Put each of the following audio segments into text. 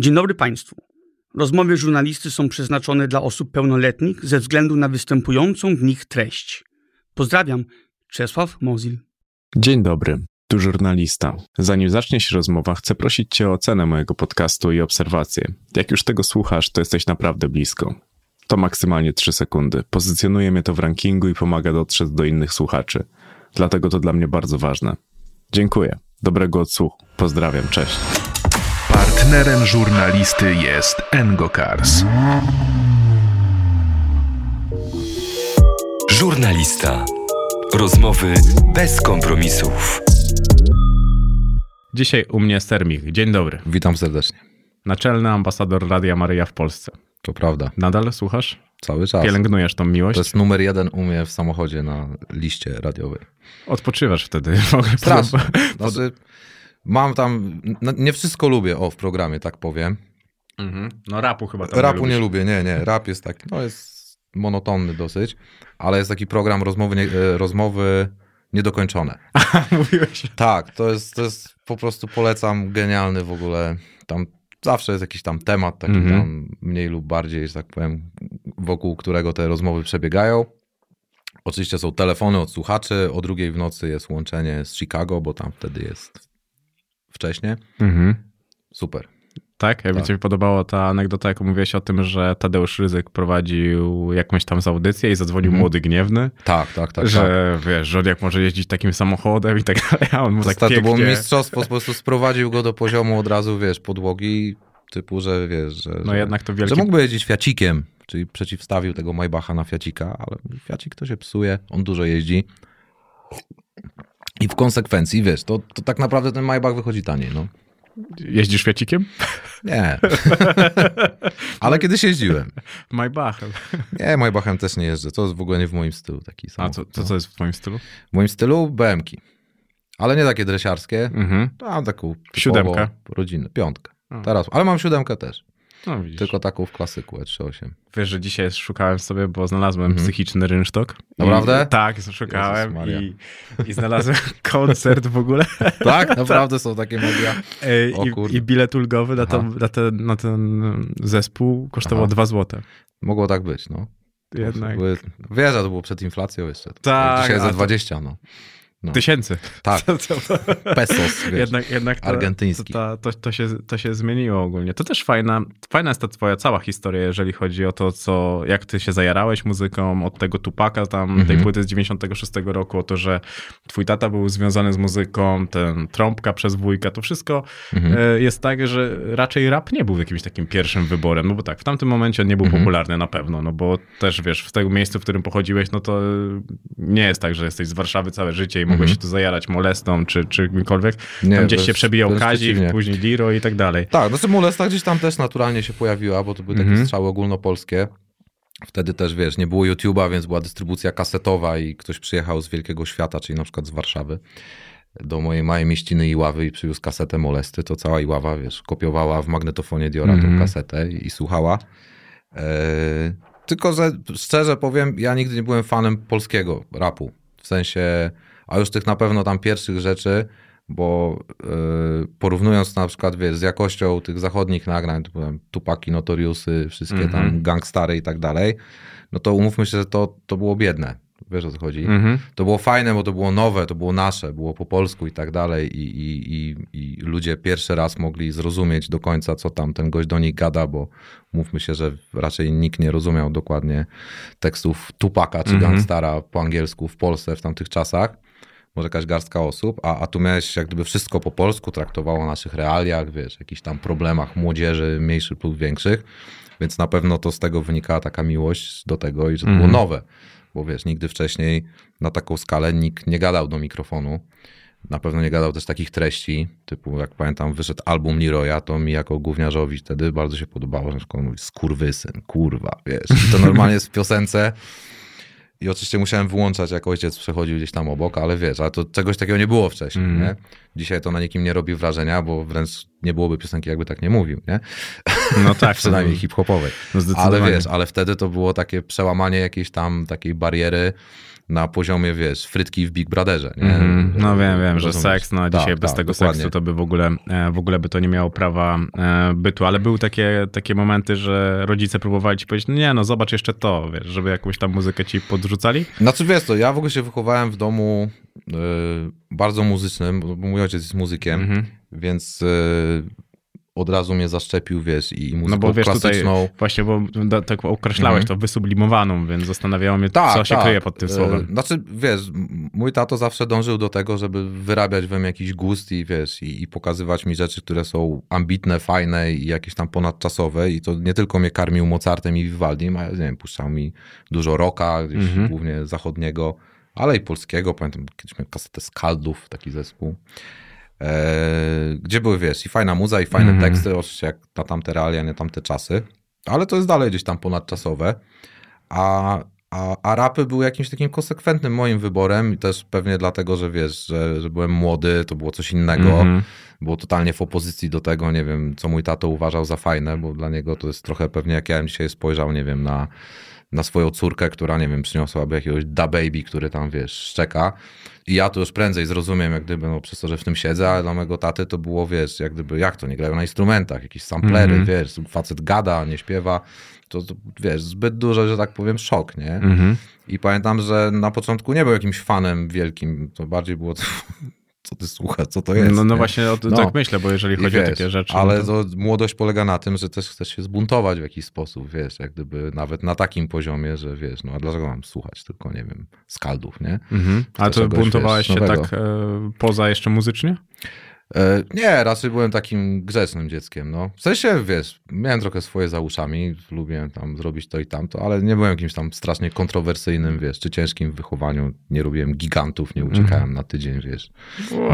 Dzień dobry Państwu. Rozmowy żurnalisty są przeznaczone dla osób pełnoletnich ze względu na występującą w nich treść. Pozdrawiam, Czesław Mozil. Dzień dobry, tu żurnalista. Zanim zacznie się rozmowa, chcę prosić Cię o ocenę mojego podcastu i obserwację. Jak już tego słuchasz, to jesteś naprawdę blisko. To maksymalnie 3 sekundy. Pozycjonuje mnie to w rankingu i pomaga dotrzeć do innych słuchaczy. Dlatego to dla mnie bardzo ważne. Dziękuję. Dobrego odsłuchu. Pozdrawiam. Cześć. Partnerem żurnalisty jest Engokars. Żurnalista. Rozmowy bez kompromisów. Dzisiaj u mnie Sermich. Dzień dobry. Witam serdecznie. Naczelny ambasador Radia Maryja w Polsce. To prawda. Nadal słuchasz? Cały czas. Pielęgnujesz tą miłość? To jest numer jeden u mnie w samochodzie na liście radiowej. Odpoczywasz wtedy. w ogóle. Strasznie. Znaczy, mam tam, no, nie wszystko lubię, o, w programie, tak powiem. Mhm. No rapu chyba tam Rapu nie lubisz. lubię, nie, nie. Rap jest taki, no jest monotonny dosyć, ale jest taki program rozmowy, nie, e, rozmowy niedokończone. Mówiłeś. Tak, to jest, to jest po prostu polecam, genialny w ogóle. Tam zawsze jest jakiś tam temat, taki Mhm. tam mniej lub bardziej, że tak powiem, wokół którego te rozmowy przebiegają. Oczywiście są telefony od słuchaczy, o drugiej w nocy jest łączenie z Chicago, bo tam wtedy jest wcześnie. Mhm. Super. Tak? Jakby Tak. ci się podobała ta anegdota, jak mówiłeś o tym, że Tadeusz Ryzyk prowadził jakąś tam z audycję i zadzwonił Mhm. Młody Gniewny, Tak, tak, tak. tak. że wiesz, że jak może jeździć takim samochodem i tak dalej, a on mu To, tak to było pięknie... mistrzostwo, po prostu sprowadził go do poziomu od razu, wiesz, podłogi, typu, że wiesz, że, No że, jednak to że wielki... mógłby jeździć Fiacikiem, czyli przeciwstawił tego Maybacha na Fiacika, ale Fiacik to się psuje, on dużo jeździ. I w konsekwencji, wiesz, to, to tak naprawdę ten Maybach wychodzi taniej, no. Jeździsz Fiacikiem? Nie. ale kiedyś jeździłem. Maybachem. Nie, Maybachem też nie jeżdżę, to jest w ogóle nie w moim stylu taki A samochód. co, co, no. co jest w twoim stylu? W moim stylu BMki. Ale nie takie dresiarskie, Mhm. Mam taką Siódemkę. rodzinę, piątkę. A. Teraz, ale mam siódemkę też. No. Tylko taką w klasyku E E38. Wiesz, że dzisiaj szukałem sobie, bo znalazłem Mhm. psychiczny rynsztok. I- Naprawdę? Tak, szukałem i, i znalazłem koncert w ogóle. Tak? Naprawdę są takie media? Ej, O I, kurde. I bilet ulgowy na, to, na, ten, na ten zespół kosztował Aha. 2 złote. Mogło tak być, no. Jednak. Były, wiesz, to było przed inflacją jeszcze. Tak, Dzisiaj za to- 20, no. No. Tysięcy. Tak, To, to, to, pesos, wiesz. jednak jednak to, argentyński. To, to, to, się, to się zmieniło ogólnie. To też fajna, fajna jest ta twoja cała historia, jeżeli chodzi o to, co, jak ty się zajarałeś muzyką, od tego Tupaka tam, tej Mhm. płyty z 96 roku, o to, że twój tata był związany z muzyką, ten trąbka przez wujka, to wszystko Mhm. e, jest tak, że raczej rap nie był jakimś takim pierwszym wyborem, no bo tak, w tamtym momencie on nie był Mhm. popularny na pewno, no bo też wiesz, w tego miejscu, w którym pochodziłeś, no to nie jest tak, że jesteś z Warszawy całe życie i mogłeś Mhm. się tu zajarać molestą czy, czy kimkolwiek. Nie, Tam gdzieś się przebijał Kazik, później Liro i tak dalej. Tak, znaczy Molesta gdzieś tam też naturalnie się pojawiła, bo to były takie Mhm. strzały ogólnopolskie. Wtedy też, wiesz, nie było YouTube'a, więc była dystrybucja kasetowa i ktoś przyjechał z wielkiego świata, czyli na przykład z Warszawy, do mojej małej mieściny Iławy i przywiózł kasetę Molesty, to cała Iława, wiesz, kopiowała w magnetofonie Diora Mhm. tą kasetę i, i słuchała. E, tylko, że szczerze powiem, ja nigdy nie byłem fanem polskiego rapu. W sensie, a już tych na pewno tam pierwszych rzeczy, bo e, porównując na przykład, wiesz, z jakością tych zachodnich nagrań, to byłem Tupaki, Notoriusy, wszystkie Mhm. tam gangstary i tak dalej, no to umówmy się, że to, to było biedne. Wiesz o co chodzi? Mhm. To było fajne, bo to było nowe, to było nasze, było po polsku i tak dalej i, i, i, i ludzie pierwszy raz mogli zrozumieć do końca, co tam ten gość do nich gada, bo mówmy się, że raczej nikt nie rozumiał dokładnie tekstów Tupaka czy Mhm. Gangstara po angielsku w Polsce w tamtych czasach. Może jakaś garstka osób, a, a tu miałeś jak gdyby wszystko po polsku, traktowało o naszych realiach, wiesz, jakichś tam problemach młodzieży, mniejszych lub większych, więc na pewno to z tego wynikała taka miłość do tego i że to Mhm. było nowe bo wiesz, nigdy wcześniej na taką skalę nikt nie gadał do mikrofonu. Na pewno nie gadał też takich treści, typu jak pamiętam wyszedł album Leroya, to mi jako gówniarzowi wtedy bardzo się podobało, że na przykład on mówi skurwysyn, kurwa, wiesz. I to normalnie jest w piosence I oczywiście musiałem wyłączać, jak ojciec przechodził gdzieś tam obok, ale wiesz, ale to czegoś takiego nie było wcześniej, Mhm. nie? Dzisiaj to na nikim nie robi wrażenia, bo wręcz nie byłoby piosenki, jakby tak nie mówił, nie? No tak, Przynajmniej hip-hopowej. no. Ale wiesz, ale wtedy to było takie przełamanie jakiejś tam takiej bariery, na poziomie, wiesz, frytki w Big Brotherze, nie? Mhm. No wiem, wiem, że seks, no dzisiaj Tak, bez tak, tego dokładnie. seksu to by w ogóle, e, w ogóle by to nie miało prawa e, bytu, ale były takie, takie momenty, że rodzice próbowali ci powiedzieć, no nie no zobacz jeszcze to, wiesz, żeby jakąś tam muzykę ci podrzucali. Znaczy wiesz to, ja w ogóle się wychowałem w domu y, bardzo muzycznym, bo mój ojciec jest muzykiem, Mhm. więc y, od razu mnie zaszczepił, wiesz, i muzyką No bo wiesz tutaj, klasyczną. właśnie, bo tak określałeś Mhm. to wysublimowaną, więc zastanawiało mnie, co się kryje pod tym E, słowem. Znaczy, wiesz, mój tato zawsze dążył do tego, żeby wyrabiać we mnie jakiś gust i wiesz, i, i pokazywać mi rzeczy, które są ambitne, fajne i jakieś tam ponadczasowe i to nie tylko mnie karmił Mozartem i Vivaldim, a nie wiem, puszczał mi dużo rocka, Mhm. głównie zachodniego, ale i polskiego, pamiętam kiedyś miałem kasetę Skaldów, taki zespół. E, gdzie były, wiesz, i fajna muza, i fajne Mhm. teksty, oczywiście jak na tamte realia, nie tamte czasy, ale to jest dalej gdzieś tam ponadczasowe. A, a, a rapy były jakimś takim konsekwentnym moim wyborem i też pewnie dlatego, że wiesz, że, że byłem młody, to było coś innego. Mhm. Było totalnie w opozycji do tego, nie wiem, co mój tato uważał za fajne, bo dla niego to jest trochę pewnie jak ja bym dzisiaj spojrzał, nie wiem, na, na swoją córkę, która, nie wiem, przyniosłaby jakiegoś da baby, który tam, wiesz, szczeka. I ja to już prędzej zrozumiem, jak gdyby, no przez to, że w tym siedzę, ale dla mojego taty to było, wiesz, jak gdyby, jak to, nie grają na instrumentach, jakieś samplery, Mhm. wiesz, facet gada, nie śpiewa, to, to, wiesz, zbyt duży, że tak powiem, szok, nie? Mhm. I pamiętam, że na początku nie był jakimś fanem wielkim, to bardziej było, co ty słuchasz, co to jest, No, no nie? właśnie o, No. tak myślę, bo jeżeli chodzi o wiesz, takie rzeczy. Ale no to... to młodość polega na tym, że też chcesz się zbuntować w jakiś sposób, wiesz, jak gdyby nawet na takim poziomie, że wiesz, no a dlaczego mam słuchać tylko, nie wiem, skaldów, nie? Mhm. A to buntowałeś wiesz, się nowego. tak e, poza jeszcze muzycznie? E, nie, raczej byłem takim grzecznym dzieckiem, no. W sensie, wiesz, miałem trochę swoje za uszami, lubiłem tam zrobić to i tamto, ale nie byłem jakimś tam strasznie kontrowersyjnym, wiesz, czy ciężkim w wychowaniu. Nie robiłem gigantów, nie uciekałem na tydzień, wiesz.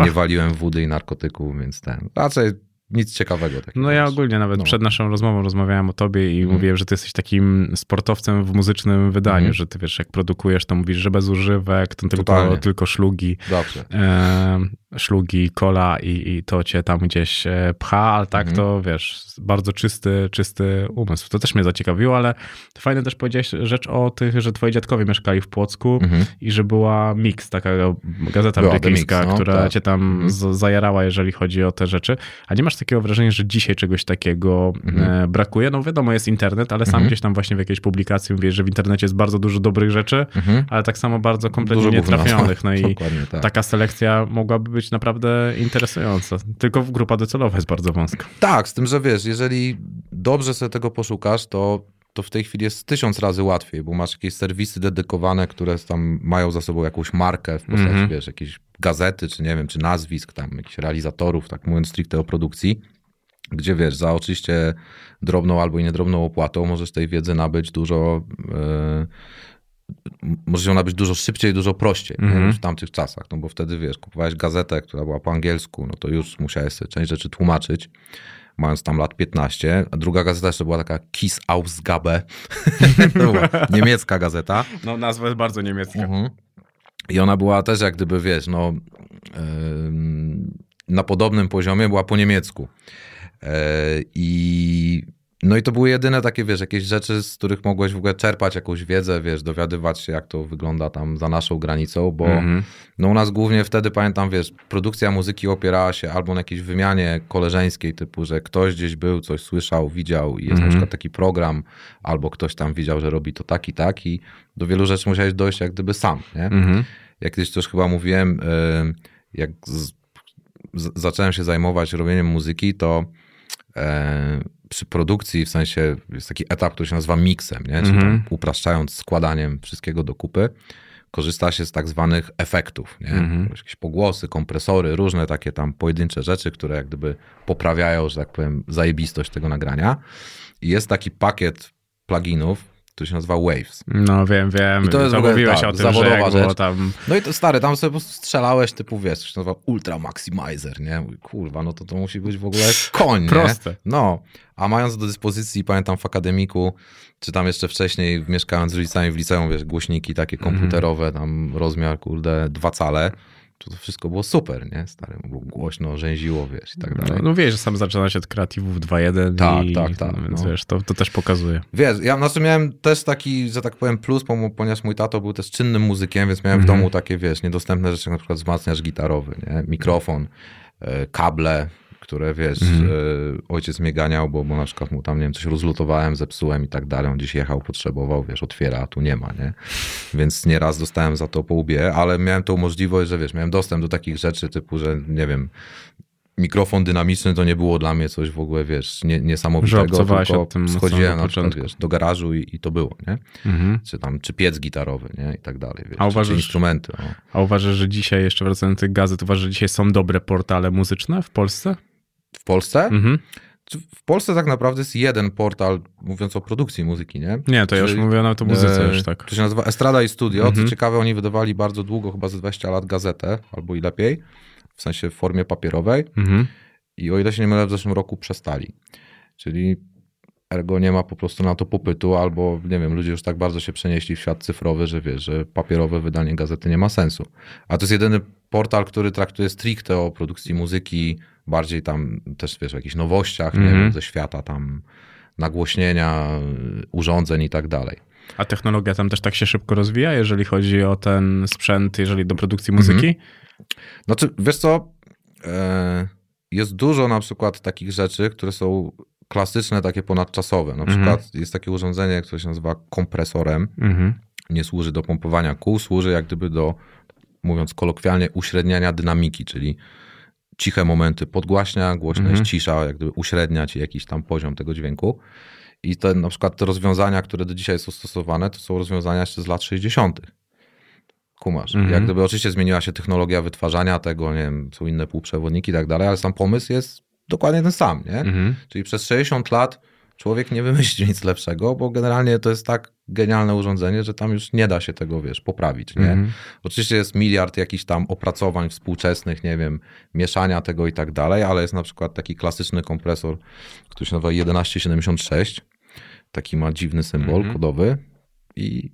Nie waliłem wody i narkotyków, więc ten, raczej nic ciekawego takiego. No ja wiesz. ogólnie nawet No. przed naszą rozmową rozmawiałem o tobie i Mhm. mówiłem, że ty jesteś takim sportowcem w muzycznym wydaniu, Mhm. że ty wiesz, jak produkujesz, to mówisz, że bez używek, to tylko, tylko szlugi, Dobrze. e, szlugi, kola i, i to cię tam gdzieś e, pcha, ale tak Mhm. to wiesz, bardzo czysty, czysty umysł. To też mnie zaciekawiło, ale fajnie też powiedziałeś rzecz o tych, że twoi dziadkowie mieszkali w Płocku Mhm. i że była Mix, taka gazeta Była brytyjska, Mix, no, która tak. cię tam Mhm. z- zajarała, jeżeli chodzi o te rzeczy. A nie masz takiego wrażenia, że dzisiaj czegoś takiego Mhm. e, brakuje? No wiadomo, jest internet, ale sam Mhm. gdzieś tam właśnie w jakiejś publikacji mówisz, że w internecie jest bardzo dużo dobrych rzeczy, Mhm. ale tak samo bardzo kompletnie nietrafionych. No i tak. taka selekcja mogłaby być naprawdę interesująca. Tylko grupa docelowa jest bardzo wąska. Tak, z tym, że wiesz, jeżeli dobrze sobie tego poszukasz, to, to w tej chwili jest tysiąc razy łatwiej, bo masz jakieś serwisy dedykowane, które tam mają za sobą jakąś markę w postaci, Mhm. wiesz, jakiejś gazety, czy nie wiem, czy nazwisk, tam jakichś realizatorów, tak mówiąc stricte o produkcji, gdzie wiesz, za oczywiście drobną albo i niedrobną opłatą możesz tej wiedzy nabyć dużo, e, m- możesz ją nabyć dużo szybciej, dużo prościej Mhm. niż w tamtych czasach, no bo wtedy wiesz, kupowałeś gazetę, która była po angielsku, no to już musiałeś sobie część rzeczy tłumaczyć, mając tam lat 15, a druga gazeta jeszcze była taka Kiss Ausgabe, niemiecka gazeta, No nazwa jest bardzo niemiecka. Mhm. I ona była też jak gdyby, wiesz, no em, na podobnym poziomie, była po niemiecku. E, I no i to były jedyne takie, wiesz, jakieś rzeczy, z których mogłeś w ogóle czerpać jakąś wiedzę, wiesz, dowiadywać się, jak to wygląda tam za naszą granicą, bo Mhm. no u nas głównie wtedy, pamiętam, wiesz, produkcja muzyki opierała się albo na jakiejś wymianie koleżeńskiej, typu, że ktoś gdzieś był, coś słyszał, widział i jest na Mhm. przykład taki program, albo ktoś tam widział, że robi to tak i tak i do wielu rzeczy musiałeś dojść jak gdyby sam, nie? Mhm. Jak kiedyś też chyba mówiłem, y, jak zacząłem się zajmować robieniem muzyki, to e, przy produkcji, w sensie jest taki etap, który się nazywa miksem, nie? czyli Mhm. upraszczając składaniem wszystkiego do kupy, korzysta się z tak zwanych efektów, nie? Mhm. jakieś pogłosy, kompresory, różne takie tam pojedyncze rzeczy, które jak gdyby poprawiają, że tak powiem, zajebistość tego nagrania. I jest taki pakiet pluginów, który się nazywa Waves. No wiem, wiem. I to jest w to ogóle, mówiłeś tak, o tym, że jak rzecz. tam... No i to stary, tam sobie po prostu strzelałeś, typu wiesz, coś się nazywa Ultra Maximizer, nie? Kurwa, no to to musi być w ogóle koń, nie? Proste. No, a mając do dyspozycji, pamiętam w akademiku, czy tam jeszcze wcześniej, mieszkając z rodzicami w liceum, wiesz, głośniki takie komputerowe, tam rozmiar, kurde, dwa cale, to, to wszystko było super, nie? Stary, było głośno, rzęziło, wiesz, i tak dalej. No, no wiesz, że sam zaczynałeś od kreatywów 2.1 Tak, i, tak, tak, No, więc no. wiesz, to, to też pokazuje. Wiesz, ja znaczy miałem też taki, że tak powiem, plus, ponieważ mój tato był też czynnym muzykiem, więc miałem w Mhm. domu takie, wiesz, niedostępne rzeczy, na przykład wzmacniacz gitarowy, nie? mikrofon, e, kable, które, wiesz, Mhm. e, ojciec mnie ganiał, bo, bo na przykład mu tam, nie wiem, coś rozlutowałem, zepsułem i tak dalej, on gdzieś jechał, potrzebował, wiesz, otwiera, a tu nie ma, nie? Więc nieraz dostałem za to po łbie, ale miałem tą możliwość, że wiesz, miałem dostęp do takich rzeczy typu, że nie wiem, mikrofon dynamiczny to nie było dla mnie coś w ogóle, wiesz, nie, niesamowitego, tylko tym od schodziłem na przykład, wiesz, do garażu i, i to było, nie? Mhm. Czy tam, czy piec gitarowy, nie? I tak dalej, wiesz, A czy, czy uważasz- instrumenty, no. A uważasz, że dzisiaj, jeszcze wracając do tych gazet, uważasz, że dzisiaj są dobre portale muzyczne w Polsce? W Polsce? Mhm. W Polsce tak naprawdę jest jeden portal, mówiąc o produkcji muzyki, nie? Nie, to ja już Czyli, mówię nawet o muzyce E, już tak. To się nazywa Estrada i Studio. Mhm. Co ciekawe, oni wydawali bardzo długo, chyba ze 20 lat, gazetę, albo i lepiej, w sensie w formie papierowej. Mhm. I o ile się nie mylę, w zeszłym roku przestali. Czyli ergo nie ma po prostu na to popytu, albo nie wiem, ludzie już tak bardzo się przenieśli w świat cyfrowy, że wiesz, że papierowe wydanie gazety nie ma sensu. A to jest jedyny portal, który traktuje stricte o produkcji muzyki, bardziej tam też wiesz, o jakichś nowościach, nie Mhm. wiem, ze świata tam nagłośnienia, urządzeń i tak dalej. A technologia tam też tak się szybko rozwija, jeżeli chodzi o ten sprzęt, jeżeli do produkcji Mhm. muzyki? Znaczy, wiesz co, e, jest dużo na przykład takich rzeczy, które są klasyczne, takie ponadczasowe. Na Mhm. przykład jest takie urządzenie, które się nazywa kompresorem. Mhm. Nie służy do pompowania kół, służy jak gdyby do, mówiąc kolokwialnie, uśredniania dynamiki, czyli ciche momenty podgłaśnia, głośna Mhm. cisza, jak gdyby uśrednia ci jakiś tam poziom tego dźwięku. I te, na przykład te rozwiązania, które do dzisiaj są stosowane, to są rozwiązania jeszcze z lat 60. Kumasz. Mhm. Jak gdyby oczywiście zmieniła się technologia wytwarzania tego, nie wiem, są inne półprzewodniki i tak dalej, ale sam pomysł jest dokładnie ten sam, nie? Mhm. Czyli przez 60 lat człowiek nie wymyśli nic lepszego, bo generalnie to jest tak genialne urządzenie, że tam już nie da się tego, wiesz, poprawić, nie? Mhm. Oczywiście jest miliard jakichś tam opracowań współczesnych, nie wiem, mieszania tego i tak dalej, ale jest na przykład taki klasyczny kompresor, który się nazywa 1176. Taki ma dziwny symbol Mhm. kodowy i,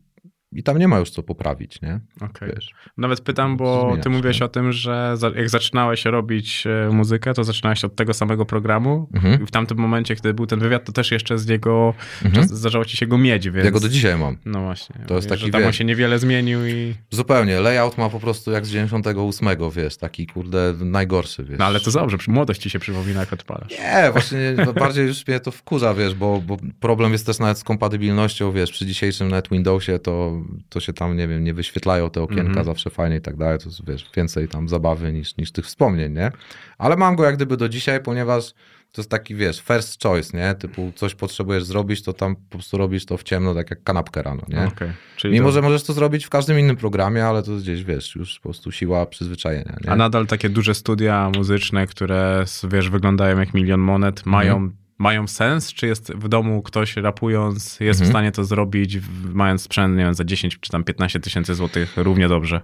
i tam nie ma już co poprawić, nie? Okej. Wiesz. Nawet pytam, bo Zmienia ty mówiłeś nie? o tym, że jak zaczynałeś robić e, muzykę, to zaczynałeś od tego samego programu. Mhm. I w tamtym momencie, kiedy był ten wywiad, to też jeszcze z niego Mhm. zdarzało ci się go mieć, więc... Ja go do dzisiaj mam. No właśnie. To jest taki, że tam on wiesz- się niewiele zmienił i... Zupełnie. Layout ma po prostu jak z 98, wiesz, taki kurde najgorszy, wiesz. No ale to dobrze, młodość ci się przypomina, jak odpalasz. Nie, właśnie bardziej już mnie to wkurza, wiesz, bo, bo problem jest też nawet z kompatybilnością, wiesz, przy dzisiejszym net Windowsie to, to się tam, nie wiem, nie wyświetlają te okienka Mhm. zawsze fajnie i tak dalej, to jest, wiesz, więcej tam zabawy niż, niż tych wspomnień, nie? Ale mam go jak gdyby do dzisiaj, ponieważ to jest taki, wiesz, first choice, nie? Typu coś potrzebujesz zrobić, to tam po prostu robisz to w ciemno, tak jak kanapkę rano, nie? Okej. Czyli Mimo, to... że możesz to zrobić w każdym innym programie, ale to gdzieś, wiesz, już po prostu siła przyzwyczajenia, nie? A nadal takie duże studia muzyczne, które, wiesz, wyglądają jak milion monet, mają, Mhm. Mają sens? Czy jest w domu ktoś rapując, jest w Mhm. stanie to zrobić, w- mając sprzęt, nie wiem, za 10 czy tam 15 tysięcy złotych równie dobrze?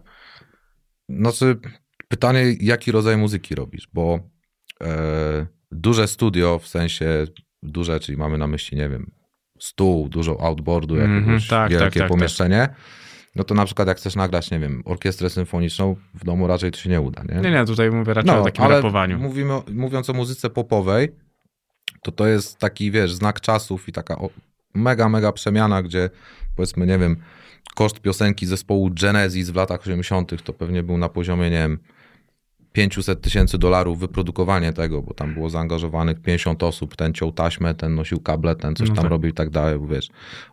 Znaczy, pytanie, jaki rodzaj muzyki robisz, bo e, duże studio, w sensie duże, czyli mamy na myśli, nie wiem, stół, dużo outboardu, Mhm, jakiegoś tak, wielkie tak, tak, pomieszczenie, no to na przykład jak chcesz nagrać, nie wiem, orkiestrę symfoniczną, w domu raczej to się nie uda, nie? Nie, nie, tutaj mówię raczej o takim rapowaniu. Mówimy, mówiąc o muzyce popowej, to to jest taki, wiesz, znak czasów i taka mega, mega przemiana, gdzie powiedzmy, nie wiem, koszt piosenki zespołu Genesis w latach 80. to pewnie był na poziomie, nie wiem, 500 tysięcy dolarów wyprodukowanie tego, bo tam było zaangażowanych 50 osób, ten ciął taśmę, ten nosił kable, ten coś No tam tak. robił i tak dalej, bo wiesz,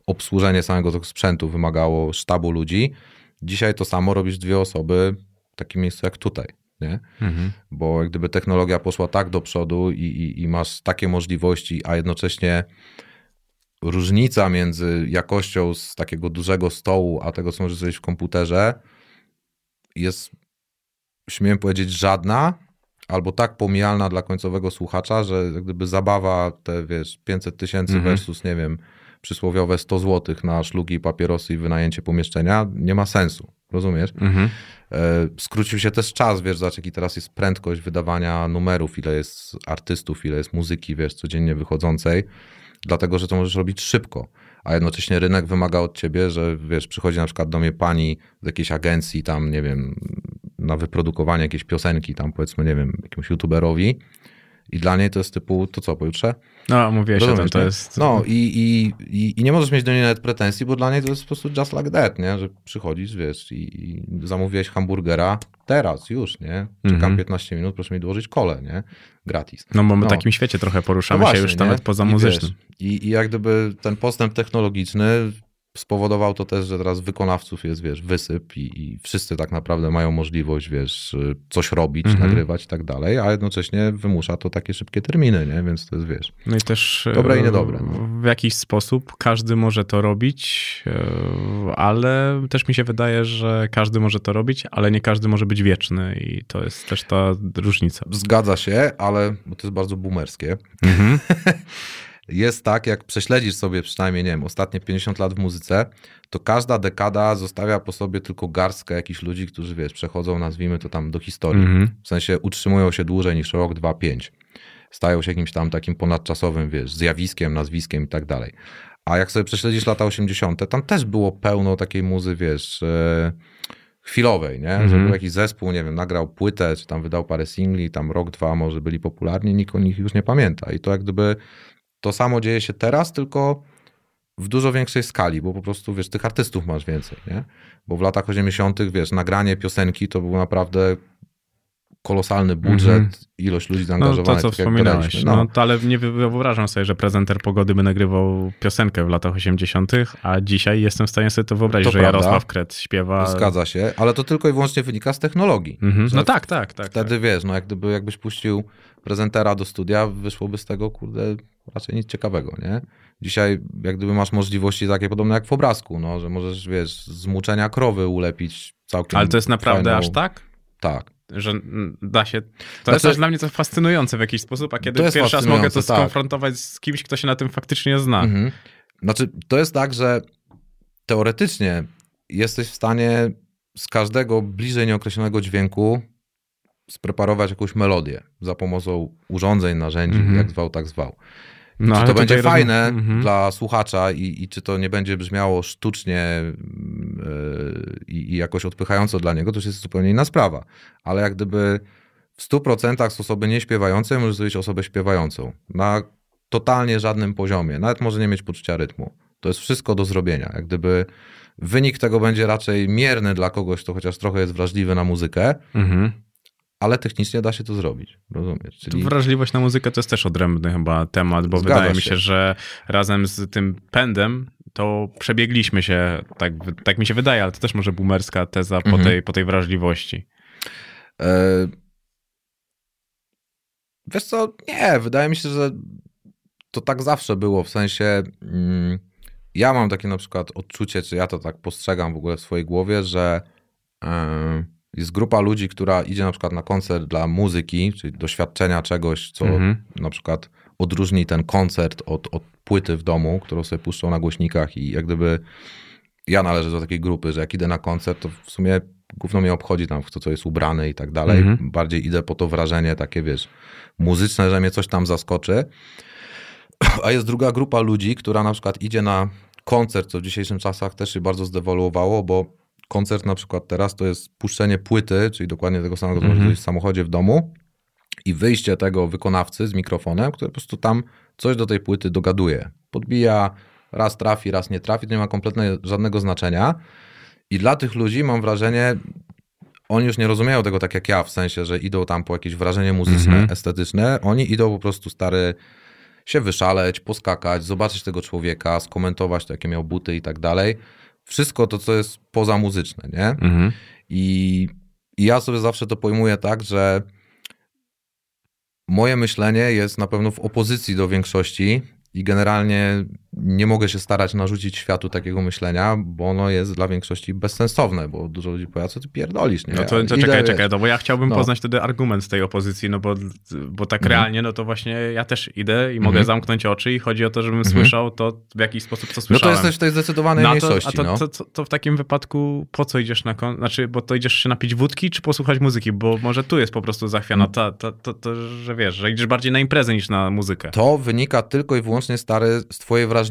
obsłużenie samego tego sprzętu wymagało sztabu ludzi. Dzisiaj to samo robisz dwie osoby w takim miejscu jak tutaj, nie? Mhm. bo jak gdyby technologia poszła tak do przodu i, i, i masz takie możliwości, a jednocześnie różnica między jakością z takiego dużego stołu, a tego, co możesz zrobić w komputerze, jest, śmiem powiedzieć, żadna, albo tak pomijalna dla końcowego słuchacza, że jak gdyby zabawa te, wiesz, 500 tysięcy Mhm. versus, nie wiem, przysłowiowe 100 złotych na szlugi, papierosy i wynajęcie pomieszczenia, nie ma sensu. Rozumiesz? Mhm. E, Skrócił się też czas, wiesz, zobacz jaki teraz jest prędkość wydawania numerów, ile jest artystów, ile jest muzyki, wiesz, codziennie wychodzącej, dlatego, że to możesz robić szybko, a jednocześnie rynek wymaga od ciebie, że, wiesz, przychodzi na przykład do mnie pani z jakiejś agencji tam, nie wiem, na wyprodukowanie jakiejś piosenki tam powiedzmy, nie wiem, jakiemuś youtuberowi i dla niej to jest typu, to co, pojutrze? No, mówiłeś o tym, Rozumiesz, to nie? jest... No i, i, i, i nie możesz mieć do niej nawet pretensji, bo dla niej to jest po prostu just like that, nie? Że przychodzisz, wiesz, i, i zamówiłeś hamburgera teraz, już, nie? Czekam Mhm. 15 minut, proszę mi dołożyć kole, nie? Gratis. No bo my w No. takim świecie trochę poruszamy No się właśnie, już nie? nawet poza I muzycznym. wiesz, I, I jak gdyby ten postęp technologiczny spowodował to też, że teraz wykonawców jest, wiesz, wysyp i, i wszyscy tak naprawdę mają możliwość, wiesz, coś robić, Mhm. nagrywać i tak dalej, a jednocześnie wymusza to takie szybkie terminy, nie? Więc to jest, wiesz, No i też Dobre i niedobre, no. w jakiś sposób każdy może to robić, e, ale też mi się wydaje, że każdy może to robić, ale nie każdy może być wieczny i to jest też ta różnica. Zgadza się, ale to jest bardzo boomerskie. Mhm. Jest tak, jak prześledzisz sobie przynajmniej, nie wiem, ostatnie 50 lat w muzyce, to każda dekada zostawia po sobie tylko garstkę jakichś ludzi, którzy, wiesz, przechodzą, nazwijmy to tam do historii. Mhm. W sensie utrzymują się dłużej niż rok, dwa, pięć. Stają się jakimś tam takim ponadczasowym, wiesz, zjawiskiem, nazwiskiem i tak dalej. A jak sobie prześledzisz lata 80., tam też było pełno takiej muzy, wiesz, e, chwilowej, nie? Że Mhm. był jakiś zespół, nie wiem, nagrał płytę, czy tam wydał parę singli, tam rok, dwa może byli popularni, nikt o nich już nie pamięta. I to jak gdyby to samo dzieje się teraz, tylko w dużo większej skali, bo po prostu, wiesz, tych artystów masz więcej, nie? Bo w latach 80., wiesz, nagranie piosenki to był naprawdę kolosalny budżet, Mhm. ilość ludzi No zaangażowanych. to, co tak wspominałeś. No. to ale nie wy- wyobrażam sobie, że prezenter pogody by nagrywał piosenkę w latach 80., a dzisiaj jestem w stanie sobie to wyobrazić, To że prawda. Jarosław Kret śpiewa. Zgadza się, ale to tylko i wyłącznie wynika z technologii. Mhm. Że No tak, tak, tak. Wtedy wiesz, no jak gdyby, jakbyś puścił prezentera do studia, wyszłoby z tego, kurde, raczej nic ciekawego, nie? Dzisiaj jak gdyby masz możliwości takie podobne jak w obrazku, no, że możesz, wiesz, z muczenia krowy ulepić całkiem Ale to jest naprawdę fajną... aż tak? Tak. Że da się. To Znaczy- jest też dla mnie to fascynujące w jakiś sposób, a kiedy pierwszy raz mogę to tak. skonfrontować z kimś, kto się na tym faktycznie zna. Mhm. Znaczy, to jest tak, że teoretycznie jesteś w stanie z każdego bliżej nieokreślonego dźwięku spreparować jakąś melodię za pomocą urządzeń, narzędzi, Mhm. jak zwał, tak zwał. No, czy to będzie fajne Mhm. dla słuchacza i, i czy to nie będzie brzmiało sztucznie yy, i, i jakoś odpychająco dla niego, to już jest zupełnie inna sprawa. Ale jak gdyby w 100% z osoby nieśpiewającej możesz zrobić osobę śpiewającą. Na totalnie żadnym poziomie. Nawet może nie mieć poczucia rytmu. To jest wszystko do zrobienia. Jak gdyby wynik tego będzie raczej mierny dla kogoś, kto chociaż trochę jest wrażliwy na muzykę, Mhm. Ale technicznie da się to zrobić. Rozumiesz? Tu Wrażliwość na muzykę to jest też odrębny chyba temat, bo Zgadza wydaje mi się. się, że razem z tym pędem to przebiegliśmy się, tak, tak mi się wydaje, ale to też może boomerska teza po, Mhm. tej, po tej wrażliwości. E, Wiesz co, nie, wydaje mi się, że to tak zawsze było, w sensie mm, ja mam takie na przykład odczucie, czy ja to tak postrzegam w ogóle w swojej głowie, że e, jest grupa ludzi, która idzie na przykład na koncert dla muzyki, czyli doświadczenia czegoś, co Mhm. na przykład odróżni ten koncert od, od płyty w domu, którą sobie puszczą na głośnikach i jak gdyby ja należę do takiej grupy, że jak idę na koncert, to w sumie gówno mnie obchodzi tam w to, co jest ubrane i tak dalej. Mhm. Bardziej idę po to wrażenie takie, wiesz, muzyczne, że mnie coś tam zaskoczy. A jest druga grupa ludzi, która na przykład idzie na koncert, co w dzisiejszych czasach też się bardzo zdewoluowało, bo koncert na przykład teraz to jest puszczenie płyty, czyli dokładnie tego samego, co Mhm. zrobić w samochodzie w domu i wyjście tego wykonawcy z mikrofonem, który po prostu tam coś do tej płyty dogaduje. Podbija, raz trafi, raz nie trafi, to nie ma kompletnie żadnego znaczenia. I dla tych ludzi mam wrażenie, oni już nie rozumieją tego tak jak ja, w sensie, że idą tam po jakieś wrażenie muzyczne, Mhm. estetyczne. Oni idą po prostu stary się wyszaleć, poskakać, zobaczyć tego człowieka, skomentować to, jakie miał buty i tak dalej. Wszystko to, co jest poza muzyczne, nie? Mhm. I, I ja sobie zawsze to pojmuję tak, że moje myślenie jest na pewno w opozycji do większości i generalnie nie mogę się starać narzucić światu takiego myślenia, bo ono jest dla większości bezsensowne, bo dużo ludzi powie, "A co ty pierdolisz, nie? No to, to czekaj, czekaj, no bo ja chciałbym No. poznać wtedy argument tej opozycji, no bo, bo tak Mhm. realnie, no to właśnie ja też idę i mogę Mhm. zamknąć oczy i chodzi o to, żebym Mhm. słyszał to w jakiś sposób, co No to słyszałem. jesteś w tej zdecydowanej No, mniejszości, a to, no. to, to, to w takim wypadku po co idziesz na kon... Znaczy, bo to idziesz się napić wódki, czy posłuchać muzyki? Bo może tu jest po prostu zachwiana ta, to, to, to, że wiesz, że idziesz bardziej na imprezę niż na muzykę. To wynika tylko i wyłącznie, stary, z twojej wrażliwości,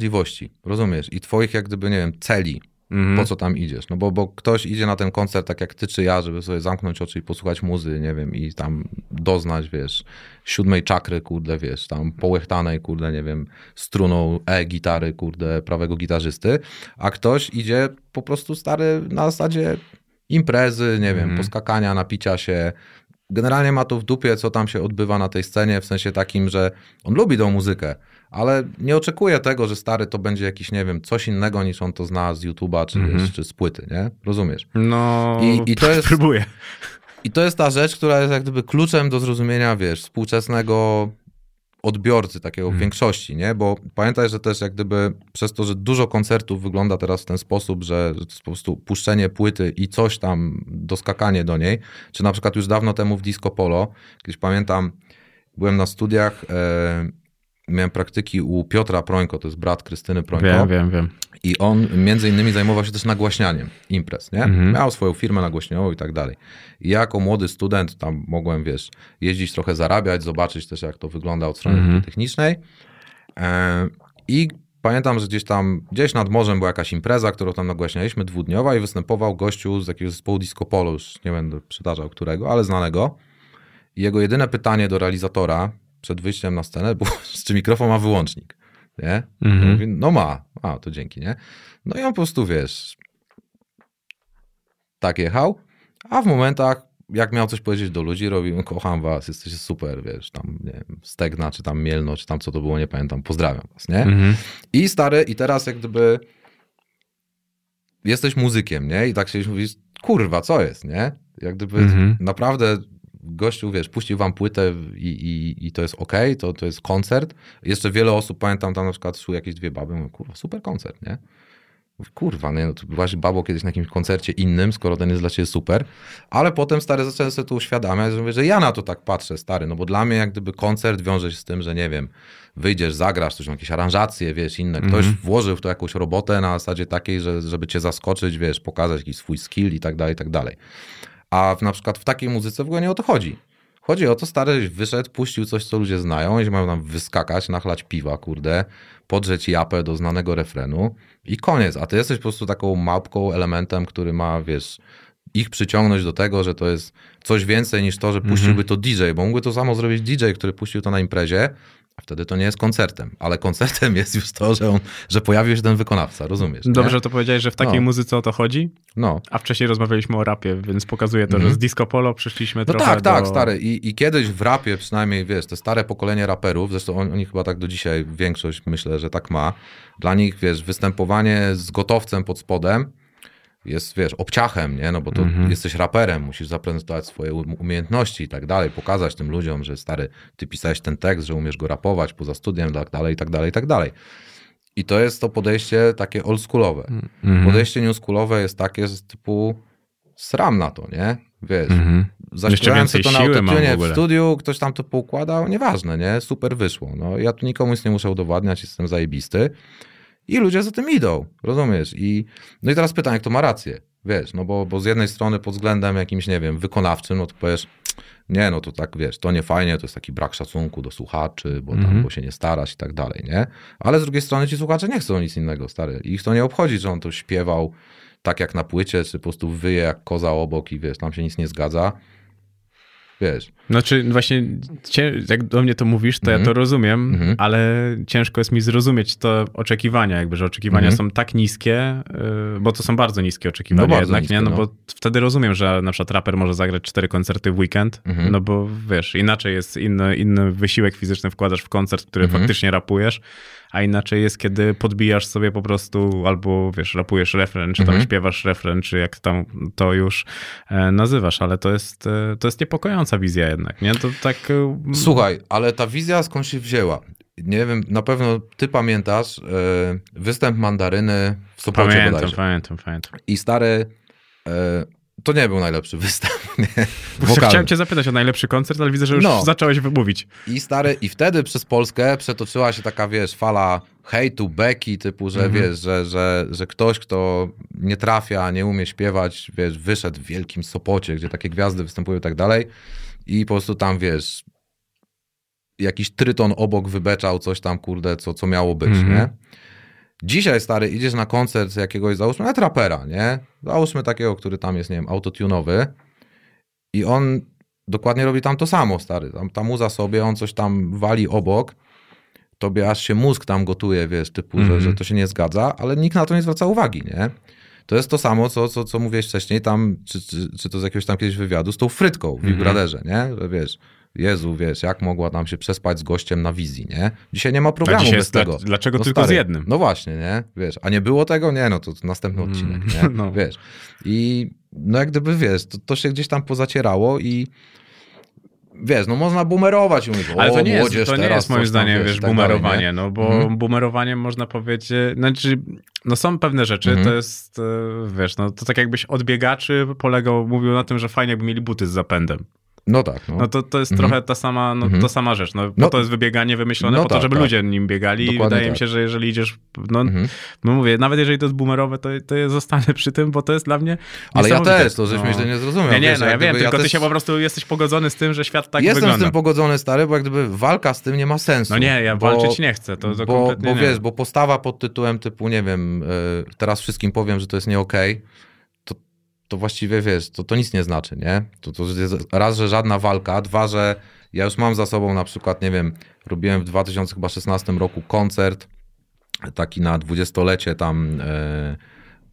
rozumiesz? I twoich jak gdyby, nie wiem, celi Mhm. po co tam idziesz. No bo, bo ktoś idzie na ten koncert tak jak ty czy ja, żeby sobie zamknąć oczy i posłuchać muzy, nie wiem, i tam doznać, wiesz, siódmej czakry, kurde, wiesz, tam połechtanej, kurde, nie wiem, struną e-gitary, kurde, prawego gitarzysty, a ktoś idzie po prostu stary na zasadzie imprezy, nie wiem, Mhm. poskakania, napicia się. Generalnie ma to w dupie, co tam się odbywa na tej scenie, w sensie takim, że on lubi tą muzykę, ale nie oczekuje tego, że stary to będzie jakiś, nie wiem, coś innego niż on to zna z YouTube'a czy, Mhm. czy z płyty, nie? Rozumiesz? No, I- i to jest- Próbuję. I to jest ta rzecz, która jest jak gdyby kluczem do zrozumienia, wiesz, współczesnego odbiorcy, takiego w większości, nie? Bo pamiętaj, że też jak gdyby przez to, że dużo koncertów wygląda teraz w ten sposób, że po prostu puszczenie płyty i coś tam, doskakanie do niej, czy na przykład już dawno temu w Disco Polo, kiedyś pamiętam, byłem na studiach, e, miałem praktyki u Piotra Prońko, to jest brat Krystyny Prońko. Wiem, wiem, wiem. I on między innymi zajmował się też nagłaśnianiem imprez, nie? Mhm. Miał swoją firmę nagłośniową i tak dalej. I ja jako młody student tam mogłem, wiesz, jeździć trochę zarabiać, zobaczyć też jak to wygląda od strony Mhm. technicznej. E, I pamiętam, że gdzieś tam, gdzieś nad morzem była jakaś impreza, którą tam nagłaśnialiśmy, dwudniowa i występował gościu z jakiegoś zespołu Disco Polo, już nie będę przytaczał którego, ale znanego. I jego jedyne pytanie do realizatora przed wyjściem na scenę było, czy mikrofon ma wyłącznik, nie? Mhm. Mówi, no ma. A, to dzięki, nie? No i on po prostu, wiesz, tak jechał, a w momentach, jak miał coś powiedzieć do ludzi, robił, kocham was, jesteście super, wiesz, tam, nie wiem, Stegna, czy tam Mielno, czy tam co to było, nie pamiętam, pozdrawiam was, nie? Mhm. I stary, i teraz jak gdyby jesteś muzykiem, nie? I tak się mówisz, kurwa, co jest, nie? Jak gdyby Mhm. naprawdę gościu, wiesz, puścił wam płytę i, i, i to jest okej, to, to jest koncert. Jeszcze wiele osób, pamiętam, tam na przykład szły jakieś dwie baby, mówią, kurwa, super koncert, nie? Mówię, Kurwa, nie, no to byłaś babą kiedyś na jakimś koncercie innym, skoro ten jest dla ciebie super, ale potem, stary, zacząłem sobie to uświadamiać, że mówię, że ja na to tak patrzę, stary, no bo dla mnie jak gdyby koncert wiąże się z tym, że nie wiem, wyjdziesz, zagrasz, coś, jakieś aranżacje, wiesz, inne, ktoś włożył w to jakąś robotę na zasadzie takiej, że, żeby cię zaskoczyć, wiesz, pokazać jakiś swój skill i tak dalej, i tak dalej. A w, na przykład w takiej muzyce w ogóle nie o to chodzi. Chodzi o to, stary wyszedł, puścił coś, co ludzie znają, i mają nam wyskakać, nachlać piwa, kurde, podrzeć japę do znanego refrenu i koniec. A ty jesteś po prostu taką małpką, elementem, który ma, wiesz, ich przyciągnąć do tego, że to jest coś więcej niż to, że puściłby to DJ, bo mógłby to samo zrobić DJ, który puścił to na imprezie, wtedy to nie jest koncertem. Ale koncertem jest już to, że, on, że pojawił się ten wykonawca, rozumiesz? nie? Dobrze to powiedziałeś, że w takiej No. muzyce o to chodzi? No. A wcześniej rozmawialiśmy o rapie, więc pokazuje to, Mhm. że z disco polo przyszliśmy No trochę tak, do... tak, stary. I, I kiedyś w rapie przynajmniej, wiesz, te stare pokolenie raperów, zresztą on, oni chyba tak do dzisiaj, większość myślę, że tak ma. Dla nich, wiesz, występowanie z gotowcem pod spodem jest, wiesz, obciachem, nie? No bo to Mhm. jesteś raperem, musisz zaprezentować swoje um- umiejętności i tak dalej, pokazać tym ludziom, że stary, ty pisałeś ten tekst, że umiesz go rapować poza studiem, tak dalej, i tak dalej, i tak dalej. I to jest to podejście takie oldschoolowe. Mhm. Podejście newschoolowe jest takie z typu sram na to, nie? Wiesz, Mhm. zaśpiewałem to na mam w w, studiu, ktoś tam to poukładał, nieważne, nie? Super wyszło. No, ja tu nikomu nic nie muszę udowadniać, jestem zajebisty. I ludzie za tym idą, rozumiesz? I, no i teraz pytanie, kto ma rację, wiesz, no bo, bo z jednej strony pod względem jakimś, nie wiem, wykonawczym, no to powiesz, nie, no to tak, wiesz, to nie fajnie, to jest taki brak szacunku do słuchaczy, bo tam, Mhm. bo się nie starasz i tak dalej, nie? Ale z drugiej strony ci słuchacze nie chcą nic innego, stary. Ich to nie obchodzi, że on to śpiewał tak jak na płycie, czy po prostu wyje jak koza obok i wiesz, tam się nic nie zgadza. Wiesz, Znaczy właśnie, jak do mnie to mówisz, to ja Mhm. to rozumiem, Mhm. ale ciężko jest mi zrozumieć to oczekiwania, jakby, że oczekiwania Mhm. są tak niskie, yy, bo to są bardzo niskie oczekiwania No jednak, niskie, nie? No, no. bo wtedy rozumiem, że na przykład raper może zagrać cztery koncerty w weekend, Mhm. no bo wiesz, inaczej jest inny, inny wysiłek fizyczny wkładasz w koncert, który Mhm. faktycznie rapujesz, a inaczej jest, kiedy podbijasz sobie po prostu albo, wiesz, rapujesz refren, czy tam Mhm. śpiewasz refren, czy jak tam to już e, nazywasz, ale to jest, e, to jest niepokojąca wizja jednak, nie? To tak... e, Słuchaj, ale ta wizja skąd się wzięła? Nie wiem, na pewno ty pamiętasz występ mandaryny w Sopocie Pamiętam, bodajże. pamiętam, pamiętam. I stary, to nie był najlepszy występ. Nie? Chciałem cię zapytać o najlepszy koncert, ale widzę, że już No. zacząłeś wymówić. I stary, i wtedy przez Polskę przetoczyła się taka, wiesz, fala hejtu, beki, typu, że Mhm. wiesz, że, że, że ktoś, kto nie trafia, nie umie śpiewać, wiesz, wyszedł w wielkim Sopocie, gdzie takie gwiazdy występują i tak dalej i po prostu tam, wiesz, jakiś tryton obok wybeczał coś tam, kurde, co, co miało być, Mhm. nie? Dzisiaj, stary, idziesz na koncert jakiegoś, załóżmy, nawet rapera, nie? Załóżmy takiego, który tam jest, nie wiem, autotunowy i on dokładnie robi tam to samo, stary. Tam, ta muza sobie, on coś tam wali obok, tobie aż się mózg tam gotuje, wiesz, typu, że, że to się nie zgadza, ale nikt na to nie zwraca uwagi, nie? To jest to samo, co, co, co mówiłeś wcześniej tam, czy, czy, czy to z jakiegoś tam kiedyś wywiadu, z tą frytką w Big Brotherze, nie? Że wiesz, Jezu, wiesz, jak mogła tam się przespać z gościem na wizji, nie? Dzisiaj nie ma dzisiaj bez dla- tego. dlaczego no, tylko z jednym? No właśnie, nie? Wiesz, a nie było tego? Nie, no to następny odcinek, nie? no. Wiesz. I no jak gdyby, wiesz, to, to się gdzieś tam pozacierało i wiesz, no można bumerować i mówić, Ale to nie jest, młodzież to nie jest moim tam, zdaniem, wiesz, i tak dalej, bumerowanie, no bo Mhm. bumerowaniem można powiedzieć, znaczy, no są pewne rzeczy, Mhm. to jest, e, wiesz, no to tak jakbyś od biegaczy polegał, mówił na tym, że fajnie jakby mieli buty z zapędem. No tak, no. No to, to jest Mhm. trochę ta sama, no, Mhm. ta sama rzecz, no, No- no to jest wybieganie wymyślone no po to, tak, żeby tak. ludzie nim biegali i Dokładnie wydaje mi tak. się, że jeżeli idziesz, no, Mhm. no mówię, nawet jeżeli to jest boomerowe, to, to ja zostanę przy tym, bo to jest dla mnie Ale ja też, to żeś mnie źle nie zrozumiał. Nie, nie, wiesz, no ja wiem, gdyby tylko ty też się po prostu jesteś pogodzony z tym, że świat tak Jestem wygląda. z tym pogodzony, stary, bo jak gdyby walka z tym nie ma sensu. No nie, ja bo, walczyć nie chcę, to, to bo, kompletnie bo wiesz, bo postawa pod tytułem typu, nie wiem, y, teraz wszystkim powiem, że to jest nie okej, to, to właściwie, wiesz, to, to nic nie znaczy, nie? To, to jest raz, że żadna walka, dwa, że ja już mam za sobą na przykład, nie wiem, robiłem w 2016 roku koncert taki na dwudziestolecie tam e,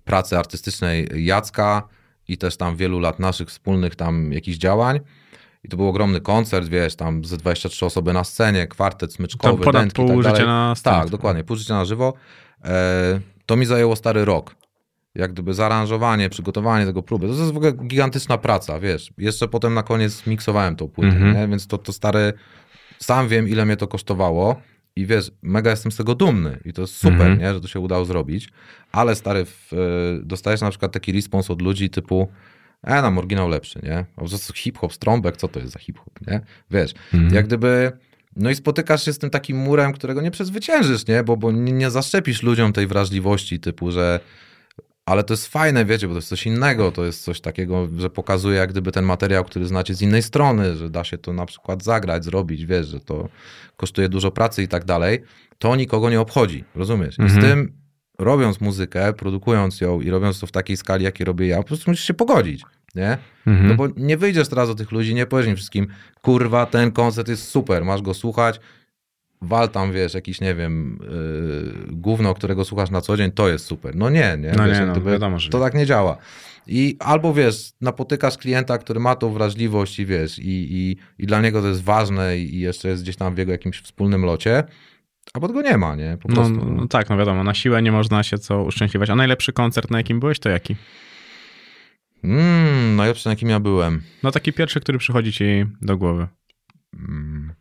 pracy artystycznej Jacka i też tam wielu lat naszych wspólnych tam jakichś działań. I to był ogromny koncert, wiesz, tam ze 23 osoby na scenie, kwartet smyczkowy, To ponad dętki i pół tak na scenie. Tak, dokładnie, pół życia na żywo. E, to mi zajęło stary rok. Jak gdyby zaaranżowanie, przygotowanie tego próby. To jest w ogóle gigantyczna praca, wiesz. Jeszcze potem na koniec miksowałem tą płytę, Mhm. nie? więc to, to stary, sam wiem ile mnie to kosztowało i wiesz, mega jestem z tego dumny i to jest super, Mhm. nie? że to się udało zrobić, ale stary, w, e, dostajesz na przykład taki respons od ludzi typu e, nam oryginał lepszy, nie? A po prostu hip-hop, strąbek, co to jest za hip-hop, nie? Wiesz, Mhm. jak gdyby... No i spotykasz się z tym takim murem, którego nie przezwyciężysz, nie? Bo, bo nie, nie zaszczepisz ludziom tej wrażliwości typu, że ale to jest fajne, wiecie, bo to jest coś innego, to jest coś takiego, że pokazuje jak gdyby ten materiał, który znacie z innej strony, że da się to na przykład zagrać, zrobić, wiesz, że to kosztuje dużo pracy i tak dalej, to nikogo nie obchodzi, rozumiesz? I z Mhm. tym robiąc muzykę, produkując ją i robiąc to w takiej skali, jakiej robię ja, po prostu musisz się pogodzić, nie? Mhm. No bo nie wyjdziesz teraz do tych ludzi, nie powiesz im wszystkim, kurwa, ten koncert jest super, masz go słuchać, wal tam, wiesz, jakiś, nie wiem, yy, gówno, którego słuchasz na co dzień, to jest super. No nie, nie. No wiesz, nie, no, gdyby wiadomo, To nie. tak nie działa. I albo, wiesz, napotykasz klienta, który ma tą wrażliwość i wiesz, i, i, i dla niego to jest ważne i jeszcze jest gdzieś tam w jego jakimś wspólnym locie, albo tego nie ma, nie? Po No, prostu. no, no tak, no wiadomo, na siłę nie można się co uszczęśliwać. A najlepszy koncert, na jakim byłeś, to jaki? Mm, najlepszy, na jakim ja byłem. No taki pierwszy, który przychodzi ci do głowy. Mm.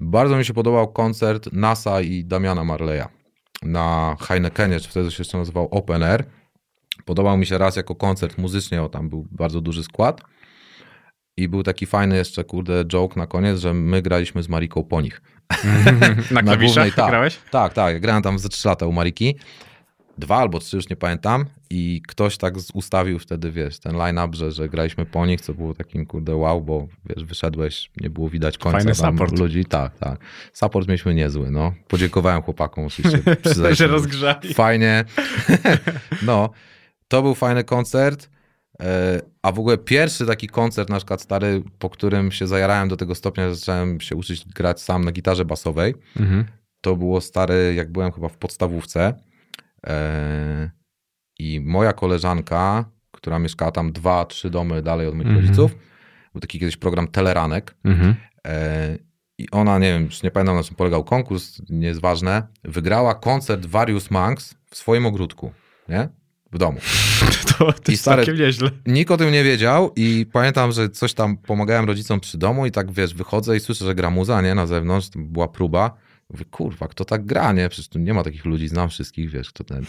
Bardzo mi się podobał koncert NASA i Damiana Marleya na Heinekenie, czy wtedy się jeszcze nazywał Open Air. Podobał mi się raz jako koncert muzycznie, o tam był bardzo duży skład. I był taki fajny jeszcze, kurde, joke na koniec, że my graliśmy z Mariką po nich. Na głównej, klawiszach tak. grałeś? Tak, tak. Grałem tam ze 3 lata u Mariki. Dwa albo trzy, już nie pamiętam. I ktoś tak ustawił wtedy, wiesz, ten line-up, że, że graliśmy po nich, co było takim, kurde, wow, bo wiesz, wyszedłeś, nie było widać końca Fajny support. ludzi. Tak, tak. Support mieliśmy niezły, no. Podziękowałem chłopakom oczywiście. że rozgrzali. Fajnie. no, to był fajny koncert. E, A w ogóle pierwszy taki koncert, na przykład stary, po którym się zajarałem do tego stopnia, że zacząłem się uczyć grać sam na gitarze basowej. Mhm. To było stary, jak byłem chyba w podstawówce. E, I moja koleżanka, która mieszkała tam dwa, trzy domy dalej od moich Mhm. rodziców, był taki kiedyś program Teleranek. Mhm. E, I ona, nie wiem, już nie pamiętam na czym polegał konkurs, nie jest ważne, wygrała koncert Various Monks w swoim ogródku, nie? W domu. To, to I jest stary- całkiem nieźle. Nikt o tym nie wiedział i pamiętam, że coś tam pomagałem rodzicom przy domu i tak, wiesz, wychodzę i słyszę, że gra muza, nie? Na zewnątrz, to była próba. Mówię, kurwa, kto tak gra, nie? Przecież tu nie ma takich ludzi, znam wszystkich, wiesz, kto ten...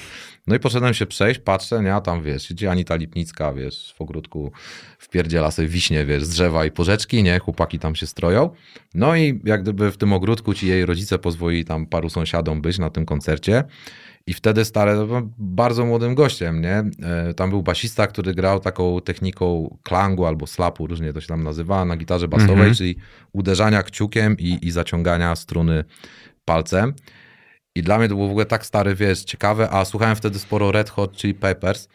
No i poszedłem się przejść, patrzę, nie? A tam, wiesz, siedzi Anita Lipnicka, wiesz, w ogródku wpierdziela sobie wiśnie, wiesz, z drzewa i porzeczki, nie? Chłopaki tam się stroją. No i jak gdyby w tym ogródku ci jej rodzice pozwolili tam paru sąsiadom być na tym koncercie. I wtedy stary, był bardzo młodym gościem, nie? E, Tam był basista, który grał taką techniką klangu albo slapu, różnie to się tam nazywa, na gitarze basowej, Mhm. czyli uderzania kciukiem i, i zaciągania struny palcem. I dla mnie to było w ogóle tak stary, wiesz, ciekawe, a słuchałem wtedy sporo Red Hot Chili Peppers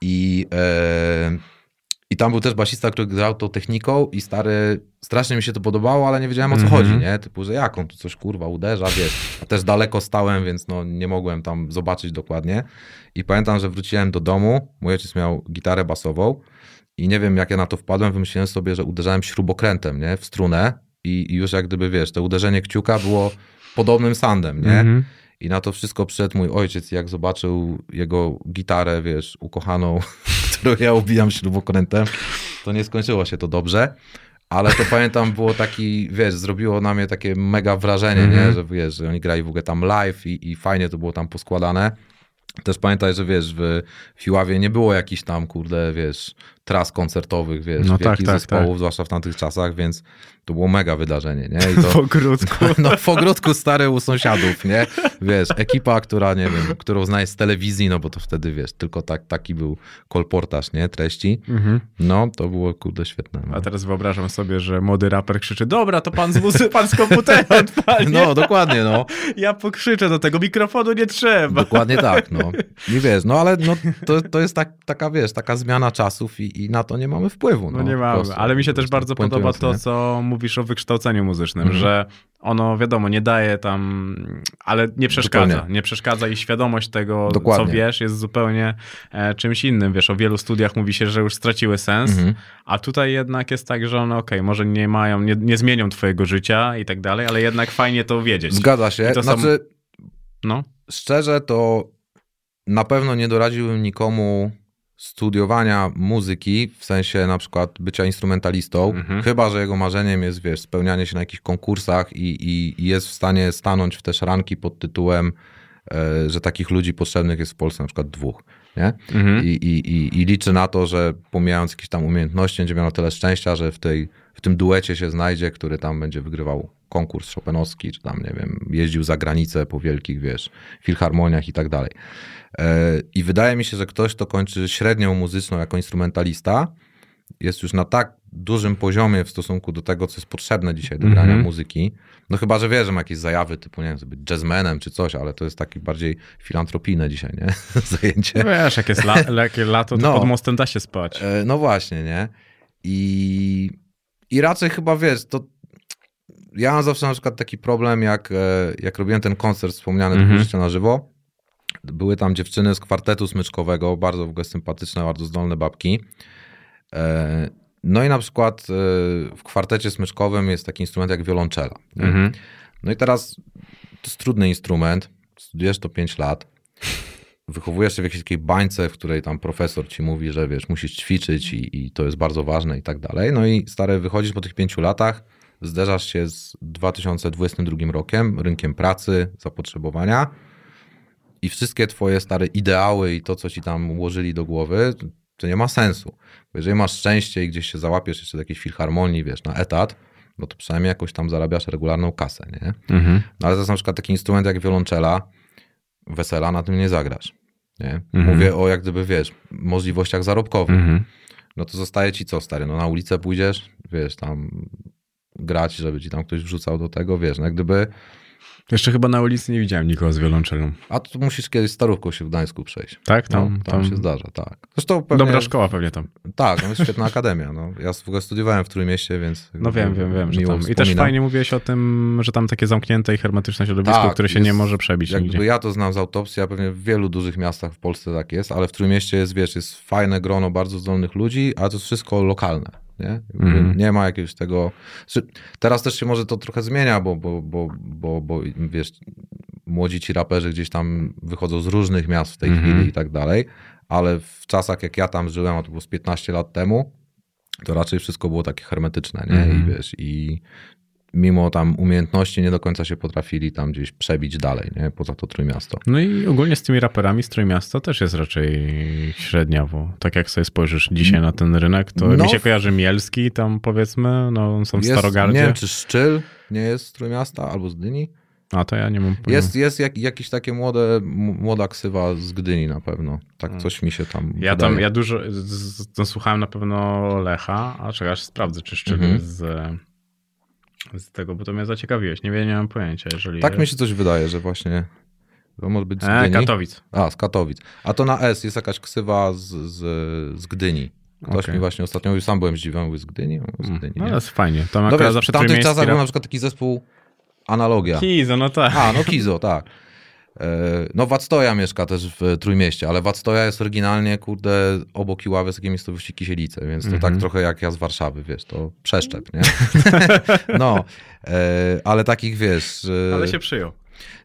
i, e, i tam był też basista, który grał tą techniką i stary, strasznie mi się to podobało, ale nie wiedziałem o co Mhm. chodzi, nie? Typu, że jak on tu coś kurwa uderza, wiesz. A też daleko stałem, więc no nie mogłem tam zobaczyć dokładnie. I pamiętam, że wróciłem do domu, mój ojciec miał gitarę basową i nie wiem jak ja na to wpadłem, wymyśliłem sobie, że uderzałem śrubokrętem, nie? W strunę i, i już jak gdyby, wiesz, to uderzenie kciuka było podobnym soundem, nie? Mhm. I na to wszystko przyszedł mój ojciec, jak zobaczył jego gitarę, wiesz, ukochaną, którą ja ubijam śrubokrętem, to nie skończyło się to dobrze. Ale to pamiętam, było taki, wiesz, zrobiło na mnie takie mega wrażenie, nie? Że wiesz, że oni grali w ogóle tam live i, i fajnie to było tam poskładane. Też pamiętaj, że wiesz, w Fiławie nie było jakichś tam, kurde, wiesz, tras koncertowych, wiesz, No tak, wielkich tak, zespołów, tak. zwłaszcza w tamtych czasach, więc to było mega wydarzenie, nie? I to, W ogródku. no w ogródku stary u sąsiadów, nie? Wiesz, ekipa, która, nie wiem, którą znaję z telewizji, no bo to wtedy, wiesz, tylko tak, taki był kolportaż, nie? Treści. Mhm. No, to było, kurde, świetne. No, A teraz wyobrażam sobie, że młody raper krzyczy, dobra, to pan z, muzy- pan z komputera odpalnie. no dokładnie, no. Ja pokrzyczę do tego, mikrofonu nie trzeba. Dokładnie tak, no. I wiesz, no ale no, to, to jest tak, taka, wiesz, taka zmiana czasów i, i na to nie mamy wpływu. No, No nie mamy, prostu. ale mi się też bardzo podoba to, nie? co mówisz o wykształceniu muzycznym, Mhm. że ono wiadomo, nie daje tam, ale nie przeszkadza. Dokładnie. Nie przeszkadza i świadomość tego, Dokładnie. co wiesz, jest zupełnie e, czymś innym. Wiesz, o wielu studiach mówi się, że już straciły sens, Mhm. a tutaj jednak jest tak, że one, okej, może nie mają, nie, nie zmienią twojego życia i tak dalej, ale jednak fajnie to wiedzieć. Zgadza się. I to są- Znaczy, No, szczerze to na pewno nie doradziłbym nikomu studiowania muzyki, w sensie na przykład bycia instrumentalistą, Mhm. chyba, że jego marzeniem jest, wiesz, spełnianie się na jakichś konkursach i, i, i jest w stanie stanąć w te szranki pod tytułem, e, że takich ludzi potrzebnych jest w Polsce na przykład dwóch, nie? mhm. I, i, i, I liczy na to, że pomijając jakieś tam umiejętności, będzie miał na tyle szczęścia, że w, tej, w tym duecie się znajdzie, który tam będzie wygrywał konkurs Chopinowski, czy tam, nie wiem, jeździł za granicę po wielkich, wiesz, filharmoniach i tak dalej. E, I wydaje mi się, że ktoś, kto kończy średnią muzyczną jako instrumentalista, jest już na tak dużym poziomie w stosunku do tego, co jest potrzebne dzisiaj do grania Mhm. muzyki. No chyba, że wie, że ma jakieś zajawy typu, nie wiem, być jazzmenem czy coś, ale to jest takie bardziej filantropijne dzisiaj, nie? Zajęcie. No wiesz, jak jest la, jakie lato, to No. pod mostem da się spać. E, No właśnie, nie? I, I raczej chyba wiesz, to ja mam zawsze na przykład taki problem, jak, e, jak robiłem ten koncert wspomniany mm życia na żywo. Były tam dziewczyny z kwartetu smyczkowego, bardzo w ogóle sympatyczne, bardzo zdolne babki. E, No i na przykład e, w kwartecie smyczkowym jest taki instrument jak wiolonczela. nie? Mhm. No i teraz to jest trudny instrument, studiujesz to 5 lat, wychowujesz się w jakiejś takiej bańce, w której tam profesor ci mówi, że wiesz, musisz ćwiczyć i, i to jest bardzo ważne i tak dalej. No i stary, wychodzisz po tych pięciu latach, zderzasz się z 2022 rokiem, rynkiem pracy, zapotrzebowania i wszystkie twoje stare ideały i to, co ci tam ułożyli do głowy, to nie ma sensu. Bo jeżeli masz szczęście i gdzieś się załapiesz jeszcze do jakiejś filharmonii, wiesz, na etat, no to przynajmniej jakoś tam zarabiasz regularną kasę, nie? Mhm. No ale to jest na przykład taki instrument jak wiolonczela, wesela na tym nie zagrasz. Nie? Mhm. Mówię o jak gdyby, wiesz, możliwościach zarobkowych. Mhm. No to zostaje ci co, stary? No na ulicę pójdziesz, wiesz, tam grać, żeby ci tam ktoś wrzucał do tego, wiesz, no jak gdyby, Jeszcze chyba na ulicy nie widziałem nikogo z wiolonczelą. a tu musisz kiedyś starówką się w Gdańsku przejść. Tak? No, Tam, tam, tam, się zdarza, tak. Zresztą pewnie, Dobra szkoła pewnie tam. Tak, no jest świetna akademia. No. Ja w ogóle studiowałem w Trójmieście, więc... No wiem, wiem, wiem, że tam. I też fajnie mówiłeś o tym, że tam takie zamknięte i hermetyczne środowisko, Tak, które się jest- nie może przebić Jak nigdzie. ja to znam z autopsji, a pewnie w wielu dużych miastach w Polsce tak jest, ale w Trójmieście jest, wiesz, jest fajne grono bardzo zdolnych ludzi, a to jest wszystko lokalne, nie? Mhm. Nie ma jakiegoś tego... Teraz też się może to trochę zmienia, bo, bo, bo, bo, bo wiesz, młodzi ci raperzy gdzieś tam wychodzą z różnych miast w tej Mhm. chwili i tak dalej, ale w czasach jak ja tam żyłem, a to było z 15 lat temu, to raczej wszystko było takie hermetyczne, nie? Mhm. I wiesz, i mimo tam umiejętności nie do końca się potrafili tam gdzieś przebić dalej, nie? Poza to Trójmiasto. No i ogólnie z tymi raperami z Trójmiasta też jest raczej średniawo. Tak jak sobie spojrzysz dzisiaj na ten rynek, to No. mi się kojarzy Mielski tam powiedzmy, no są w Jest, Starogardzie. nie wiem, czy Szczyl nie jest z Trójmiasta albo z Gdyni? A to ja nie mam pojęcia. Jest, jest jak, jakieś takie młode, młoda ksywa z Gdyni na pewno. Tak coś mi się tam Hmm. Ja wydaje. tam, ja dużo, z, z, to słuchałem na pewno Lecha, a czekaj, aż sprawdzę, czy Szczyl Mhm. jest z, z tego, bo to mnie zaciekawiłeś. Nie, wiem, nie mam pojęcia, jeżeli Tak mi się coś wydaje, że właśnie To może być z E, Gdyni. Katowic. A, z Katowic. A to na S jest jakaś ksywa z, z, z Gdyni. Ktoś Okej. mi właśnie ostatnio mówił, sam byłem zdziwiony, mówił z Gdyni? Z Mm, Gdyni No nie? jest fajnie. Tam No wiesz, zawsze w tamtych czasach był na przykład taki zespół Analogia. Kizo, no tak. A, no Kizo, tak. E, No Wactoja mieszka też w Trójmieście, ale Wactoja jest oryginalnie, kurde, obok Iławy jest takiej miejscowości Kisielice, więc to Mhm. tak trochę jak ja z Warszawy, wiesz, to przeszczep, nie? no, e, ale takich, wiesz... e, Ale się przyjął.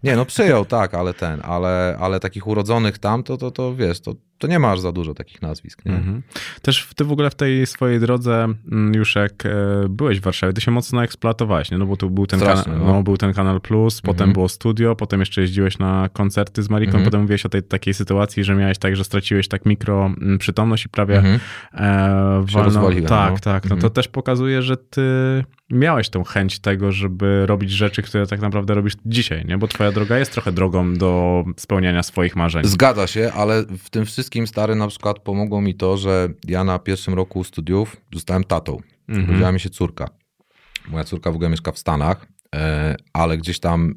Nie, no przyjął, tak, ale ten, ale, ale takich urodzonych tam, to, to, to wiesz, to, to nie masz za dużo takich nazwisk, nie? Mhm. Też ty w ogóle w tej swojej drodze, mm, już jak e, byłeś w Warszawie, ty się mocno eksploatowałeś, nie? No bo tu był ten, Strasznie, kanał, no. no. był ten Kanal Plus, potem Mhm. było studio, potem jeszcze jeździłeś na koncerty z Mariką, Mhm. potem mówiłeś o tej takiej sytuacji, że miałeś tak, że straciłeś tak mikro mm, przytomność i prawie Mhm. e, walnął- rozwaliłem, Tak, no. tak. No to Mhm. też pokazuje, że ty miałeś tą chęć tego, żeby robić rzeczy, które tak naprawdę robisz dzisiaj, nie? Bo twoja droga jest trochę drogą do spełniania swoich marzeń. Zgadza się, ale w tym wszystkim stary na przykład pomogło mi to, że ja na pierwszym roku studiów zostałem tatą. Mhm. Urodziła mi się córka. Moja córka w ogóle mieszka w Stanach, e, ale gdzieś tam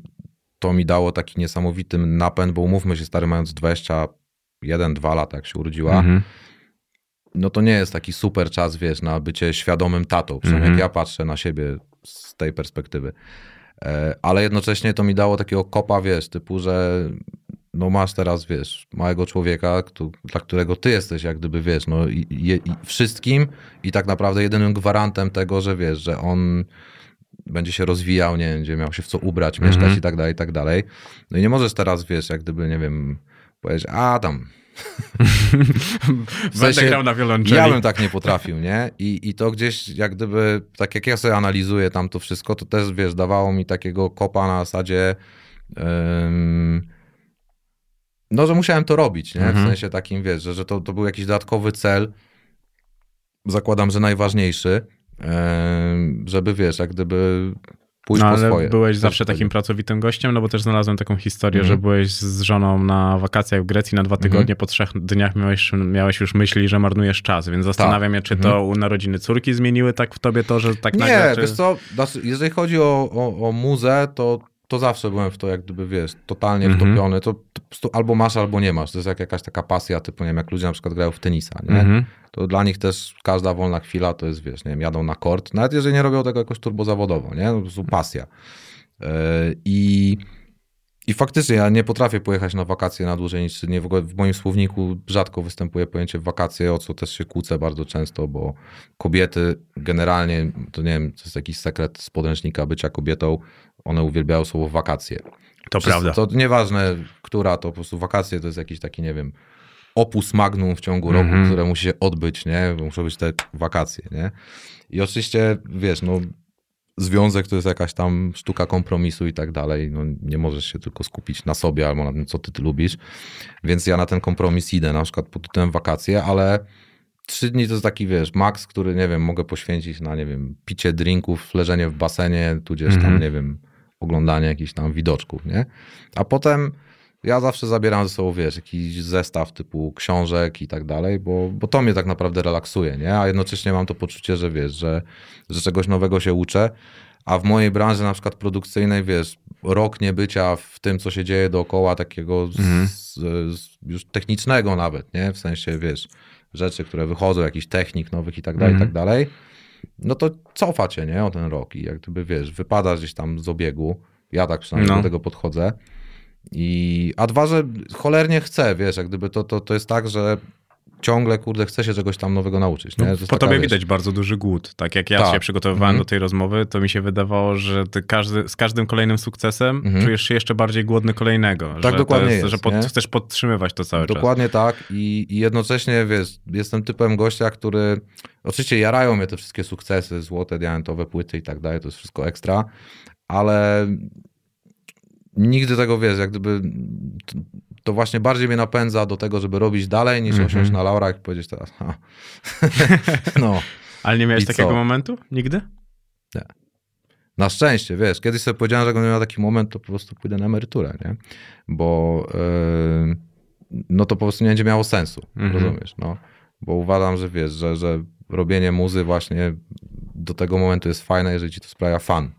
to mi dało taki niesamowity napęd, bo umówmy się, stary, mając 21-2 lata, jak się urodziła, Mhm. no to nie jest taki super czas, wiesz, na bycie świadomym tatą. Przynajmniej Mhm. jak ja patrzę na siebie z tej perspektywy. E, Ale jednocześnie to mi dało takiego kopa, wiesz, typu, że no masz teraz, wiesz, małego człowieka, któ- dla którego ty jesteś jak gdyby, wiesz, no i, i, i wszystkim i tak naprawdę jedynym gwarantem tego, że wiesz, że on będzie się rozwijał, nie będzie miał się w co ubrać, mieszkać Mhm. i tak dalej, i tak dalej. No i nie możesz teraz, wiesz, jak gdyby, nie wiem, powiedzieć, a tam, Będę sensie, grał na wiolonczeli. ja bym tak nie potrafił, nie? I, I to gdzieś jak gdyby, tak jak ja sobie analizuję tam to wszystko, to też, wiesz, dawało mi takiego kopa na zasadzie ym, no, że musiałem to robić, nie? W Mhm. sensie takim, wiesz, że, że to, to był jakiś dodatkowy cel, zakładam, że najważniejszy, żeby, wiesz, jak gdyby no, ale swoje. byłeś Też zawsze tego. takim pracowitym gościem, no bo też znalazłem taką historię, Mhm. że byłeś z żoną na wakacjach w Grecji na dwa tygodnie, po trzech dniach miałeś, miałeś już myśli, że marnujesz czas, więc zastanawiam się, czy to u narodziny córki zmieniły tak w tobie to, że tak Mhm. Nie, nagle... Czy... wiesz co, jeżeli chodzi o, o, o muzę, to, to zawsze byłem w to jak gdyby, wiesz, totalnie Mhm. wtopiony. To, albo masz, albo nie masz. To jest jak jakaś taka pasja, typu, nie wiem, jak ludzie na przykład grają w tenisa, nie? Mhm. To dla nich też każda wolna chwila to jest, wiesz, nie wiem, jadą na kort, nawet jeżeli nie robią tego jakoś turbozawodowo, nie? Po prostu pasja. Yy, I... I faktycznie ja nie potrafię pojechać na wakacje na dłużej niż trzy dni. W, ogóle w moim słowniku rzadko występuje pojęcie wakacje, o co też się kłócę bardzo często, bo kobiety generalnie, to nie wiem, to jest jakiś sekret z podręcznika bycia kobietą, one uwielbiają słowo wakacje. To Przez- prawda. To nieważne, która, to po prostu wakacje to jest jakiś taki, nie wiem, opus magnum w ciągu roku, Mhm. które musi się odbyć, nie? Bo Muszą być te wakacje, nie? I oczywiście, wiesz, no związek to jest jakaś tam sztuka kompromisu i tak dalej. No, nie możesz się tylko skupić na sobie albo na tym, co ty, ty lubisz. Więc ja na ten kompromis idę, na przykład pod tytułem wakacje, ale trzy dni to jest taki, wiesz, maks, który, nie wiem, mogę poświęcić na, nie wiem, picie drinków, leżenie w basenie, tudzież tam, Mhm. nie wiem, oglądanie jakichś tam widoczków, nie? A potem ja zawsze zabieram ze sobą, wiesz, jakiś zestaw typu książek i tak dalej, bo, bo to mnie tak naprawdę relaksuje, nie? A jednocześnie mam to poczucie, że wiesz, że, że czegoś nowego się uczę, a w mojej branży na przykład produkcyjnej, wiesz, rok niebycia w tym, co się dzieje dookoła takiego Mhm. z, z już technicznego nawet, nie? W sensie, wiesz, rzeczy, które wychodzą, jakichś technik nowych i tak dalej, i Mhm. tak dalej, no to cofa cię, nie? O ten rok i jak gdyby, wiesz, wypadasz gdzieś tam z obiegu, ja tak przynajmniej No. do tego podchodzę, i, a dwa, że cholernie chcę, wiesz, jak gdyby to, to, to jest tak, że ciągle, kurde, chcę się czegoś tam nowego nauczyć. Nie? No, po taka, tobie wiesz, widać bardzo duży głód. Tak jak ja Tak. się przygotowywałem Mhm. do tej rozmowy, to mi się wydawało, że ty każdy, z każdym kolejnym sukcesem Mhm. czujesz się jeszcze bardziej głodny kolejnego. Tak że dokładnie jest, jest, Że pod, chcesz podtrzymywać to cały czas. Dokładnie tak I, i jednocześnie, wiesz, jestem typem gościa, który, oczywiście jarają mnie te wszystkie sukcesy, złote, diamentowe płyty i tak dalej, to jest wszystko ekstra, ale nigdy tego, wiesz, jak gdyby to właśnie bardziej mnie napędza do tego, żeby robić dalej, niż Mhm. osiąść na laurach i powiedzieć teraz, ha. no. Ale nie miałeś I takiego co? momentu? Nigdy? Na szczęście, wiesz, kiedyś sobie powiedziałem, że jak będę miał taki moment, to po prostu pójdę na emeryturę, nie? Bo yy, no to po prostu nie będzie miało sensu, Mhm. rozumiesz, no. Bo uważam, że wiesz, że, że robienie muzy właśnie do tego momentu jest fajne, jeżeli ci to sprawia fan.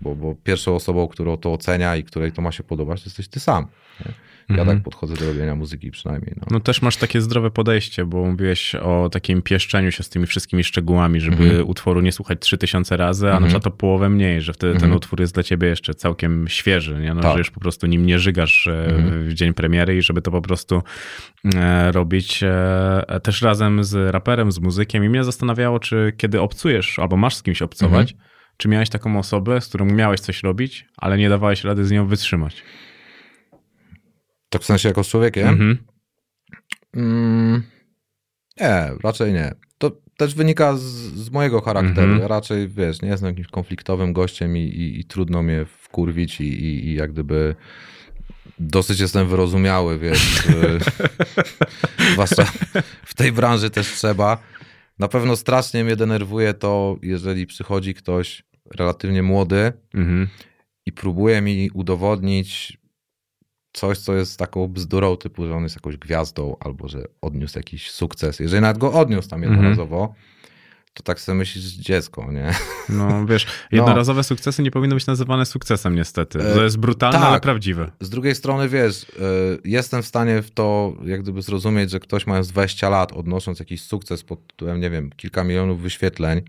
Bo, bo pierwszą osobą, którą to ocenia i której to ma się podobać, to jesteś ty sam. Nie? Ja Mhm. tak podchodzę do robienia muzyki przynajmniej. No. No też masz takie zdrowe podejście, bo mówiłeś o takim pieszczeniu się z tymi wszystkimi szczegółami, żeby Mhm. utworu nie słuchać 3000 razy, a Mhm. na przykład o połowę mniej, że wtedy ten Mhm. utwór jest dla ciebie jeszcze całkiem świeży, nie? No, Tak. że już po prostu nim nie żygasz e, Mhm. w dzień premiery i żeby to po prostu e, robić e, też razem z raperem, z muzykiem. I mnie zastanawiało, czy kiedy obcujesz albo masz z kimś obcować, Mhm. Czy miałeś taką osobę, z którą miałeś coś robić, ale nie dawałeś rady z nią wytrzymać. Tak w sensie jako z człowiekiem? Mhm. Mm, nie, raczej nie. To też wynika z, z mojego charakteru. Mhm. Ja raczej, wiesz, nie jestem jakimś konfliktowym gościem i, i, i trudno mnie wkurwić i, i, i jak gdyby dosyć jestem wyrozumiały, wiesz. Zwłaszcza w tej branży też trzeba. Na pewno strasznie mnie denerwuje to, jeżeli przychodzi ktoś relatywnie młody Mhm. i próbuje mi udowodnić coś, co jest taką bzdurą, typu, że on jest jakąś gwiazdą, albo że odniósł jakiś sukces. Jeżeli nawet go odniósł tam jednorazowo, to tak sobie myślisz, dziecko, nie? No wiesz, jednorazowe sukcesy nie powinny być nazywane sukcesem niestety. E, To jest brutalne, tak. ale prawdziwe. Z drugiej strony, wiesz, y, jestem w stanie w to jak gdyby zrozumieć, że ktoś mając 20 lat, odnosząc jakiś sukces pod tytułem, nie wiem, kilka milionów wyświetleń,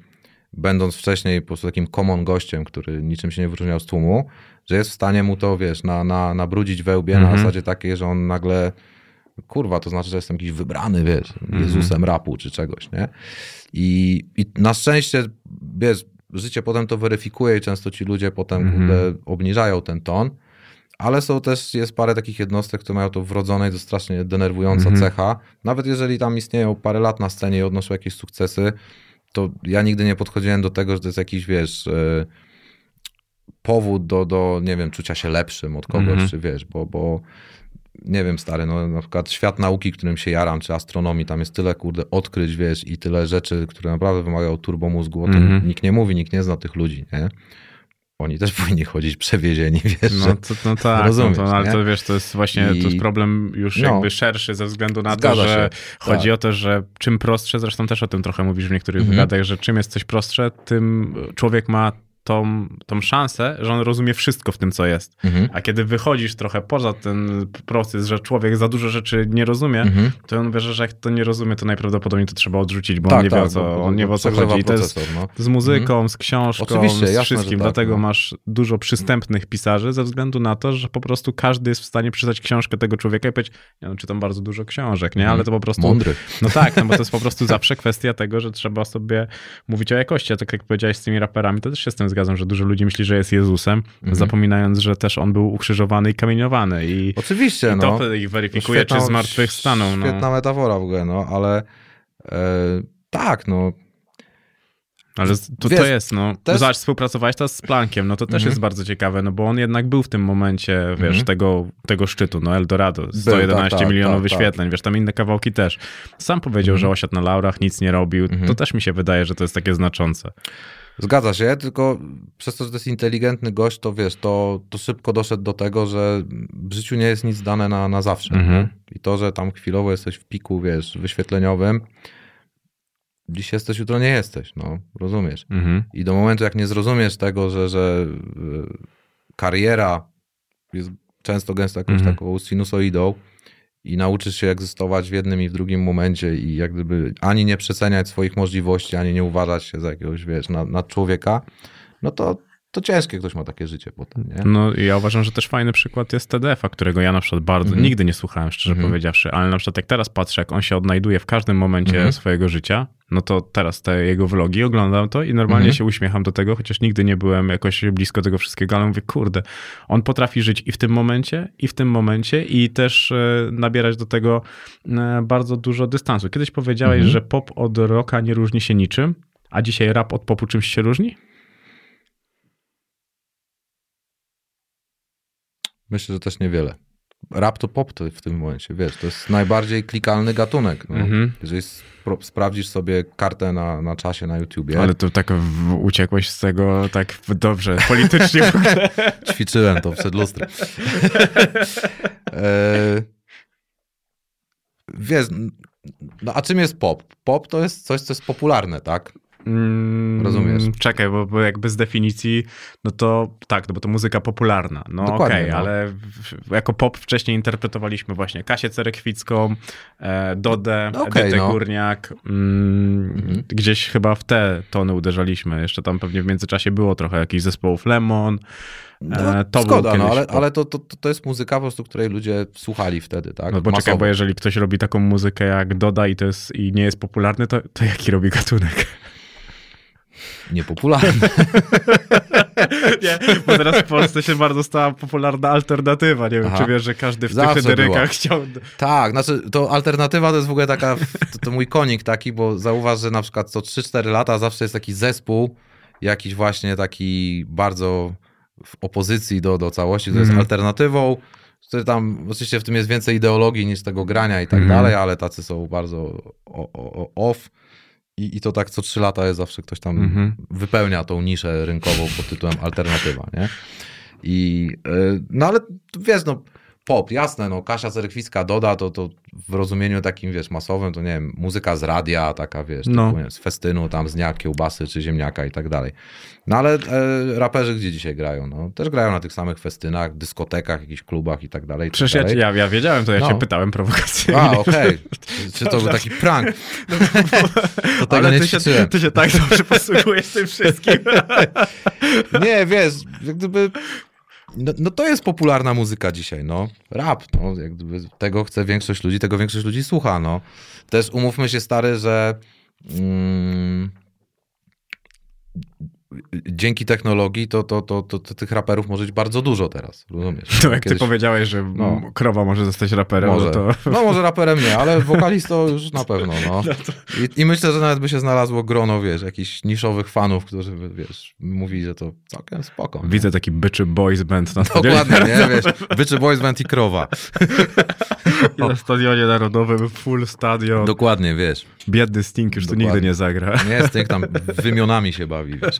będąc wcześniej po prostu takim common gościem, który niczym się nie wyróżniał z tłumu, że jest w stanie mu to, wiesz, na, na, nabrudzić we łbie na Mhm. zasadzie takiej, że on nagle kurwa, to znaczy, że jestem jakiś wybrany, wiesz, Jezusem rapu czy czegoś, nie? I, I na szczęście, wiesz, życie potem to weryfikuje i często ci ludzie potem Mhm. kurde, obniżają ten ton, ale są też, jest parę takich jednostek, które mają to wrodzone i to strasznie denerwująca Mhm. cecha. Nawet jeżeli tam istnieją parę lat na scenie i odnoszą jakieś sukcesy, to ja nigdy nie podchodziłem do tego, że to jest jakiś, wiesz, e, powód do, do, nie wiem, czucia się lepszym od kogoś, Mhm. czy wiesz, bo, bo nie wiem, stary, no na przykład świat nauki, którym się jaram, czy astronomii, tam jest tyle, kurde, odkryć, wiesz, i tyle rzeczy, które naprawdę wymagają turbomózgu, o tym Mhm. nikt nie mówi, nikt nie zna tych ludzi, nie? Oni też powinni chodzić przewiezieni, wiesz, No, to, no tak, Rozumiesz, no to, ale nie? to wiesz, to jest właśnie I- to jest problem już No. jakby szerszy ze względu na to, że się. chodzi Tak. o to, że czym prostsze, zresztą też o tym trochę mówisz w niektórych Mhm. wywiadach, że czym jest coś prostsze, tym człowiek ma tą, tą szansę, że on rozumie wszystko w tym, co jest. Mhm. A kiedy wychodzisz trochę poza ten proces, że człowiek za dużo rzeczy nie rozumie, Mhm. to on wierzy, że jak to nie rozumie, to najprawdopodobniej to trzeba odrzucić, bo Tak, on nie wie, o tak, co, bo- on nie wie, co chodzi. I to jest no. z muzyką, z książką, Oczywiście, z jasne, wszystkim. tak, Dlatego no. masz dużo przystępnych pisarzy ze względu na to, że po prostu każdy jest w stanie przeczytać książkę tego człowieka i powiedzieć, ja no, czytam bardzo dużo książek, nie? Ale to po prostu... Mądry. No tak, no bo to jest po prostu zawsze kwestia tego, że trzeba sobie mówić o jakości. A tak jak powiedziałeś z tymi raperami, to też tym zgadzam, że dużo ludzi myśli, że jest Jezusem, Mhm. zapominając, że też on był ukrzyżowany i kamieniowany. I, Oczywiście, i no. to ich weryfikuje, czy zmartwychwstaną. No. Świetna metafora w ogóle, no, ale e, tak, no. Ale to, Wiesz, to jest, no. też- Zobacz, współpracowałeś teraz z Plankiem, no to też Mhm. jest bardzo ciekawe, no bo on jednak był w tym momencie, wiesz, Mhm. tego, tego szczytu, no Eldorado, 111 tak, tak, milionów tak, wyświetleń, wiesz, tam inne kawałki też. Sam powiedział, Mhm. że osiadł na laurach, nic nie robił, Mhm. to też mi się wydaje, że to jest takie znaczące. Zgadza się, tylko przez to, że to jest inteligentny gość, to wiesz, to, to szybko doszedł do tego, że w życiu nie jest nic dane na, na zawsze. Mhm. I to, że tam chwilowo jesteś w piku, wiesz, wyświetleniowym, dziś jesteś, jutro nie jesteś, no, rozumiesz. Mhm. I do momentu, jak nie zrozumiesz tego, że, że y, kariera jest często gęsto jakąś Mhm. taką sinusoidą i nauczysz się egzystować w jednym i w drugim momencie i jak gdyby ani nie przeceniać swoich możliwości, ani nie uważać się za jakiegoś, wiesz, nad, nad człowieka, no to, to ciężkie ktoś ma takie życie potem, nie? No i ja uważam, że też fajny przykład jest TDF-a, którego ja na przykład bardzo, Mhm. nigdy nie słuchałem, szczerze Mhm. powiedziawszy, ale na przykład jak teraz patrzę, jak on się odnajduje w każdym momencie Mhm. swojego życia, no to teraz te jego vlogi oglądam to i normalnie Mhm. się uśmiecham do tego, chociaż nigdy nie byłem jakoś blisko tego wszystkiego, ale mówię, kurde, on potrafi żyć i w tym momencie, i w tym momencie i też e, nabierać do tego e, bardzo dużo dystansu. Kiedyś powiedziałeś, Mhm. że pop od rocka nie różni się niczym, a dzisiaj rap od popu czymś się różni? Myślę, że też niewiele. Rap to pop to w tym momencie, wiesz, to jest najbardziej klikalny gatunek. No. Mhm. Jeżeli spro- sprawdzisz sobie kartę na, na czasie na YouTubie, Ale to tak w, uciekłeś z tego tak dobrze, politycznie w ogóle. Ćwiczyłem to przed lustrem. e... Wiesz, no a czym jest pop? Pop to jest coś, co jest popularne, tak? Mm, Rozumiesz? Czekaj, bo, bo jakby z definicji, no to tak, no bo to muzyka popularna. No okej, Dokładnie, no. ale w, jako pop wcześniej interpretowaliśmy właśnie Kasię Cerekwicką, e, Dodę, No okej, Edytę no. Górniak. Mm, Mhm. Gdzieś chyba w te tony uderzaliśmy. Jeszcze tam pewnie w międzyczasie było trochę jakichś zespołów Lemon. No, E, to był zgoda, no, ale, ale to, to, to jest muzyka po prostu, której ludzie słuchali wtedy, tak? No bo czekaj, bo jeżeli ktoś robi taką muzykę jak Doda i to jest i nie jest popularny, to, to jaki robi gatunek? Niepopularny. Nie, bo teraz w Polsce się bardzo stała popularna alternatywa. Nie wiem, Aha. czy wiesz, że każdy w Zawsze tych Federykach była. chciał... Tak, znaczy to alternatywa to jest w ogóle taka, to, to mój konik taki, bo zauważ, że na przykład co 3-4 lata zawsze jest taki zespół, jakiś właśnie taki bardzo w opozycji do, do całości, to jest Mhm. alternatywą, który tam, oczywiście w tym jest więcej ideologii niż tego grania i tak Mhm. dalej, ale tacy są bardzo o, o, o off i, i to tak co 3 lata jest zawsze ktoś tam Mhm. wypełnia tą niszę rynkową pod tytułem alternatywa, nie? I, y, no ale wiesz, no pop, jasne, no Kasia Cerekwicka doda, to, to w rozumieniu takim, wiesz, masowym, to nie wiem, muzyka z radia, taka, wiesz, No. typu, wiem, z festynu, tam z dnia kiełbasy czy ziemniaka i tak dalej. No ale e, raperzy gdzie dzisiaj grają? No też grają na tych samych festynach, dyskotekach, jakichś klubach i tak dalej. i tak Przecież ja, dalej. ja, ja wiedziałem, to ja No. cię pytałem prowokacyjnie. A, okej. Czy to był taki prank? To tego Ale nie ty się, ty się tak dobrze posługujesz tym wszystkim. Nie, wiesz, jak gdyby... No, no to jest popularna muzyka dzisiaj, no. Rap, no. Jak gdyby tego chce większość ludzi, tego większość ludzi słucha, no. Też umówmy się, stary, że... Mm, dzięki technologii to, to, to, to, tych raperów może być bardzo dużo teraz, rozumiesz? To jak ty powiedziałeś, że No. no. krowa może zostać raperem, Może. no to... No może raperem nie, ale wokalistą już na pewno, no. I, I myślę, że nawet by się znalazło grono, wiesz, jakichś niszowych fanów, którzy, by, wiesz, mówili, że to całkiem spoko. Widzę taki byczy boys band na stadionie, Dokładnie, nie, wiesz, byczy boys band i krowa. na stadionie narodowym, full stadion. Dokładnie, wiesz. Biedny Sting już tu nigdy nie zagra. Nie tych tam wymionami się bawi, wiesz.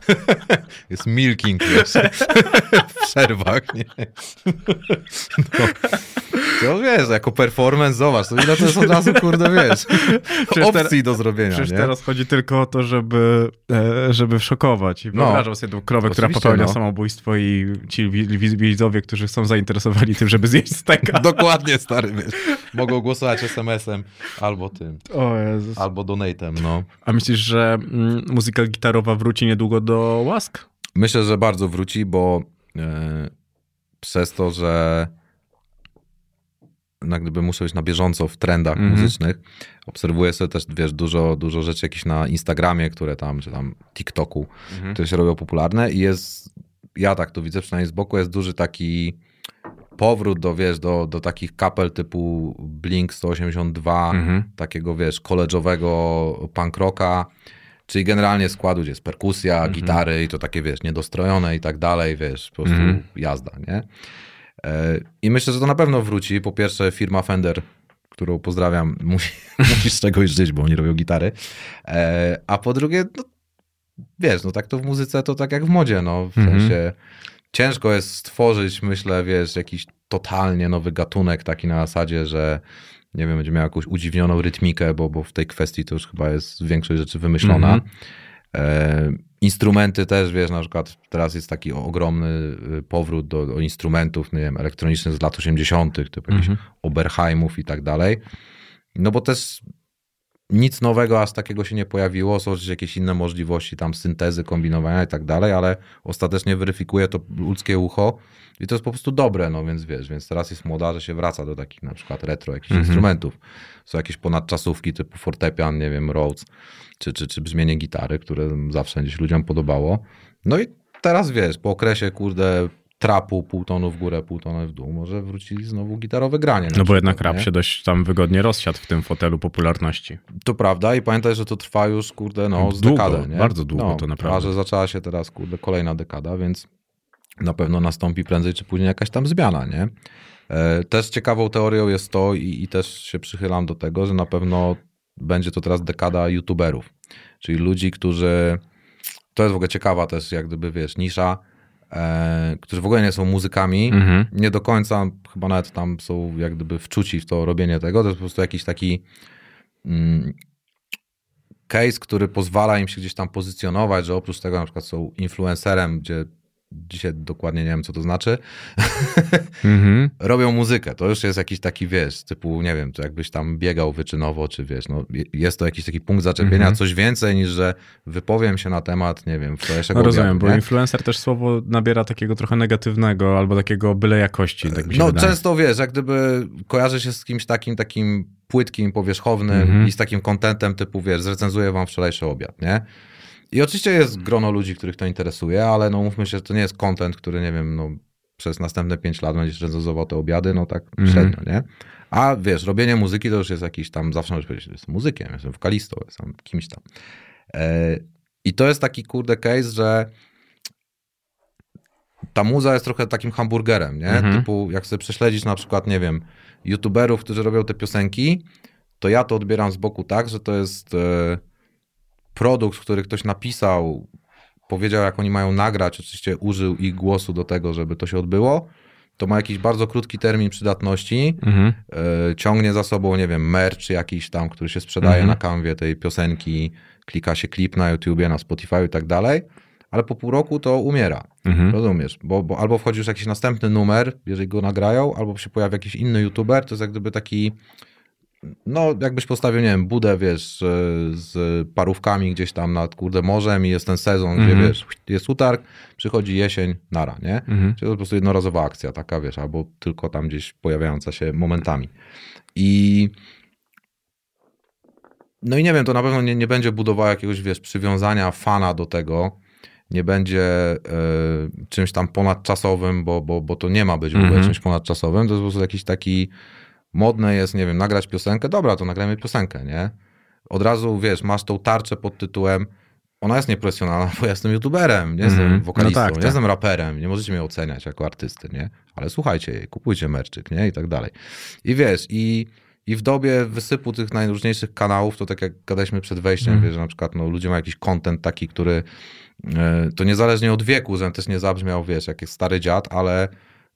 Jest milking, wiesz. W przerwach, nie? No. To wiesz, jako performance, zobacz, to ile to jest od razu, kurde, wiesz, Przecież opcji do zrobienia, Przecież nie? teraz chodzi tylko o to, żeby, e, żeby szokować. I No. wyobrażam sobie tą krowę, która popełnia no. samobójstwo i ci wi- wi- widzowie, którzy są zainteresowani tym, żeby zjeść steka. Dokładnie, stary, wiesz. Mogą głosować SMS-em albo tym, albo donatem, no. A myślisz, że mm, muzyka gitarowa wróci niedługo do łask? Myślę, że bardzo wróci, bo e, przez to, że jak gdyby muszę być na bieżąco w trendach Mhm. muzycznych, obserwuję sobie też, wiesz, dużo, dużo rzeczy jakieś na Instagramie, które tam, czy tam TikToku, które się robią popularne i jest, ja tak to widzę przynajmniej z boku, jest duży taki powrót do, wiesz, do, do takich kapel typu Blink 182, Mhm. takiego, wiesz, koleżowego punk rocka, czyli generalnie składu, gdzie jest perkusja, Mhm. gitary i to takie, wiesz, niedostrojone i tak dalej, wiesz, po prostu Mhm. jazda, nie? E, I myślę, że to na pewno wróci. Po pierwsze firma Fender, którą pozdrawiam, musi, musi z czegoś żyć, bo oni robią gitary. E, A po drugie, no, wiesz, no tak to w muzyce, to tak jak w modzie, no, w Mhm. sensie ciężko jest stworzyć, myślę, wiesz, jakiś totalnie nowy gatunek taki na zasadzie, że nie wiem, będzie miał jakąś udziwnioną rytmikę, bo, bo w tej kwestii to już chyba jest większość rzeczy wymyślona. Mhm. E, instrumenty też, wiesz, na przykład teraz jest taki ogromny y, powrót do, do instrumentów, nie wiem, elektronicznych z lat 80., typu jakichś Mhm. Oberheimów i tak dalej. No bo też nic nowego aż takiego się nie pojawiło, są też jakieś inne możliwości tam syntezy, kombinowania i tak dalej, ale ostatecznie weryfikuje to ludzkie ucho i to jest po prostu dobre, no więc wiesz, więc teraz jest moda, że się wraca do takich na przykład retro jakichś Mhm. instrumentów. Są jakieś ponadczasówki typu fortepian, nie wiem, Rhodes, czy, czy, czy brzmienie gitary, które zawsze gdzieś ludziom podobało. No i teraz wiesz, po okresie, kurde, trapu, pół tonu w górę, pół w dół, może wróci znowu gitarowe granie. No bo jednak rap nie? się dość tam wygodnie rozsiadł w tym fotelu popularności. To prawda i pamiętaj, że to trwa już, kurde, no, z Długo, dekadę, nie? bardzo długo no, to naprawdę. A że zaczęła się teraz, kurde, kolejna dekada, więc na pewno nastąpi prędzej czy później jakaś tam zmiana, nie? E, Też ciekawą teorią jest to i, i też się przychylam do tego, że na pewno będzie to teraz dekada youtuberów, czyli ludzi, którzy, to jest w ogóle ciekawa też, jak gdyby, wiesz, nisza, e, którzy w ogóle nie są muzykami, Mhm. nie do końca, chyba nawet tam są jak gdyby wczuci w to robienie tego, to jest po prostu jakiś taki mm, case, który pozwala im się gdzieś tam pozycjonować, że oprócz tego na przykład są influencerem, gdzie dzisiaj dokładnie nie wiem, co to znaczy, Mhm. robią muzykę. To już jest jakiś taki, wiesz, typu, nie wiem, to jakbyś tam biegał wyczynowo, czy wiesz, no, je- jest to jakiś taki punkt zaczepienia, Mhm. coś więcej niż, że wypowiem się na temat, nie wiem, wczorajszego No rozumiem, obiadu, bo influencer też słowo nabiera takiego trochę negatywnego albo takiego byle jakości, tak mi się No wydaje. często, wiesz, jak gdyby kojarzy się z kimś takim, takim płytkim, powierzchownym Mhm. i z takim kontentem typu, wiesz, zrecenzuję wam wczorajszy obiad, nie? I oczywiście jest grono ludzi, których to interesuje, ale no mówmy się, że to nie jest content, który, nie wiem, no przez następne pięć lat będziesz recenzował te obiady, no tak Mhm. średnio, nie? A wiesz, robienie muzyki to już jest jakiś tam, zawsze możesz powiedzieć, że jestem muzykiem, jestem wokalistą, jestem kimś tam. E, I to jest taki kurde case, że ta muza jest trochę takim hamburgerem, nie? Mhm. Typu, jak sobie prześledzić na przykład, nie wiem, youtuberów, którzy robią te piosenki, to ja to odbieram z boku tak, że to jest e, produkt, który ktoś napisał, powiedział, jak oni mają nagrać, oczywiście użył ich głosu do tego, żeby to się odbyło. To ma jakiś bardzo krótki termin przydatności, Mhm. e, ciągnie za sobą, nie wiem, merch jakiś tam, który się sprzedaje Mhm. na kanwie tej piosenki, klika się klip na YouTubie, na Spotify i tak dalej, ale po pół roku to umiera. Mhm. Rozumiesz? Bo, bo albo wchodzi już jakiś następny numer, jeżeli go nagrają, albo się pojawia jakiś inny youtuber, to jest jak gdyby taki no jakbyś postawił, nie wiem, budę, wiesz, z parówkami gdzieś tam nad, kurde, morzem i jest ten sezon, gdzie, Mhm. wiesz, jest utarg, przychodzi jesień, nara, nie? Mhm. Czyli to po prostu jednorazowa akcja taka, wiesz, albo tylko tam gdzieś pojawiająca się momentami. I no i nie wiem, to na pewno nie, nie będzie budowało jakiegoś, wiesz, przywiązania fana do tego, nie będzie e, czymś tam ponadczasowym, bo, bo, bo to nie ma być w ogóle Mhm. czymś ponadczasowym, to jest po prostu jakiś taki modne jest, nie wiem, nagrać piosenkę, dobra, to nagrajmy piosenkę, nie? Od razu, wiesz, masz tą tarczę pod tytułem ona jest nieprofesjonalna, bo ja jestem youtuberem, nie jestem Mhm. wokalistą, No tak, nie tak. jestem raperem, nie możecie mnie oceniać jako artysty, nie? Ale słuchajcie jej, kupujcie merczyk, nie? I tak dalej. I wiesz, i, i w dobie wysypu tych najróżniejszych kanałów, to tak jak gadaliśmy przed wejściem, Mhm. wiesz, że na przykład no, ludzie mają jakiś content taki, który e, to niezależnie od wieku, żebym też nie zabrzmiał, wiesz, jak jest stary dziad, ale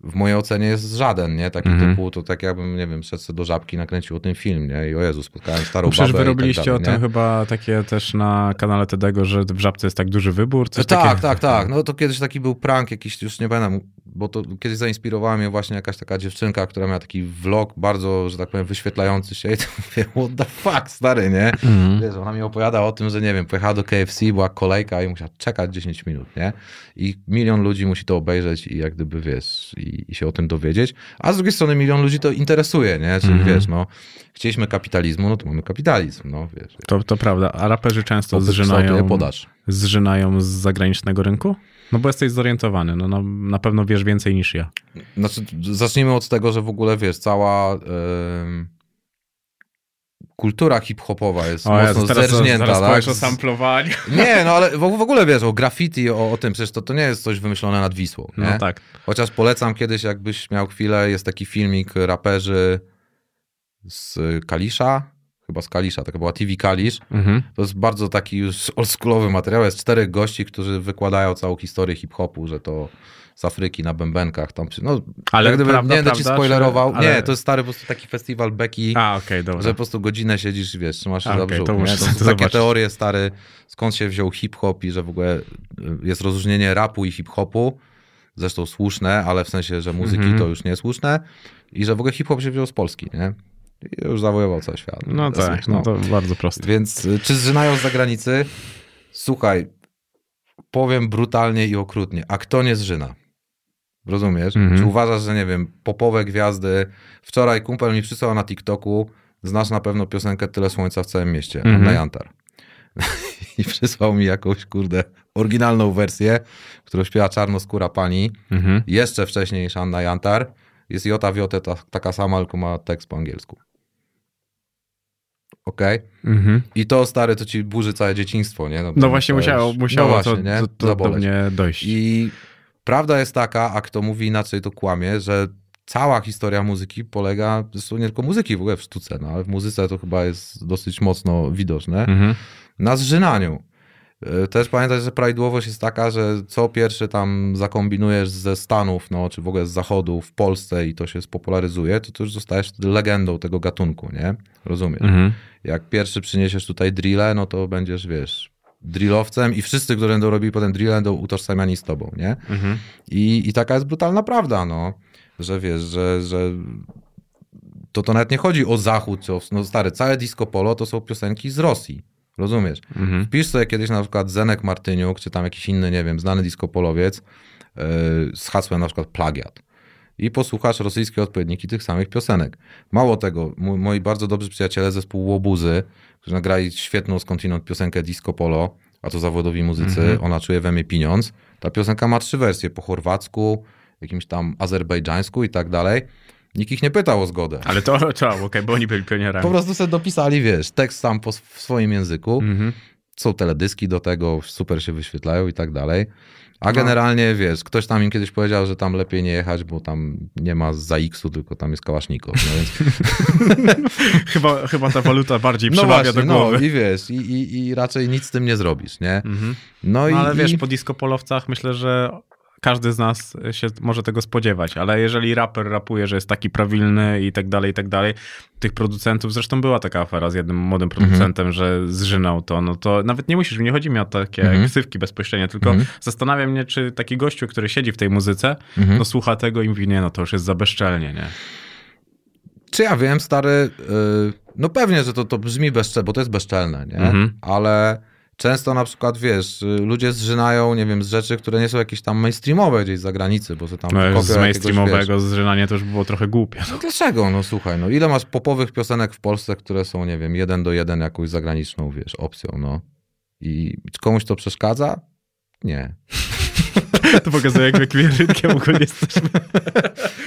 w mojej ocenie jest żaden, nie? Taki Mhm. typu, to tak jakbym, nie wiem, szedł do żabki, nakręcił o tym film, nie? I o Jezu, spotkałem starą No przecież babę wy i tak dalej, o tym nie? chyba takie też na kanale Tedego, że w Żabce jest tak duży wybór, coś tak, takiego. tak, tak. No to kiedyś taki był prank jakiś, już nie pamiętam, bo to kiedyś zainspirowała mnie właśnie jakaś taka dziewczynka, która miała taki vlog bardzo, że tak powiem, wyświetlający się i to mówię, what the fuck, stary, nie? Mhm. Wiesz, ona mi opowiada o tym, że nie wiem, pojechała do KFC, była kolejka i musiała czekać 10 minut, nie? I milion ludzi musi to obejrzeć i jak gdyby, wiesz, i, i się o tym dowiedzieć. A z drugiej strony milion ludzi to interesuje, nie? Czyli Mhm. wiesz, no, chcieliśmy kapitalizmu, no to mamy kapitalizm, no, wiesz. To, to prawda. A raperzy często zżynają, zżynają z zagranicznego rynku? No bo jesteś zorientowany, no, no na pewno wiesz więcej niż ja. Znaczy, zacznijmy od tego, że w ogóle, wiesz, cała ym, kultura hip-hopowa jest mocno zerżnięta, zaraz tak? powiesz o samplowaniu. Nie, no ale w, w ogóle, wiesz, o graffiti, o, o tym, przecież to, to nie jest coś wymyślone nad Wisłą, nie? No tak. Chociaż polecam kiedyś, jakbyś miał chwilę, jest taki filmik raperzy z Kalisza, chyba z Kalisza, taka była TV Kalisz. Mhm. To jest bardzo taki już oldschoolowy materiał. Jest czterech gości, którzy wykładają całą historię hip-hopu, że to z Afryki na bębenkach. Tam, no, Ale jak gdyby, prawda, nie będę ci prawda, spoilerował. czy- ale- Nie, to jest stary po prostu taki festiwal beki, A, okej, dobra. że po prostu godzinę siedzisz, wiesz, trzymasz się A, za okej, brzuch. to nie? muszę To są takie teorie stare, skąd się wziął hip-hop i że w ogóle y, jest rozróżnienie rapu i hip-hopu. Zresztą słuszne, ale w sensie, że muzyki Mhm. to już niesłuszne. I że w ogóle hip-hop się wziął z Polski, nie? I już zawojował cały świat. No tak, it, no to bardzo proste. więc y, czy zżynają z zagranicy? Słuchaj, powiem brutalnie i okrutnie. A kto nie zżyna? Rozumiesz? Mhm. Czy uważasz, że nie wiem, popowe gwiazdy. Wczoraj kumpel mi przysłał na TikToku, znasz na pewno piosenkę Tyle Słońca w całym mieście, Mhm. Anna Jantar. I przysłał mi jakąś, kurde, oryginalną wersję, którą śpiewa czarnoskóra pani. Mhm. Jeszcze wcześniej niż Anna Jantar. Jest Jota w Jotę ta, taka sama, tylko ma tekst po angielsku. Okej? Mhm. I to, stary, to ci burzy całe dzieciństwo, nie? bo No właśnie musiało, musiało no właśnie, to, nie? to, to do mnie dojść. I prawda jest taka, a kto mówi inaczej, to kłamie, że cała historia muzyki polega, zresztą nie tylko muzyki, w ogóle w sztuce, no ale w muzyce to chyba jest dosyć mocno widoczne, Mhm. na zżynaniu. E, Też pamiętaj, że prawidłowość jest taka, że co pierwszy tam zakombinujesz ze Stanów, no, czy w ogóle z Zachodu w Polsce i to się spopularyzuje, to, to już zostajesz legendą tego gatunku, nie? Rozumiesz? Mhm. Jak pierwszy przyniesiesz tutaj drille, no to będziesz, wiesz, drillowcem i wszyscy, którzy będą robili potem drille, będą utożsamiani z tobą, nie? Mhm. I, I taka jest brutalna prawda, no. Że wiesz, że, że to to nawet nie chodzi o zachód, o, no stary, całe disco polo to są piosenki z Rosji. Rozumiesz? Mhm. Wpisz sobie kiedyś na przykład Zenek Martyniuk, czy tam jakiś inny, nie wiem, znany disco polowiec yy, z hasłem na przykład plagiat. I posłuchasz rosyjskie odpowiedniki tych samych piosenek. Mało tego, mój, moi bardzo dobrzy przyjaciele zespół Łobuzy, którzy nagrali świetną skądinąd piosenkę disco polo, a to zawodowi muzycy, Mhm. ona czuje we mnie pieniądz. Ta piosenka ma trzy wersje, po chorwacku, jakimś tam azerbejdżańsku i tak dalej. Nikt ich nie pytał o zgodę. Ale to trzeba, okej, bo oni byli pionierami. Po prostu sobie dopisali, wiesz, tekst sam po, w swoim języku. Mhm. Są teledyski do tego, super się wyświetlają i tak dalej. A No. generalnie, wiesz, ktoś tam im kiedyś powiedział, że tam lepiej nie jechać, bo tam nie ma za X-u, tylko tam jest kałasznikow. No, więc, chyba, chyba ta waluta bardziej no przemawia właśnie, do no głowy. i wiesz, i, i, i raczej nic z tym nie zrobisz, nie? Mhm. No, i, No ale wiesz, i, po disco polowcach myślę, że każdy z nas się może tego spodziewać, ale jeżeli raper rapuje, że jest taki prawilny i tak dalej, i tak dalej, tych producentów, zresztą była taka afera z jednym młodym Mhm. producentem, że zżynał to, no to nawet nie musisz, nie chodzi mi o takie Mhm. ksywki bezpośrednio, tylko Mhm. zastanawiam mnie, czy taki gościu, który siedzi w tej muzyce, Mhm. no słucha tego i mówi, nie, no to już jest za bezczelnie, nie? Czy ja wiem, stary, yy, no pewnie, że to, to brzmi bezczelne, bo to jest bezczelne, nie? Mhm. Ale często na przykład, wiesz, ludzie zżynają, nie wiem, z rzeczy, które nie są jakieś tam mainstreamowe gdzieś z zagranicy, bo sobie tam No z mainstreamowego zżynanie to już było trochę głupie. No dlaczego? No słuchaj, no ile masz popowych piosenek w Polsce, które są, nie wiem, jeden do jeden jakąś zagraniczną, wiesz, opcją, no. I komuś to przeszkadza? Nie. To pokazuje, jak my rynkiem ogólnie jesteśmy.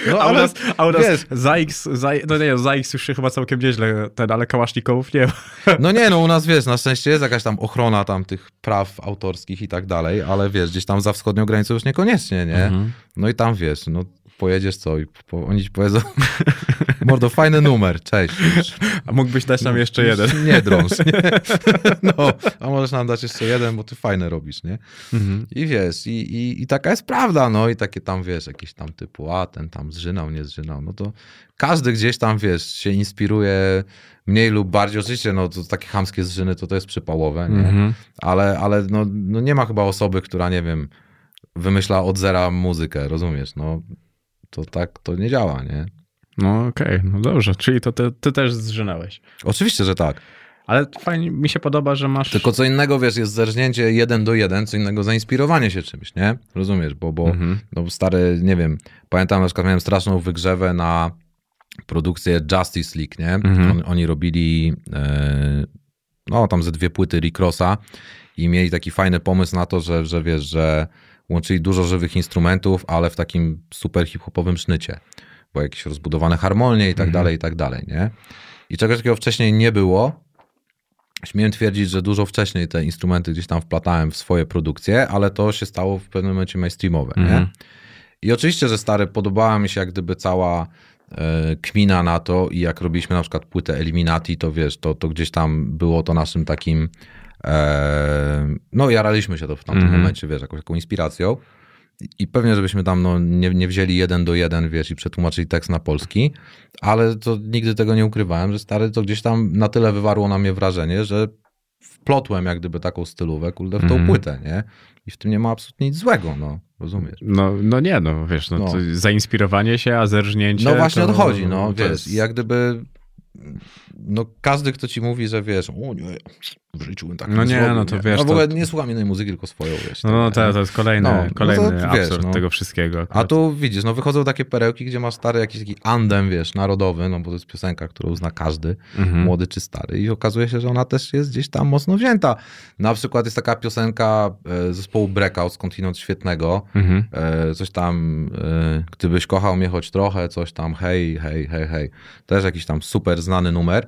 No, A u ale nas, a u nas wiesz- za X, za, no nie, za X już się chyba całkiem nieźle ten, ale kałaszników nie ma. No nie, no u nas, wiesz, na szczęście jest jakaś tam ochrona tam tych praw autorskich i tak dalej, ale wiesz, gdzieś tam za wschodnią granicą już niekoniecznie, nie? Mhm. No i tam, wiesz, no pojedziesz co i po, oni ci powiedzą, mordo, fajny numer, cześć. A mógłbyś dać nam jeszcze jeden. Nie drąż, nie? No, a możesz nam dać jeszcze jeden, bo ty fajne robisz, nie? Mhm. I wiesz, i, i, i taka jest prawda, no i takie tam, wiesz, jakieś tam typu, a ten tam zżynał, nie zżynał, no to każdy gdzieś tam, wiesz, się inspiruje mniej lub bardziej, oczywiście, no to takie chamskie zżyny to to jest przypałowe, nie? Mhm. Ale, ale no, no nie ma chyba osoby, która, nie wiem, wymyśla od zera muzykę, rozumiesz, no to tak to nie działa, nie? No okej, no dobrze, czyli to ty, ty też zżynałeś. Oczywiście, że tak. Ale fajnie, mi się podoba, że masz... Tylko co innego, wiesz, jest zerżnięcie jeden do jeden, co innego zainspirowanie się czymś, nie? Rozumiesz, bo, bo Mhm. no stary, nie wiem, pamiętam na przykład miałem straszną wygrzewę na produkcję Justice League, nie? Mhm. On, oni robili e, no tam ze dwie płyty Rick Rossa i mieli taki fajny pomysł na to, że, że wiesz, że łączyli dużo żywych instrumentów, ale w takim super hip-hopowym sznycie, bo jakieś rozbudowane harmonie i tak Mhm. dalej, i tak dalej, nie? I czegoś takiego wcześniej nie było, Śmiem twierdzić, że dużo wcześniej te instrumenty gdzieś tam wplatałem w swoje produkcje, ale to się stało w pewnym momencie mainstreamowe, Mhm. nie? I oczywiście, że stary, podobała mi się jak gdyby cała e, kmina na to i jak robiliśmy na przykład płytę Eliminati, to wiesz, to, to gdzieś tam było to naszym takim no jaraliśmy się to w tamtym Mhm. momencie, wiesz, jakąś taką inspiracją. I pewnie, żebyśmy tam no, nie, nie wzięli jeden do jeden, wiesz, i przetłumaczyli tekst na polski, ale to nigdy tego nie ukrywałem, że stary to gdzieś tam na tyle wywarło na mnie wrażenie, że wplotłem jak gdyby taką stylówę, kurde, w tą Mhm. płytę, nie? I w tym nie ma absolutnie nic złego, no, rozumiesz? No, no nie, no wiesz, no, No. Zainspirowanie się, a zerżnięcie... No właśnie to, odchodzi, no, to wiesz, jest- i jak gdyby no każdy, kto ci mówi, że wiesz, o nie, w życiu bym tak No nie, zrobił, no to wiesz, No w ogóle to- nie słucham innej muzyki, tylko swoją, wiesz. No, no tak, to, to jest kolejny, No, no to kolejny wiesz, absurd no. tego wszystkiego. A akurat. tu widzisz, no wychodzą takie perełki, gdzie masz stary jakiś taki andem, wiesz, narodowy, no bo to jest piosenka, którą zna każdy, Mhm. młody czy stary i okazuje się, że ona też jest gdzieś tam mocno wzięta. Na przykład jest taka piosenka e, zespołu Breakout, skądinąd świetnego, Mhm. e, coś tam, e, gdybyś kochał mnie choć trochę, coś tam, hej, hej, hej, hej. Też jakiś tam super znany numer.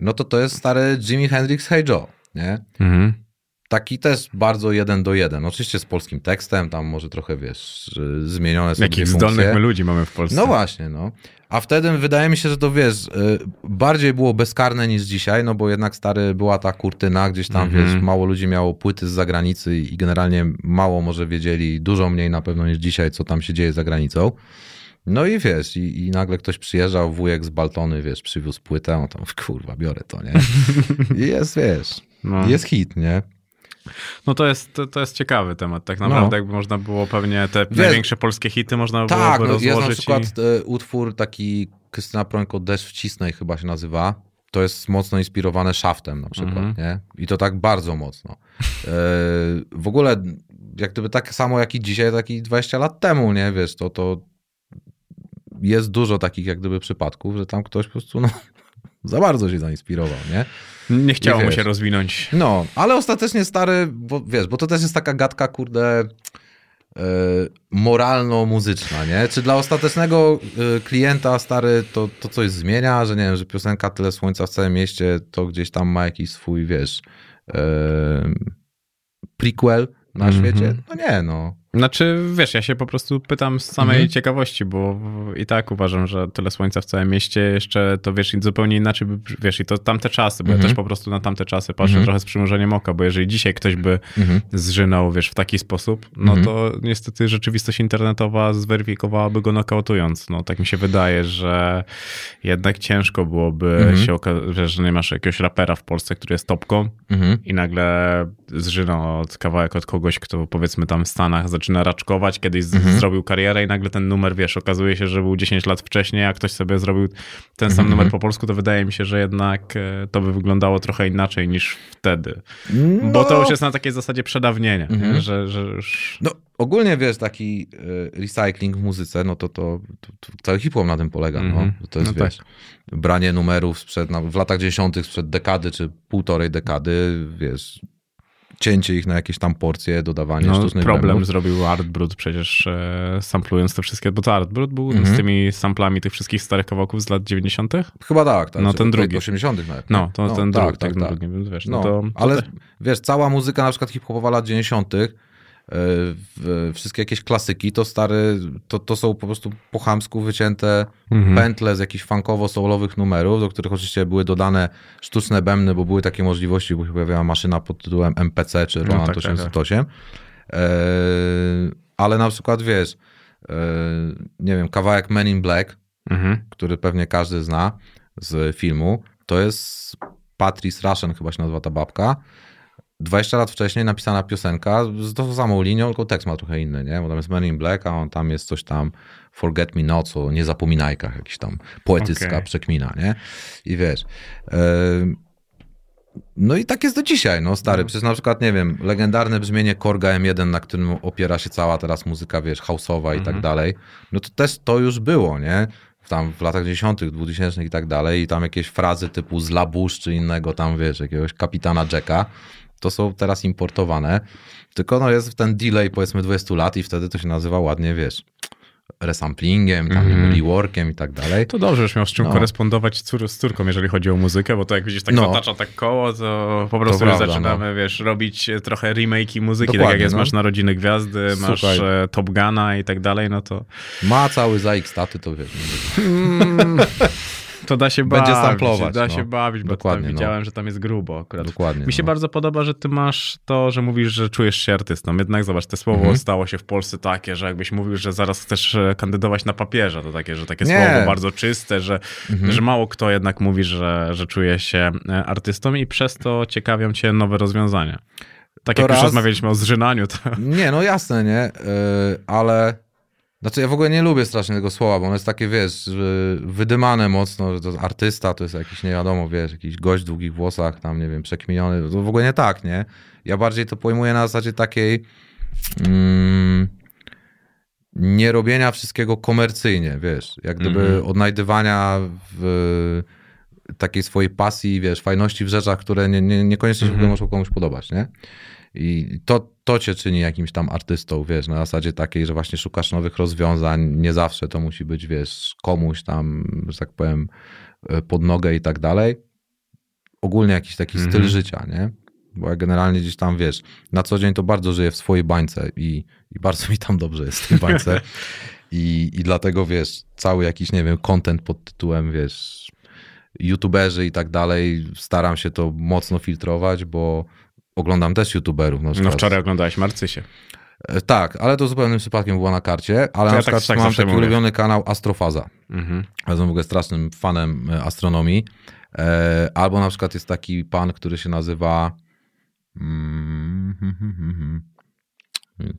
No to to jest stary Jimi Hendrix Hey Joe, nie? Mhm. taki też bardzo jeden do jeden. Oczywiście z polskim tekstem, tam może trochę, wiesz, y, zmienione są Jakich zdolnych my ludzi mamy w Polsce. No właśnie, no. A wtedy wydaje mi się, że to wiesz, y, bardziej było bezkarne niż dzisiaj, no bo jednak stary była ta kurtyna, gdzieś tam, Mhm. wiesz, mało ludzi miało płyty z zagranicy i generalnie mało może wiedzieli, dużo mniej na pewno niż dzisiaj, co tam się dzieje za granicą. No i wiesz, i, i nagle ktoś przyjeżdżał, wujek z Baltony, wiesz, przywiózł płytę, on tam, kurwa, biorę to, nie? I jest, wiesz, No. jest hit, nie? No to jest, to, to jest ciekawy temat. Tak naprawdę No. jakby można było pewnie te Wiesz- największe polskie hity można Tak, byłoby no, jest na rozłożyć. przykład i... e, utwór taki Krystyna Prońko Deszcz wcisnej chyba się nazywa. To jest mocno inspirowane szaftem na przykład, Mhm. nie? I to tak bardzo mocno. E, w ogóle jak gdyby tak samo jak i dzisiaj, tak i 20 lat temu, nie? Wiesz, to, to jest dużo takich jak gdyby przypadków, że tam ktoś po prostu no, za bardzo się zainspirował, nie? Nie chciało I mu wiesz. się rozwinąć. No, ale ostatecznie stary, bo wiesz, bo to też jest taka gadka, kurde, e, moralno-muzyczna, nie? Czy dla ostatecznego e, klienta, stary, to, to coś zmienia, że nie wiem, że piosenka Tyle Słońca w całym mieście to gdzieś tam ma jakiś swój, wiesz, e, prequel na Mhm. świecie? No nie, no. Znaczy, wiesz, ja się po prostu pytam z samej Mhm. ciekawości, bo i tak uważam, że tyle słońca w całym mieście jeszcze to wiesz, zupełnie inaczej by, wiesz, i to tamte czasy, bo ja Mhm. też po prostu na tamte czasy patrzę Mhm. trochę z przymrużeniem oka, bo jeżeli dzisiaj ktoś by zżynął, wiesz, w taki sposób, no to niestety rzeczywistość internetowa zweryfikowałaby go nokautując. No tak mi się wydaje, że jednak ciężko byłoby się okazać, że nie masz jakiegoś rapera w Polsce, który jest topką, i nagle zżyna od kawałek od kogoś, kto powiedzmy tam w Stanach zaczyna raczkować, kiedyś Mhm. zrobił karierę i nagle ten numer, wiesz, okazuje się, że był 10 lat wcześniej, a ktoś sobie zrobił ten sam Mhm. numer po polsku, to wydaje mi się, że jednak e, to by wyglądało trochę inaczej niż wtedy. Bo No. to już jest na takiej zasadzie przedawnienia, Mhm. że, że już... No, ogólnie wiesz, taki e, recycling w muzyce, no to, to, to, to cały hip-hop na tym polega, Mhm. no. To jest, No wiesz, branie numerów sprzed, na, w latach dziesiątych, sprzed dekady czy półtorej dekady, wiesz, cięcie ich na jakieś tam porcje, dodawanie No, sztucznych problem memów. zrobił Art Brut przecież e, samplując te wszystkie, bo to Art Brut był Mhm. z tymi samplami tych wszystkich starych kawałków z lat 90. Chyba tak, tak. No, ten drugi. 80 nawet. No, to no, ten tak, drugi, tak, tak, tak. drugi, wiesz, No, no, to, ale to, wiesz, cała muzyka na przykład hip-hopowa lat 90., e, w- wszystkie jakieś klasyki, to stary, to, to są po prostu po chamsku wycięte Mhm. pętle z jakichś funkowo-soulowych numerów, do których oczywiście były dodane sztuczne bębny, bo były takie możliwości, bo się pojawiała maszyna pod tytułem MPC czy No Roland tak, tak, 808. E, ale na przykład wiesz, e, nie wiem, kawałek Men in Black, Mhm. który pewnie każdy zna z filmu, to jest Patrice Rushen, chyba się nazywa ta babka. 20 lat wcześniej napisana piosenka z tą samą linią, tylko tekst ma trochę inny, nie? Bo tam jest Men in Black, a on tam jest coś tam Forget Me Not, o niezapominajkach, jakiś tam poetycka Okej. przekmina, nie? I wiesz... no i tak jest do dzisiaj, no stary. Przecież na przykład, nie wiem, legendarne brzmienie Korga M1, na którym opiera się cała teraz muzyka, wiesz, houseowa i tak dalej, no to też to już było, nie? Tam w latach 10., 2000 i tak dalej i tam jakieś frazy typu z Labusz czy innego tam, wiesz, jakiegoś kapitana Jacka, to są teraz importowane, tylko no jest ten delay powiedzmy 20 lat i wtedy to się nazywa ładnie, wiesz, resamplingiem, tam Mhm. reworkiem i tak dalej. To dobrze, już miał z czym No. korespondować z córką, jeżeli chodzi o muzykę, bo to jak widzisz, tak No. otacza tak koło, to po prostu To już prawda, zaczynamy, wiesz, robić trochę remake'i muzyki, tak Dokładnie, jak jest, no. masz Narodziny Gwiazdy, masz Słuchaj. e, Top Guna i tak dalej, no to Ma cały za X staty, to wiesz. to da się Będzie bawić, samplować, da no. się bawić, bo Dokładnie, tam no. widziałem, że tam jest grubo akurat. Dokładnie. Mi się no. bardzo podoba, że ty masz to, że mówisz, że czujesz się artystą. Jednak zobacz, to słowo Mhm. stało się w Polsce takie, że jakbyś mówił, że zaraz chcesz e, kandydować na papieża, to takie, że takie Nie. słowo bardzo czyste, że, Mhm. że mało kto jednak mówi, że, że czuje się e, artystą i przez to ciekawią cię nowe rozwiązania. Tak To jak już raz. rozmawialiśmy o zżynaniu, to Nie, no jasne, nie? Yy, ale. Znaczy, ja w ogóle nie lubię strasznie tego słowa, bo ono jest takie, wiesz, wydymane mocno, że to artysta to jest jakiś, nie wiadomo, wiesz, jakiś gość w długich włosach, tam, nie wiem, przekminiony. To w ogóle nie tak, nie? Ja bardziej to pojmuję na zasadzie takiej. Mm, nie robienia wszystkiego komercyjnie, wiesz, jak gdyby Mhm. odnajdywania w takiej swojej pasji, wiesz, fajności w rzeczach, które nie, nie, niekoniecznie się w ogóle Mhm. muszą komuś podobać, nie? I to, to cię czyni jakimś tam artystą, wiesz, na zasadzie takiej, że właśnie szukasz nowych rozwiązań, nie zawsze to musi być, wiesz, komuś tam, że tak powiem, e, pod nogę i tak dalej. Ogólnie jakiś taki Mhm. styl życia, nie? bo ja generalnie gdzieś tam, wiesz, na co dzień to bardzo żyję w swojej bańce i, i bardzo mi tam dobrze jest w tej bańce. I, I dlatego, wiesz, cały jakiś, nie wiem, content pod tytułem, wiesz, youtuberzy i tak dalej, staram się to mocno filtrować, bo oglądam też youtuberów. No wczoraj oglądałeś Marcysię. E, Tak, ale to zupełnym przypadkiem była na karcie, ale To na ja przykład tak- tak mam taki mówię. ulubiony kanał Astrofaza. Mhm. Ja jestem w ogóle strasznym fanem e, astronomii. E, Albo na przykład jest taki pan, który się nazywa. Mm.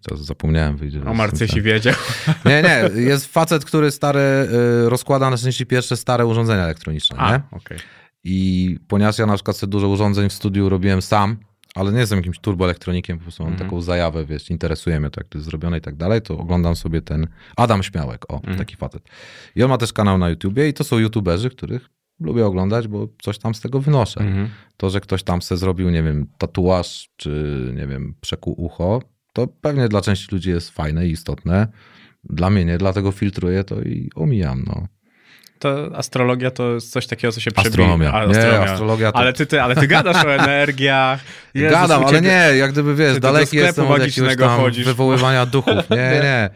Teraz zapomniałem. wyjdzie O Marcysi wiedział. Nie, nie. Jest facet, który stary rozkłada na szczęście pierwsze stare urządzenia elektroniczne. A, Nie? okej. I ponieważ ja na przykład sobie dużo urządzeń w studiu robiłem sam, ale nie jestem jakimś turboelektronikiem, po prostu mam Mhm. taką zajawę, wiesz, interesuje mnie to, jak to jest zrobione i tak dalej, to oglądam sobie ten Adam Śmiałek, o, Mhm. taki facet. I on ma też kanał na YouTubie i to są YouTuberzy, których lubię oglądać, bo coś tam z tego wynoszę. Mhm. To, że ktoś tam se zrobił, nie wiem, tatuaż, czy nie wiem, przekuł ucho, to pewnie dla części ludzi jest fajne i istotne. Dla mnie nie, dlatego filtruję to i omijam, no. To astrologia to jest coś takiego, co się przebija. Astronomia. A, Nie, astronomia. astrologia to- Ale ty, ty, ale ty gadasz o energiach. Jezus, Gadam, ale nie, jak gdyby wiesz, daleki jestem od jakiegoś tam chodzisz. wywoływania duchów. Nie, nie.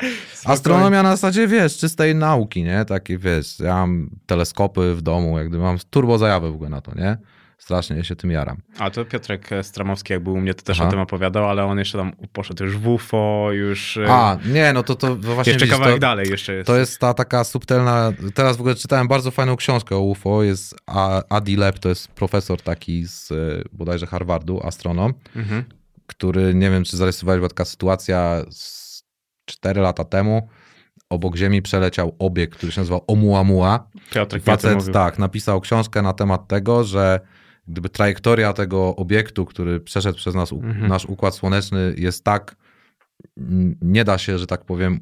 Astronomia na zasadzie, wiesz, czystej nauki, nie? Takie, wiesz, ja mam teleskopy w domu, jak gdyby mam turbo zajawę w ogóle na to, nie? Strasznie się tym jaram. A to Piotrek Stramowski, jak był u mnie, to też Aha. o tym opowiadał, ale on jeszcze tam poszedł już w UFO, już... e, A, nie, no to, to, właśnie jeszcze widzisz, kawałek to, dalej jeszcze jest. to jest ta taka subtelna, teraz w ogóle czytałem bardzo fajną książkę o UFO, jest Adi Leb, to jest profesor taki z e, bodajże Harvardu, astronom, Mhm. który, nie wiem, czy zarysowałeś, była taka sytuacja z 4 lata temu, obok Ziemi przeleciał obiekt, który się nazywał Oumuamua. Piotrek Facet, tak, napisał książkę na temat tego, że gdyby trajektoria tego obiektu, który przeszedł przez nas, Mhm. nasz układ słoneczny jest tak, nie da się, że tak powiem,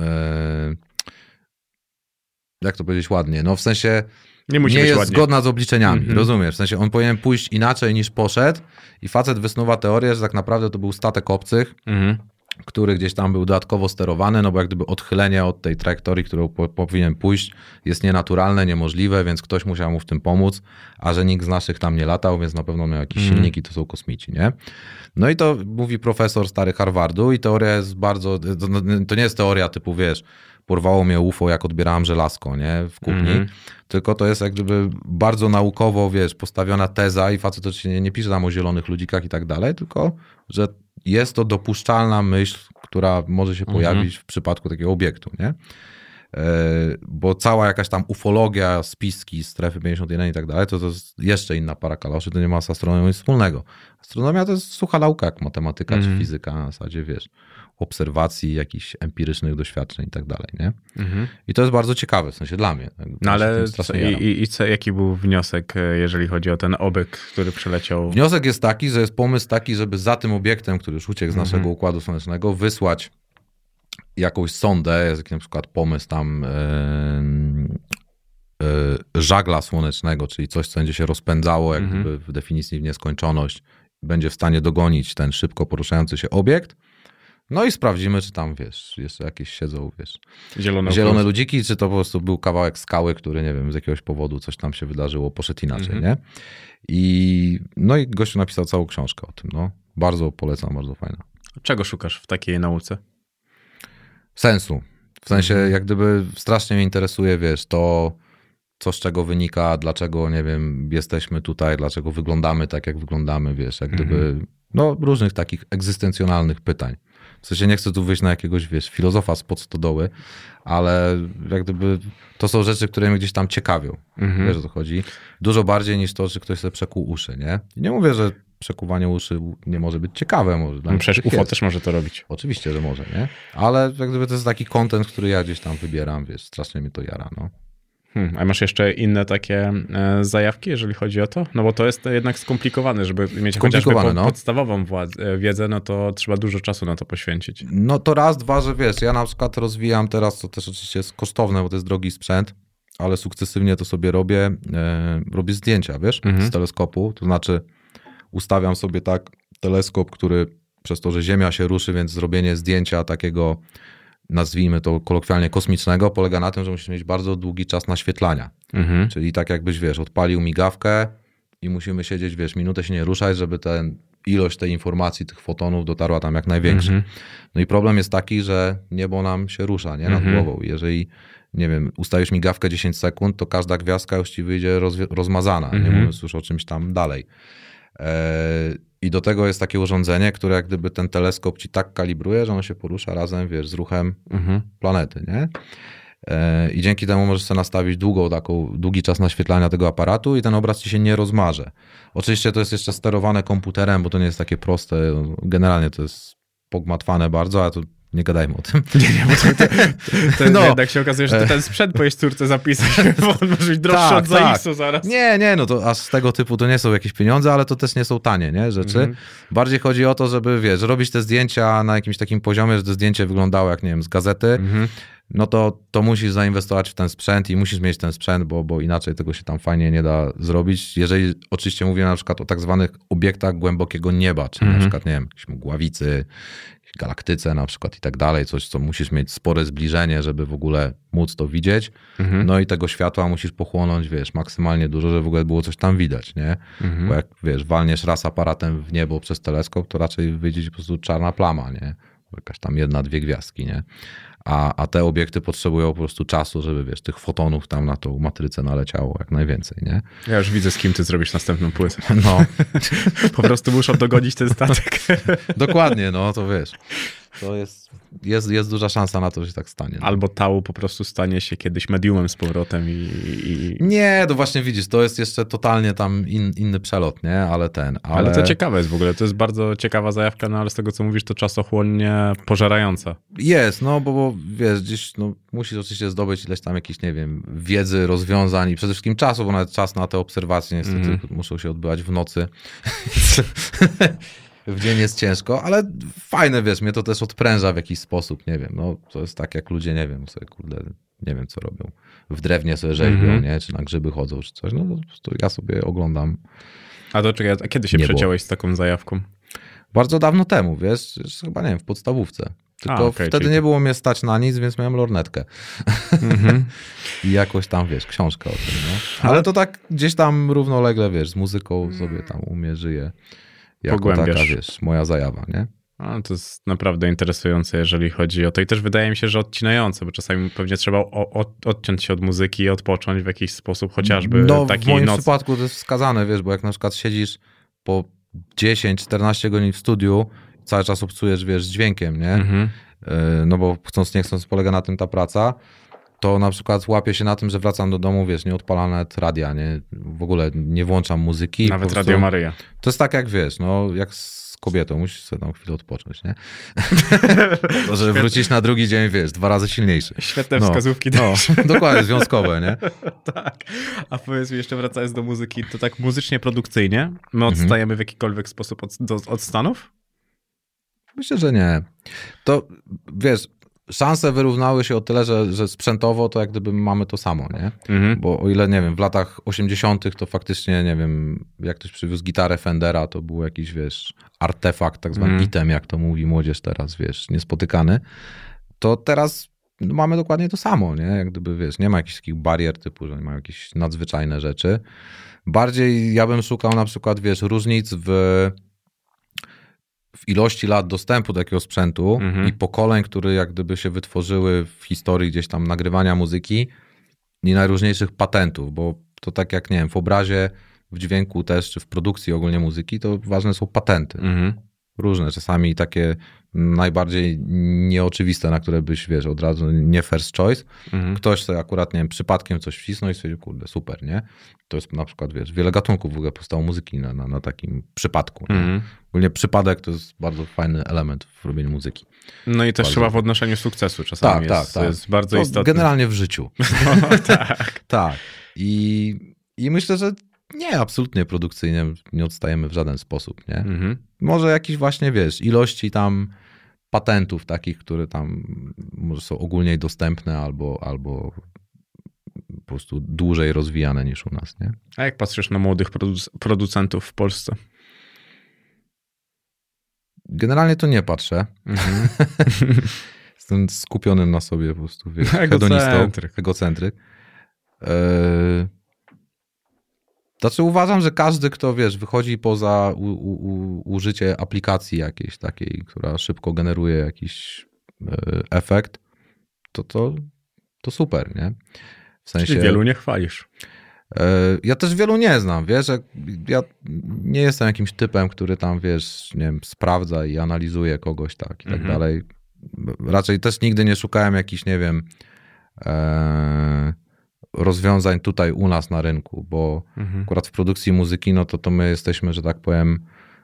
e, jak to powiedzieć ładnie, no w sensie Nie nie jest ładnie. zgodna z obliczeniami, Mhm. rozumiesz? W sensie on powinien pójść inaczej niż poszedł i facet wysnuwa teorię, że tak naprawdę to był statek obcych, Mhm. Który gdzieś tam był dodatkowo sterowany, no bo jak gdyby odchylenie od tej trajektorii, którą po, powinien pójść, jest nienaturalne, niemożliwe, więc ktoś musiał mu w tym pomóc, a że nikt z naszych tam nie latał, więc na pewno miał jakieś Mhm. silniki, to są kosmici, nie? No i to mówi profesor stary Harvardu i teoria jest bardzo, to, to nie jest teoria typu, wiesz, porwało mnie UFO, jak odbierałem żelazko, nie, w kuchni, Mhm. tylko to jest jak gdyby bardzo naukowo, wiesz, postawiona teza i facet oczywiście nie, nie pisze tam o zielonych ludzikach i tak dalej, tylko, że jest to dopuszczalna myśl, która może się Mhm. pojawić w przypadku takiego obiektu, nie? E, Bo cała jakaś tam ufologia, spiski, strefy 51 i tak dalej, to, to jest jeszcze inna para kaloszy, to nie ma z astronomią nic wspólnego. Astronomia to jest sucha nauka, jak matematyka Mhm. czy fizyka, na zasadzie, wiesz, obserwacji, jakichś empirycznych doświadczeń i tak dalej, nie? Mhm. I to jest bardzo ciekawe, w sensie dla mnie. Ja No ale co, i, i, co, jaki był wniosek, e, jeżeli chodzi o ten obyk, który przyleciał? Wniosek jest taki, że jest pomysł taki, żeby za tym obiektem, który już uciekł z Mhm. naszego Układu Słonecznego, wysłać jakąś sondę, jest jakiś na przykład pomysł tam yy, yy, żagla słonecznego, czyli coś, co będzie się rozpędzało jak Mhm. gdyby w definicji w nieskończoność, będzie w stanie dogonić ten szybko poruszający się obiekt. No i sprawdzimy, czy tam, wiesz, jeszcze jakieś siedzą, wiesz, Zielone, zielone ludziki, czy to po prostu był kawałek skały, który, nie wiem, z jakiegoś powodu coś tam się wydarzyło, poszedł inaczej, Mhm. nie? I, no i gościu napisał całą książkę o tym, no. Bardzo polecam, bardzo fajna. Czego szukasz w takiej nauce? Sensu. W sensie, Mhm. jak gdyby strasznie mnie interesuje, wiesz, to co z czego wynika, dlaczego, nie wiem, jesteśmy tutaj, dlaczego wyglądamy tak, jak wyglądamy, wiesz, jak gdyby, Mhm. no, różnych takich egzystencjonalnych pytań. W sensie nie chcę tu wyjść na jakiegoś, wiesz, filozofa spod stodoły, ale jak gdyby to są rzeczy, które mnie gdzieś tam ciekawią. Mhm. Wiesz o co chodzi? Dużo bardziej niż to, że ktoś sobie przekuł uszy, nie? I nie mówię, że przekuwanie uszy nie może być ciekawe. Może dla No przecież UFO jest. też może to robić. Oczywiście, że może, nie? Ale jak gdyby to jest taki content, który ja gdzieś tam wybieram, wiesz, strasznie mnie to jara, no. Hmm, a masz jeszcze inne takie e, zajawki, jeżeli chodzi o to? No bo to jest jednak skomplikowane, żeby mieć chociażby po, no. podstawową wład- e, wiedzę, no to trzeba dużo czasu na to poświęcić. No to raz, dwa, że wiesz, ja na przykład rozwijam teraz, to też oczywiście jest kosztowne, bo to jest drogi sprzęt, ale sukcesywnie to sobie robię, e, robię zdjęcia, wiesz, Mhm. z teleskopu, to znaczy ustawiam sobie tak teleskop, który przez to, że Ziemia się ruszy, więc zrobienie zdjęcia takiego, nazwijmy to kolokwialnie kosmicznego, polega na tym, że musisz mieć bardzo długi czas naświetlania. Mhm. Czyli tak jakbyś, wiesz, odpalił migawkę i musimy siedzieć, wiesz, minutę się nie ruszać, żeby ten ilość tej informacji, tych fotonów dotarła tam jak największa. Mhm. No i problem jest taki, że niebo nam się rusza, nie? Nad Mhm. głową. Jeżeli, nie wiem, ustawisz migawkę 10 sekund, to każda gwiazdka już ci wyjdzie rozwi- rozmazana, nie Mhm. mówiąc już o czymś tam dalej. E, I do tego jest takie urządzenie, które jak gdyby ten teleskop ci tak kalibruje, że on się porusza razem, wiesz, z ruchem Mhm. planety, nie? E, I dzięki temu możesz sobie nastawić długą, taką, długi czas naświetlania tego aparatu i ten obraz ci się nie rozmarze. Oczywiście to jest jeszcze sterowane komputerem, bo to nie jest takie proste. Generalnie to jest pogmatwane bardzo, ale to nie gadajmy o tym. Nie, nie, bo to, to, to, No. jednak się okazuje, że ten sprzęt powiesz córce zapisać, bo on może być droższy Tak, od tak. Zaraz. Nie, nie, no to aż z tego typu to nie są jakieś pieniądze, ale to też nie są tanie, nie, rzeczy. Mhm. Bardziej chodzi o to, żeby, wiesz, robić te zdjęcia na jakimś takim poziomie, że to zdjęcie wyglądało jak, nie wiem, z gazety, Mhm. No to, to musisz zainwestować w ten sprzęt i musisz mieć ten sprzęt, bo, bo inaczej tego się tam fajnie nie da zrobić. Jeżeli oczywiście mówię na przykład o tak zwanych obiektach głębokiego nieba, czyli Mhm. na przykład, nie wiem, jakieś mgławicy, galaktyce na przykład i tak dalej, coś, co musisz mieć spore zbliżenie, żeby w ogóle móc to widzieć. Mhm. No i tego światła musisz pochłonąć, wiesz, maksymalnie dużo, żeby w ogóle było coś tam widać, nie? Mhm. Bo jak, wiesz, walniesz raz aparatem w niebo przez teleskop, to raczej wyjdzie po prostu czarna plama, nie? Jakaś tam jedna, dwie gwiazdki, nie? A, a te obiekty potrzebują po prostu czasu, żeby, wiesz, tych fotonów tam na tą matrycę naleciało jak najwięcej, nie? Ja już widzę, z kim ty zrobisz następną płytę. No, Po prostu muszą dogonić ten statek. dokładnie, no to wiesz. To jest, jest, jest duża szansa na to, że się tak stanie. No. Albo Tau po prostu stanie się kiedyś mediumem z powrotem i... i... Nie, to właśnie widzisz, to jest jeszcze totalnie tam in, inny przelot, nie? Ale ten, ale... Ale... to ciekawe jest w ogóle, to jest bardzo ciekawa zajawka, no ale z tego co mówisz, to czasochłonnie pożerająca. Jest, no bo, bo wiesz, gdzieś no, musisz oczywiście zdobyć ileś tam jakichś, nie wiem, wiedzy, rozwiązań i przede wszystkim czasu, bo nawet czas na te obserwacje niestety Mhm. muszą się odbywać w nocy. w dzień jest ciężko, ale fajne, wiesz, mnie to też odpręża w jakiś sposób, nie wiem, no to jest tak jak ludzie, nie wiem, sobie kurde, nie wiem co robią, w drewnie sobie rzeźbią, Mhm. nie, czy na grzyby chodzą, czy coś, no to po prostu ja sobie oglądam A to czekaj, a kiedy się Nie było. przeciąłeś z taką zajawką? Bardzo dawno temu, wiesz, chyba nie wiem, w podstawówce. Tylko A, okej, wtedy czyli- nie było mnie stać na nic, więc miałem lornetkę. Mhm. I jakoś tam, wiesz, książkę o tym, no. Ale to tak gdzieś tam równolegle, wiesz, z muzyką sobie tam u mnie żyje. Jako Pogłębiasz. taka, wiesz, moja zajawa, nie? A, to jest naprawdę interesujące, jeżeli chodzi o to. I też wydaje mi się, że odcinające, bo czasami pewnie trzeba o, o, odciąć się od muzyki i odpocząć w jakiś sposób, chociażby no, w takiej moim noc. przypadku to jest wskazane, wiesz, bo jak na przykład siedzisz po 10-14 godzin w studiu, cały czas obcujesz, wiesz, z dźwiękiem, nie? Mhm. Yy, no bo chcąc nie chcąc polega na tym ta praca, to na przykład łapię się na tym, że wracam do domu, wiesz, nie odpalam nawet radia, nie? W ogóle nie włączam muzyki. Nawet prostu- Radio Maryja. To jest tak jak, wiesz, no jak z kobietą, musisz sobie tam chwilę odpocząć, nie? to, że wrócisz na drugi dzień, wiesz, dwa razy silniejszy. Świetne No, wskazówki No, też. dokładnie, związkowe, nie? tak. A powiedz mi jeszcze wracając do muzyki, to tak muzycznie, produkcyjnie, Mhm. my odstajemy w jakikolwiek sposób od, do, od Stanów? Myślę, że nie. To, wiesz, szanse wyrównały się o tyle, że, że sprzętowo to jak gdyby mamy to samo, nie? Mhm. Bo o ile, nie wiem, w latach 80. to faktycznie, nie wiem, jak ktoś przywiózł gitarę Fendera, to był jakiś, wiesz, artefakt, tak zwany Mhm. item, jak to mówi młodzież teraz, wiesz, niespotykany. To teraz no, mamy dokładnie to samo, nie? Jak gdyby, wiesz, nie ma jakichś takich barier typu, że nie ma jakieś nadzwyczajne rzeczy. Bardziej ja bym szukał na przykład, wiesz, różnic w, w ilości lat dostępu do jakiegoś sprzętu Mhm. i pokoleń, które jak gdyby się wytworzyły w historii gdzieś tam nagrywania muzyki i najróżniejszych patentów, bo to tak jak, nie wiem, w obrazie, w dźwięku też, czy w produkcji ogólnie muzyki, to ważne są patenty. Mhm. Różne, czasami takie najbardziej nieoczywiste, na które byś, wiesz, od razu nie first choice. Mhm. Ktoś sobie akurat, nie wiem, przypadkiem coś wcisnął i stwierdził, kurde, super, nie? To jest na przykład, wiesz, wiele gatunków w ogóle powstało muzyki na, na, na takim przypadku. Mhm. Ogólnie przypadek to jest bardzo fajny element w robieniu muzyki. No i też Bardzo. chyba w odnoszeniu sukcesu czasami Tak, jest, tak, tak. jest bardzo To istotne. Generalnie w życiu. No, tak. Tak. I, I myślę, że nie, absolutnie produkcyjnie nie odstajemy w żaden sposób, nie? Mhm. Może jakieś właśnie, wiesz, ilości tam patentów takich, które tam może są ogólnie dostępne albo, albo po prostu dłużej rozwijane niż u nas, nie? A jak patrzysz na młodych produc- producentów w Polsce? Generalnie to nie patrzę. Mhm. Jestem skupiony na sobie po prostu, wiesz, Egocentryk. hedonistą, egocentryk. Eee, Znaczy uważam, że każdy, kto wiesz, wychodzi poza u, u, u, użycie aplikacji jakiejś takiej, która szybko generuje jakiś e, efekt, to, to, to super, nie? W sensie. Czyli wielu nie chwalisz. E, Ja też wielu nie znam, wiesz, ja nie jestem jakimś typem, który tam, wiesz, nie wiem, sprawdza i analizuje kogoś tak i tak Mhm. dalej. Raczej też nigdy nie szukałem jakichś, nie wiem, e, rozwiązań tutaj u nas na rynku, bo Mhm. akurat w produkcji muzyki, no to, to my jesteśmy, że tak powiem,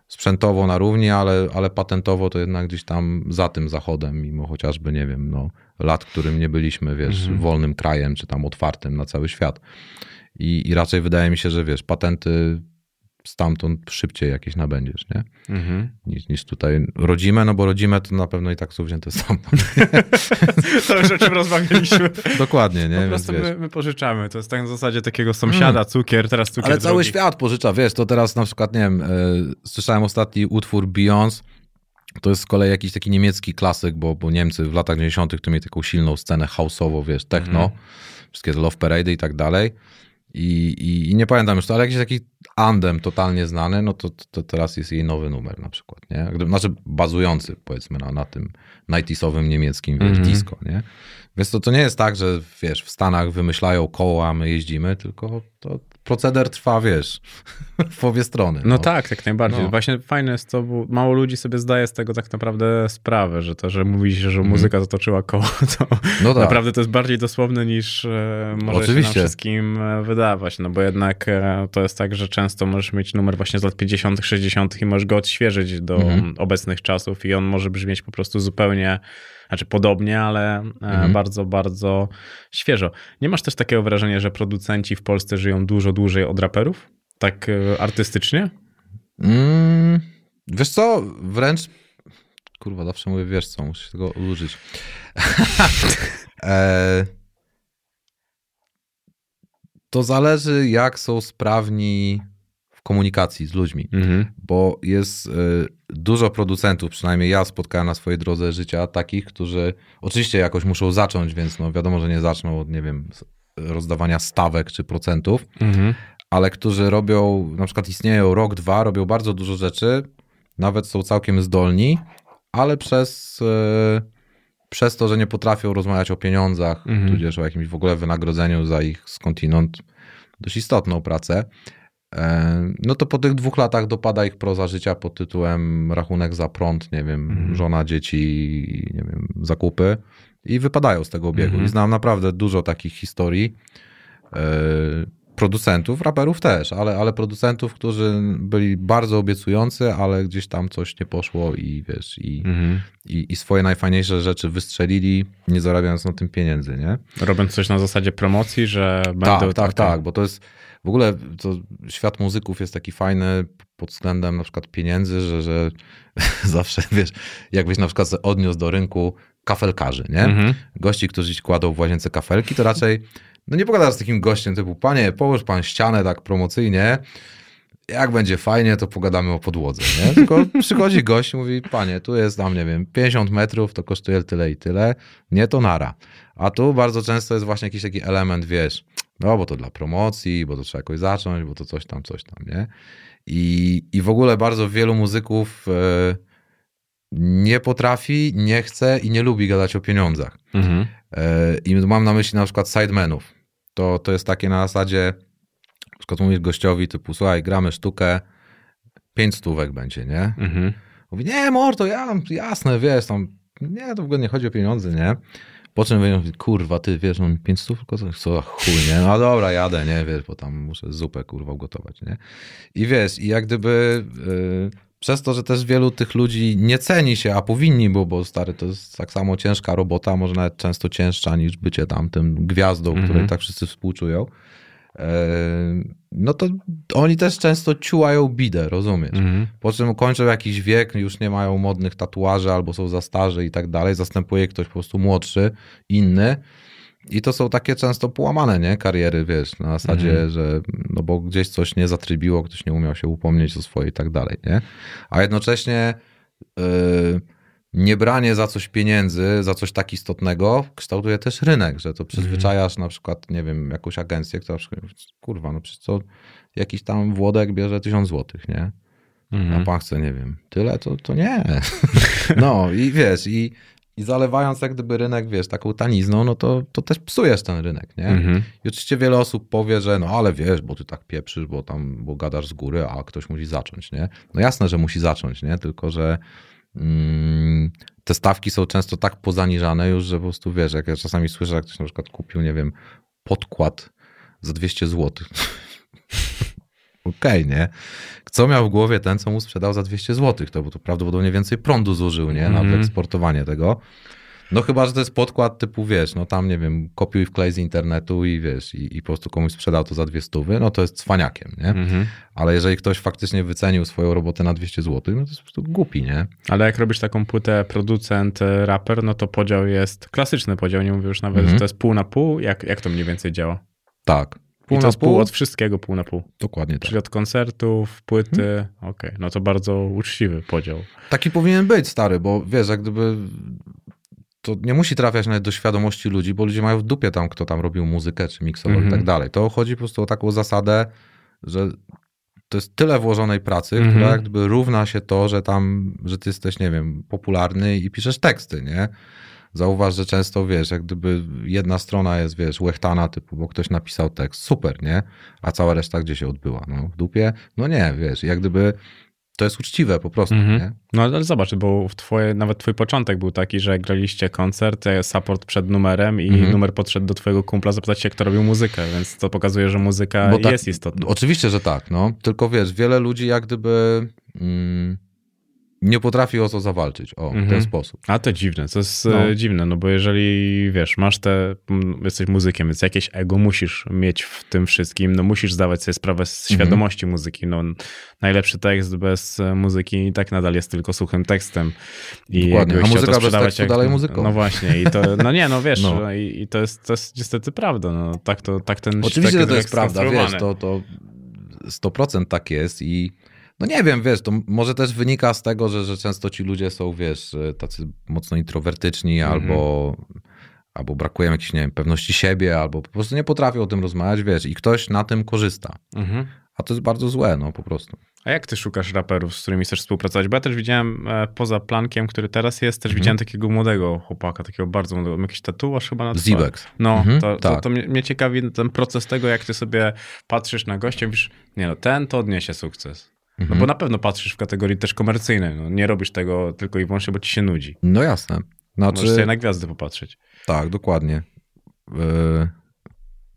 sprzętowo na równi, ale, ale patentowo to jednak gdzieś tam za tym zachodem, mimo chociażby, nie wiem, no, lat, którym nie byliśmy, wiesz, Mhm. wolnym krajem, czy tam otwartym na cały świat. I, I raczej wydaje mi się, że wiesz, patenty stamtąd szybciej jakieś nabędziesz, nie? Mhm. Niż, niż tutaj rodzime, no bo rodzime to na pewno i tak są wzięte stamtąd. To już o czym rozmawialiśmy. Dokładnie, nie? Po prostu my, my pożyczamy. To jest tak na zasadzie takiego sąsiada, cukier, teraz cukier Ale cały drugi. świat pożycza, wiesz, to teraz na przykład, nie wiem, e, słyszałem ostatni utwór Beyoncé, to jest z kolei jakiś taki niemiecki klasyk, bo, bo Niemcy w latach 90. to mieli taką silną scenę house'owo, wiesz, techno, Mhm. wszystkie te Love Parade i tak dalej. I, i, I nie pamiętam już to, ale jakiś taki andem totalnie znany, no to, to teraz jest jej nowy numer na przykład, nie? Znaczy bazujący powiedzmy na, na tym 90 niemieckim, wiesz, Mhm. disco, nie? Więc to, to nie jest tak, że wiesz, w Stanach wymyślają koła, a my jeździmy, tylko to proceder trwa, wiesz, w obie strony. No tak, jak najbardziej. No. Właśnie fajne jest to, bo mało ludzi sobie zdaje z tego tak naprawdę sprawę, że to, że mówi się, że muzyka zatoczyła koło, to Mhm. No tak. naprawdę to jest bardziej dosłowne niż e, może się Oczywiście. nam wszystkim e, wydawać, no bo jednak e, to jest tak, że często możesz mieć numer właśnie z lat 50., 60. i możesz go odświeżyć do Mhm. obecnych czasów i on może brzmieć po prostu zupełnie, znaczy podobnie, ale e, Mhm. bardzo, bardzo świeżo. Nie masz też takiego wrażenia, że producenci w Polsce żyją dużo dłużej od raperów? Tak e, artystycznie? Mm, wiesz co, wręcz, kurwa, zawsze mówię, wiesz co, muszę się tego użyć. e, to zależy, jak są sprawni komunikacji z ludźmi. Mhm. bo jest y, dużo producentów, przynajmniej ja spotkałem na swojej drodze życia takich, którzy oczywiście jakoś muszą zacząć, więc no wiadomo, że nie zaczną od, nie wiem, rozdawania stawek czy procentów, Mhm. ale którzy robią, na przykład istnieją rok, dwa, robią bardzo dużo rzeczy, nawet są całkiem zdolni, ale przez, y, przez to, że nie potrafią rozmawiać o pieniądzach, Mhm. tudzież o jakimś w ogóle wynagrodzeniu za ich skądinąd dość istotną pracę, e, no to po tych dwóch latach dopada ich proza życia pod tytułem rachunek za prąd, nie wiem, Mhm. żona, dzieci, nie wiem, zakupy i wypadają z tego obiegu. Mhm. I znam naprawdę dużo takich historii e, producentów, raperów też, ale, ale producentów, którzy byli bardzo obiecujący, ale gdzieś tam coś nie poszło i wiesz, i, Mhm. i, i swoje najfajniejsze rzeczy wystrzelili, nie zarabiając na tym pieniędzy, nie? Robiąc coś na zasadzie promocji, że będą... Tak, tak, takie- tak, bo to jest w ogóle to świat muzyków jest taki fajny pod względem na przykład pieniędzy, że, że zawsze wiesz, jakbyś na przykład odniósł do rynku kafelkarzy, nie? Mhm. Gości, którzy kładą w łazience kafelki, to raczej no nie pogadasz z takim gościem typu, panie, połóż pan ścianę tak promocyjnie, jak będzie fajnie, to pogadamy o podłodze, nie? Tylko przychodzi gość i mówi, panie, tu jest tam, nie wiem, 50 metrów, to kosztuje tyle i tyle, nie, to nara. A tu bardzo często jest właśnie jakiś taki element, wiesz, no bo to dla promocji, bo to trzeba jakoś zacząć, bo to coś tam, coś tam, nie? I, i w ogóle bardzo wielu muzyków e, nie potrafi, nie chce i nie lubi gadać o pieniądzach. Mhm. E, I mam na myśli na przykład sidemenów. To, to jest takie na zasadzie, na przykład mówisz gościowi typu, słuchaj, gramy sztukę, pięć stówek będzie, nie? Mhm. Mówi, nie, mordo, ja, jasne, wiesz, tam, nie, to w ogóle nie chodzi o pieniądze, nie? Po czym mówi, kurwa, ty, wiesz, mam pięć stów, tylko co, chuj, nie? No dobra, jadę, nie, wiesz, bo tam muszę zupę, kurwa, ugotować, nie? I wiesz, i jak gdyby y, przez to, że też wielu tych ludzi nie ceni się, a powinni, bo, bo stary, to jest tak samo ciężka robota, może nawet często cięższa niż bycie tam tym gwiazdą, Mhm. której tak wszyscy współczują, no to oni też często ciułają bidę, rozumiesz? Mhm. Po czym kończą jakiś wiek, już nie mają modnych tatuaży albo są za starzy i tak dalej. Zastępuje ktoś po prostu młodszy, inny. I to są takie często połamane, nie? Kariery, wiesz, na zasadzie, Mhm. że no bo gdzieś coś nie zatrybiło, ktoś nie umiał się upomnieć o swoje i tak dalej, nie? A jednocześnie yy, niebranie za coś pieniędzy, za coś tak istotnego, kształtuje też rynek, że to przyzwyczajasz na przykład, nie wiem, jakąś agencję, która, kurwa, no przecież co, jakiś tam Włodek bierze tysiąc złotych, nie? Mhm. A pan chce, nie wiem, tyle, to, to nie. No i wiesz, i, i zalewając jak gdyby rynek, wiesz, taką tanizną, no to, to też psujesz ten rynek, nie? Mhm. I oczywiście wiele osób powie, że no ale wiesz, bo ty tak pieprzysz, bo tam, bo gadasz z góry, a ktoś musi zacząć, nie? No jasne, że musi zacząć, nie? Tylko, że mm, te stawki są często tak pozaniżane już, że po prostu wiesz, jak ja czasami słyszę, jak ktoś na przykład kupił, nie wiem, podkład za 200 zł. Okej, nie? Co miał w głowie ten, co mu sprzedał za 200 zł? To, bo to prawdopodobnie więcej prądu zużył, nie? Na Mhm. wyeksportowanie tego. No chyba, że to jest podkład typu, wiesz, no tam, nie wiem, kopiuj wklej z internetu i wiesz, i, i po prostu komuś sprzedał to za dwie stówy, no to jest cwaniakiem, nie? Mhm. Ale jeżeli ktoś faktycznie wycenił swoją robotę na 200 zł, no to jest po prostu głupi, nie? Ale jak robisz taką płytę producent, e, raper, no to podział jest klasyczny podział, nie mówię już nawet, Mhm. że to jest pół na pół. Jak, jak to mniej więcej działa? Tak. Pół I to na jest pół od wszystkiego, pół na pół. Dokładnie tak. Czyli od koncertów, płyty. Mhm. Okej, no to bardzo uczciwy podział. Taki powinien być, stary, bo wiesz, jak gdyby to nie musi trafiać nawet do świadomości ludzi, bo ludzie mają w dupie tam, kto tam robił muzykę, czy miksował Mhm. i tak dalej. To chodzi po prostu o taką zasadę, że to jest tyle włożonej pracy, Mhm. która jak gdyby równa się to, że tam, że ty jesteś, nie wiem, popularny i piszesz teksty, nie? Zauważ, że często, wiesz, jak gdyby jedna strona jest, wiesz, łechtana, typu, bo ktoś napisał tekst, super, nie? A cała reszta gdzie się odbyła? No, w dupie? No nie, wiesz, jak gdyby to jest uczciwe po prostu, Mhm. nie? No ale zobacz, bo w twoje, nawet twój początek był taki, że graliście koncert, e, support przed numerem i Mhm. numer podszedł do twojego kumpla zapytać się, kto robił muzykę, więc to pokazuje, że muzyka tak- jest istotna. Oczywiście, że tak, no. Tylko wiesz, wiele ludzi jak gdyby mm, nie potrafi o to zawalczyć. O, w Mhm. ten sposób. A to dziwne, to jest No. e, dziwne, no bo jeżeli, wiesz, masz te, jesteś muzykiem, więc jakieś ego musisz mieć w tym wszystkim, no musisz zdawać sobie sprawę z Mhm. świadomości muzyki, no najlepszy tekst bez e, muzyki i tak nadal jest tylko suchym tekstem. I Dokładnie, a muzyka bez tekstu dalej muzyką. No właśnie i to, no nie, no wiesz, No. no. I, i to, jest, to jest niestety prawda, no tak to, tak ten Oczywiście, tak to jest prawda, wiesz, to, to 100% tak jest i no nie wiem, wiesz, to może też wynika z tego, że, że często ci ludzie są, wiesz, tacy mocno introwertyczni Mhm. albo, albo brakuje jakiejś, nie wiem, pewności siebie, albo po prostu nie potrafią o tym rozmawiać, wiesz, i ktoś na tym korzysta. Mhm. A to jest bardzo złe, no po prostu. A jak ty szukasz raperów, z którymi chcesz współpracować? Bo ja też widziałem e, poza plankiem, który teraz jest, też Mhm. widziałem takiego młodego chłopaka, takiego bardzo młodego. Jakiś tatuaż chyba na twarzy. Zibex. No, Mhm, to, to, tak. to mnie, mnie ciekawi ten proces tego, jak ty sobie patrzysz na gościa i mówisz, nie no, ten to odniesie sukces. No Mhm. bo na pewno patrzysz w kategorii też komercyjnej. No, nie robisz tego tylko i wyłącznie, bo ci się nudzi. No jasne. Możesz Znaczy, sobie na gwiazdy popatrzeć. Tak, dokładnie. Yy,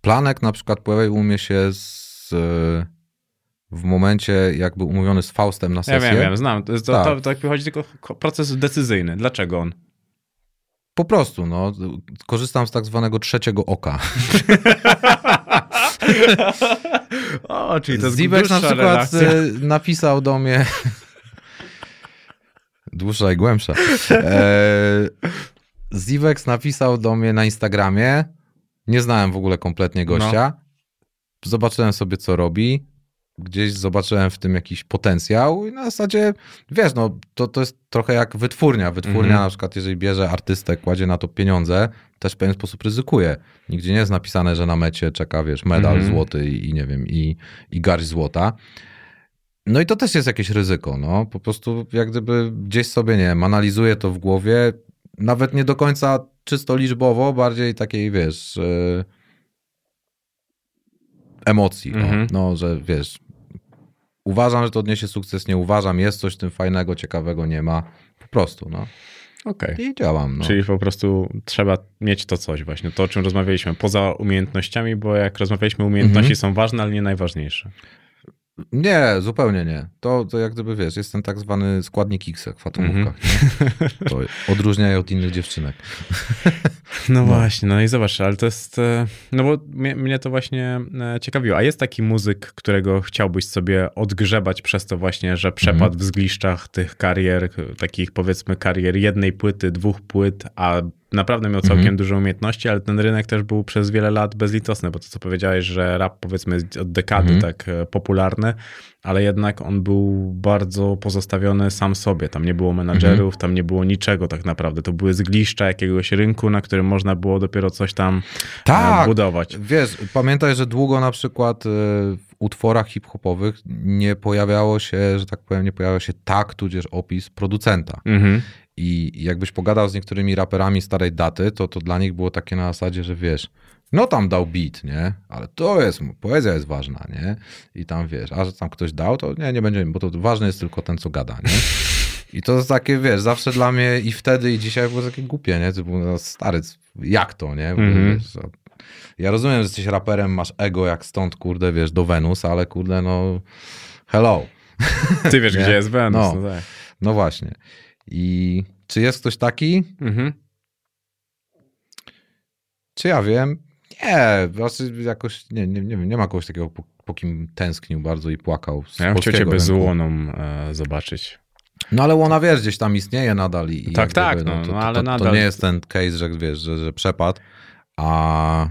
Planek na przykład pojawił mnie się z, w momencie jakby umówiony z Faustem na Ja sesję. wiem, wiem, znam. To, to, Tak. to, to, wychodzi tylko ko- proces decyzyjny. Dlaczego on? Po prostu, no, korzystam z tak zwanego trzeciego oka. o, czyli to Zibek na przykład relacja. e, napisał do mnie. Dłuższa i głębsza. E, Zivex napisał do mnie na Instagramie. Nie znałem w ogóle kompletnie gościa. Zobaczyłem sobie, co robi. Gdzieś zobaczyłem w tym jakiś potencjał i na zasadzie, wiesz, no to, to jest trochę jak wytwórnia. Wytwórnia Mhm. na przykład, jeżeli bierze artystę, kładzie na to pieniądze, też w pewien sposób ryzykuje. Nigdzie nie jest napisane, że na mecie czeka, wiesz, medal Mhm. złoty i, i nie wiem, i, i garść złota. No i to też jest jakieś ryzyko, no. Po prostu jak gdyby gdzieś sobie, nie wiem, analizuje to w głowie, nawet nie do końca czysto liczbowo, bardziej takiej, wiesz, e, emocji, Mhm. no. no, że wiesz, uważam, że to odniesie sukces, nie uważam, jest coś w tym fajnego, ciekawego, nie ma, po prostu, no. Okej. I działam, no. Czyli po prostu trzeba mieć to coś właśnie, to o czym rozmawialiśmy, poza umiejętnościami, bo jak rozmawialiśmy, umiejętności Mhm. są ważne, ale nie najważniejsze. Nie, zupełnie nie. To, to jak gdyby, wiesz, jest ten tak zwany składnik X w atomówkach, Mhm. nie? To odróżnia od innych dziewczynek. No, właśnie, no i zobacz, ale to jest, e, no bo mnie, mnie to właśnie e, ciekawiło. A jest taki muzyk, którego chciałbyś sobie odgrzebać przez to właśnie, że przepadł Mhm. w zgliszczach tych karier, takich powiedzmy karier jednej płyty, dwóch płyt, a naprawdę miał całkiem Mhm. duże umiejętności, ale ten rynek też był przez wiele lat bezlitosny, bo to co powiedziałeś, że rap powiedzmy jest od dekady Mhm. tak e, popularny, ale jednak on był bardzo pozostawiony sam sobie. Tam nie było menadżerów, Mhm. tam nie było niczego tak naprawdę. To były zgliszcza jakiegoś rynku, na którym można było dopiero coś tam Tak. e, budować. Wiesz, pamiętaj, że długo na przykład y, w utworach hip-hopowych nie pojawiało się, że tak powiem, nie pojawiał się tak, tudzież opis producenta. Mhm. I jakbyś pogadał z niektórymi raperami starej daty, to to dla nich było takie na zasadzie, że wiesz, no tam dał beat, nie? Ale to jest, poezja jest ważna, nie? I tam wiesz, a że tam ktoś dał, to nie, nie będzie, bo to ważny jest tylko ten, co gada, nie? I to jest takie, wiesz, zawsze dla mnie i wtedy i dzisiaj było takie głupie, nie? Typu, no, stary, jak to, nie? Bo, Mhm. wiesz, to- ja rozumiem, że jesteś raperem, masz ego jak stąd, kurde, wiesz, do Wenus, ale kurde, no hello. Ty wiesz, gdzie jest Venus. No. No. tak. No właśnie. I czy jest ktoś taki? Mhm. Czy ja wiem? Nie, znaczy jakoś, nie, nie, nie wiem, nie ma kogoś takiego, po, po kim tęsknił bardzo i płakał z Ja bym chciał polskiego ciebie z rynku. Łoną e, zobaczyć. No ale Łona, wiesz, gdzieś tam istnieje nadal i, Tak, tak, gdyby, no, to, no, to, ale to, to nadal- nie jest ten case, że wiesz, że, że przepadł, a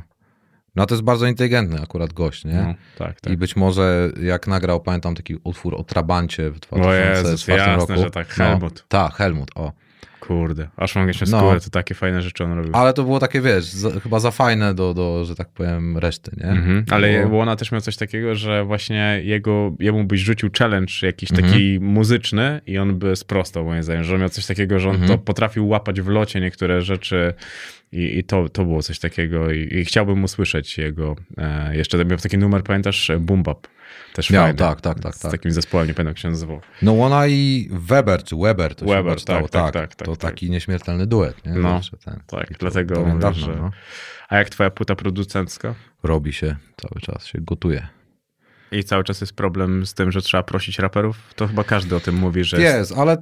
no to jest bardzo inteligentny akurat gość, nie? No, tak, tak. I być może jak nagrał, pamiętam taki utwór o Trabancie w O Jezus, 2004 jasne, roku. że tak, Helmut. No, tak, Helmut, o. Kurde, aż mam jeszcze No. skórę, to takie fajne rzeczy on robił. Ale to było takie, wiesz, za, chyba za fajne do, do, że tak powiem, reszty, nie? Mhm. Ale Bo- Łona też miał coś takiego, że właśnie jego, jemu byś rzucił challenge jakiś Mhm. taki muzyczny i on by sprostał moim zdaniem, że miał coś takiego, że on Mhm. to potrafił łapać w locie niektóre rzeczy i, i to, to było coś takiego i, i chciałbym usłyszeć jego, e, jeszcze miał taki numer, pamiętasz, Boom Bap. Też Miał, fajny. tak, tak, tak, Z tak. takim zespołem, nie pamiętam jak się nazywał. No ona i Weber, czy Weber, to Weber, tak, tak, tak, tak, To tak. taki nieśmiertelny duet, nie? No, Zawsze ten. tak, dlatego mówię, dawno, że- no. A jak twoja płyta producencka? Robi się cały czas, się gotuje. I cały czas jest problem z tym, że trzeba prosić raperów? To chyba każdy o tym mówi, że jest... Jest, ale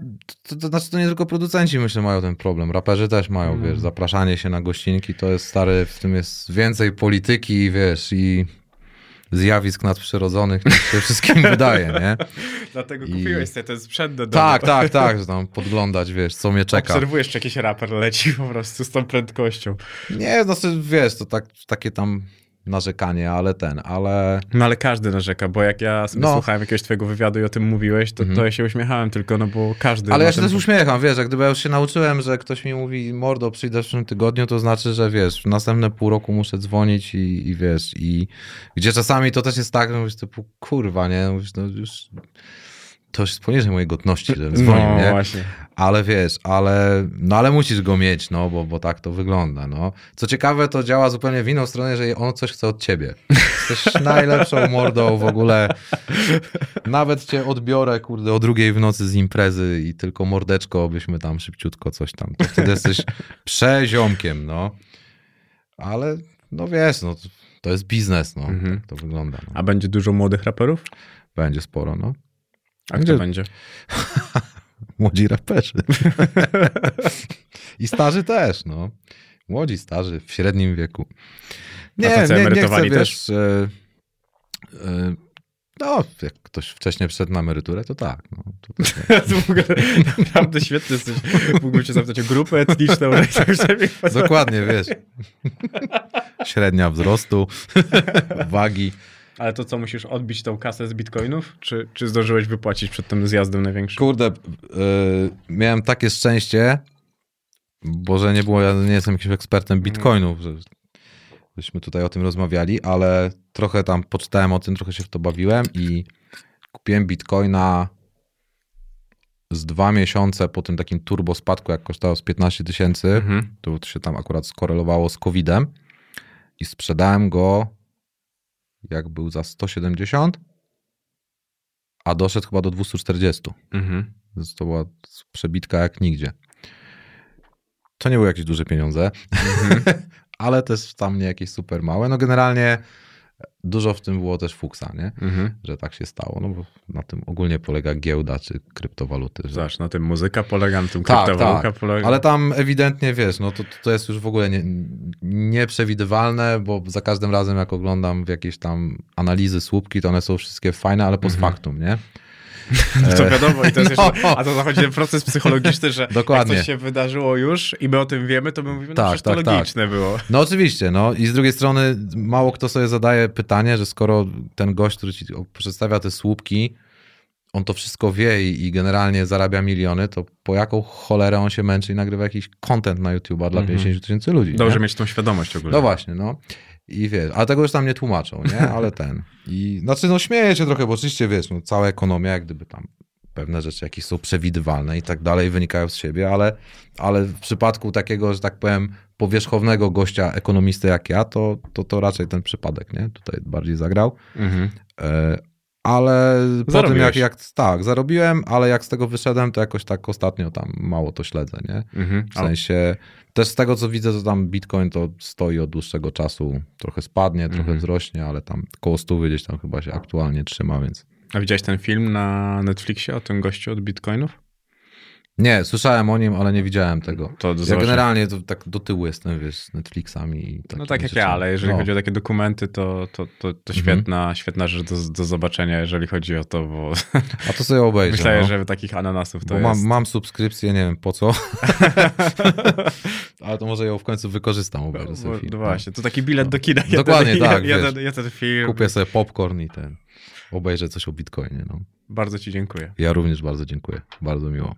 to, to znaczy to nie tylko producenci myślę mają ten problem. Raperzy też mają, Mm. wiesz, zapraszanie się na gościnki to jest stary, w tym jest więcej polityki, wiesz, i zjawisk nadprzyrodzonych niż się wszystkim wydaje, nie? Dlatego I- kupiłeś sobie ten sprzęt do domu. Tak, tak, tak, że tam podglądać, wiesz, co mnie czeka. Obserwujesz, czy jakiś raper leci po prostu z tą prędkością. Nie, znaczy, wiesz, to tak, takie tam narzekanie, ale ten, ale No ale każdy narzeka, bo jak ja No. słuchałem jakiegoś twojego wywiadu i o tym mówiłeś, to, Mhm. to ja się uśmiechałem tylko, no bo każdy... Ale ja się ten- też uśmiecham, wiesz, jak gdyby ja już się nauczyłem, że ktoś mi mówi, mordo, przyjdę w przyszłym tygodniu, to znaczy, że wiesz, w następne pół roku muszę dzwonić i, i wiesz, i gdzie czasami to też jest tak, że mówisz typu, kurwa, nie, mówisz, no już, to jest poniżej mojej godności, żebym dzwonił, No nie? właśnie. Ale wiesz, ale, no ale musisz go mieć, no, bo, bo tak to wygląda, no. Co ciekawe, to działa zupełnie w inną stronę, że on coś chce od ciebie. Jesteś najlepszą mordą w ogóle. Nawet cię odbiorę, kurde, o drugiej w nocy z imprezy i tylko mordeczko, byśmy tam szybciutko coś tam. To wtedy jesteś przeziomkiem, no. Ale, no wiesz, no, to jest biznes, no. Mhm. Tak to wygląda. No. A będzie dużo młodych raperów? Będzie sporo, no. A kto będzie? Młodzi raperzy. I starzy też, no. Młodzi, starzy, w średnim wieku. Nie, nie, nie chcę, emerytowani wiesz... E, e, no, jak ktoś wcześniej wszedł na emeryturę, to tak. No, to, to, To w ogóle naprawdę świetny jesteś. Mógłbym cię zapytać o grupę etniczną. tak dokładnie, wiesz. Średnia wzrostu, wagi. Ale to co, musisz odbić tą kasę z bitcoinów? Czy, czy zdążyłeś wypłacić przed tym zjazdem największym? Kurde, e, miałem takie szczęście, bo że nie było, ja nie jestem jakimś ekspertem bitcoinów, że żeśmy tutaj o tym rozmawiali, ale trochę tam poczytałem o tym, trochę się w to bawiłem i kupiłem bitcoina z dwa miesiące po tym takim turbo spadku, jak kosztowało z 15 tysięcy, Mhm. to się tam akurat skorelowało z COVID-em i sprzedałem go jak był za 170, a doszedł chyba do 240. Mhm. Więc to była przebitka jak nigdzie. To nie były jakieś duże pieniądze, ale też tam nie jakieś super małe. No generalnie dużo w tym było też fuksa, nie? Mhm. Że tak się stało. No bo na tym ogólnie polega giełda czy kryptowaluty. Że... Zobacz, na tym muzyka polega, na tym Tak, kryptowaluta tak. polega. Ale tam ewidentnie wiesz, no to, to jest już w ogóle nie, nieprzewidywalne, bo za każdym razem jak oglądam w jakieś tam analizy słupki, to one są wszystkie fajne, ale post Mhm. factum, nie? No to wiadomo i to jest jeszcze, No. a to zachodzi ten proces psychologiczny, że Dokładnie. jak coś się wydarzyło już i my o tym wiemy, to my mówimy, no Tak, tak, tak. logiczne było. No oczywiście, no i z drugiej strony mało kto sobie zadaje pytanie, że skoro ten gość, który ci przedstawia te słupki, on to wszystko wie i, i generalnie zarabia miliony, to po jaką cholerę on się męczy i nagrywa jakiś content na YouTube'a dla Mhm. 50 tysięcy ludzi. Dobrze nie? mieć tą świadomość ogólnie. No właśnie, no. I wiesz, ale tego już tam nie tłumaczą, nie? Ale ten. I znaczy, no śmieję się trochę, bo oczywiście wiesz, no, cała ekonomia, jak gdyby tam pewne rzeczy jakieś są przewidywalne i tak dalej, wynikają z siebie, ale, ale w przypadku takiego, że tak powiem, powierzchownego gościa, ekonomisty jak ja, to, to, to raczej ten przypadek, nie? Tutaj bardziej zagrał. Mhm. E, ale po tym Zarobiłeś. jak, jak, tak, zarobiłem, ale jak z tego wyszedłem, to jakoś tak ostatnio tam mało to śledzę, nie? Mhm. W sensie, też z tego co widzę, to tam Bitcoin to stoi od dłuższego czasu. Trochę spadnie, trochę Mhm. wzrośnie, ale tam koło 100 gdzieś tam chyba się aktualnie trzyma, więc. A widziałeś ten film na Netflixie o tym gościu od bitcoinów? Nie, słyszałem o nim, ale nie widziałem tego. To Ja generalnie to tak do tyłu jestem, wiesz, z Netflixami i No takimi tak jak rzeczami. ja, ale jeżeli No. chodzi o takie dokumenty, to, to, to, to Mhm. świetna, świetna rzecz do, do zobaczenia, jeżeli chodzi o to, bo A to sobie obejrzę. myślę, no. że takich ananasów to Bo jest... mam, mam subskrypcję, nie wiem po co. ale to może ją w końcu wykorzystam, obejrzę No, sobie film. no właśnie, to taki bilet do kina. Dokładnie jeden, tak, Jeden, wiesz. jeden film. Kupię sobie popcorn i ten. Obejrzę coś o Bitcoinie. No. Bardzo ci dziękuję. Ja również bardzo dziękuję. Bardzo miło.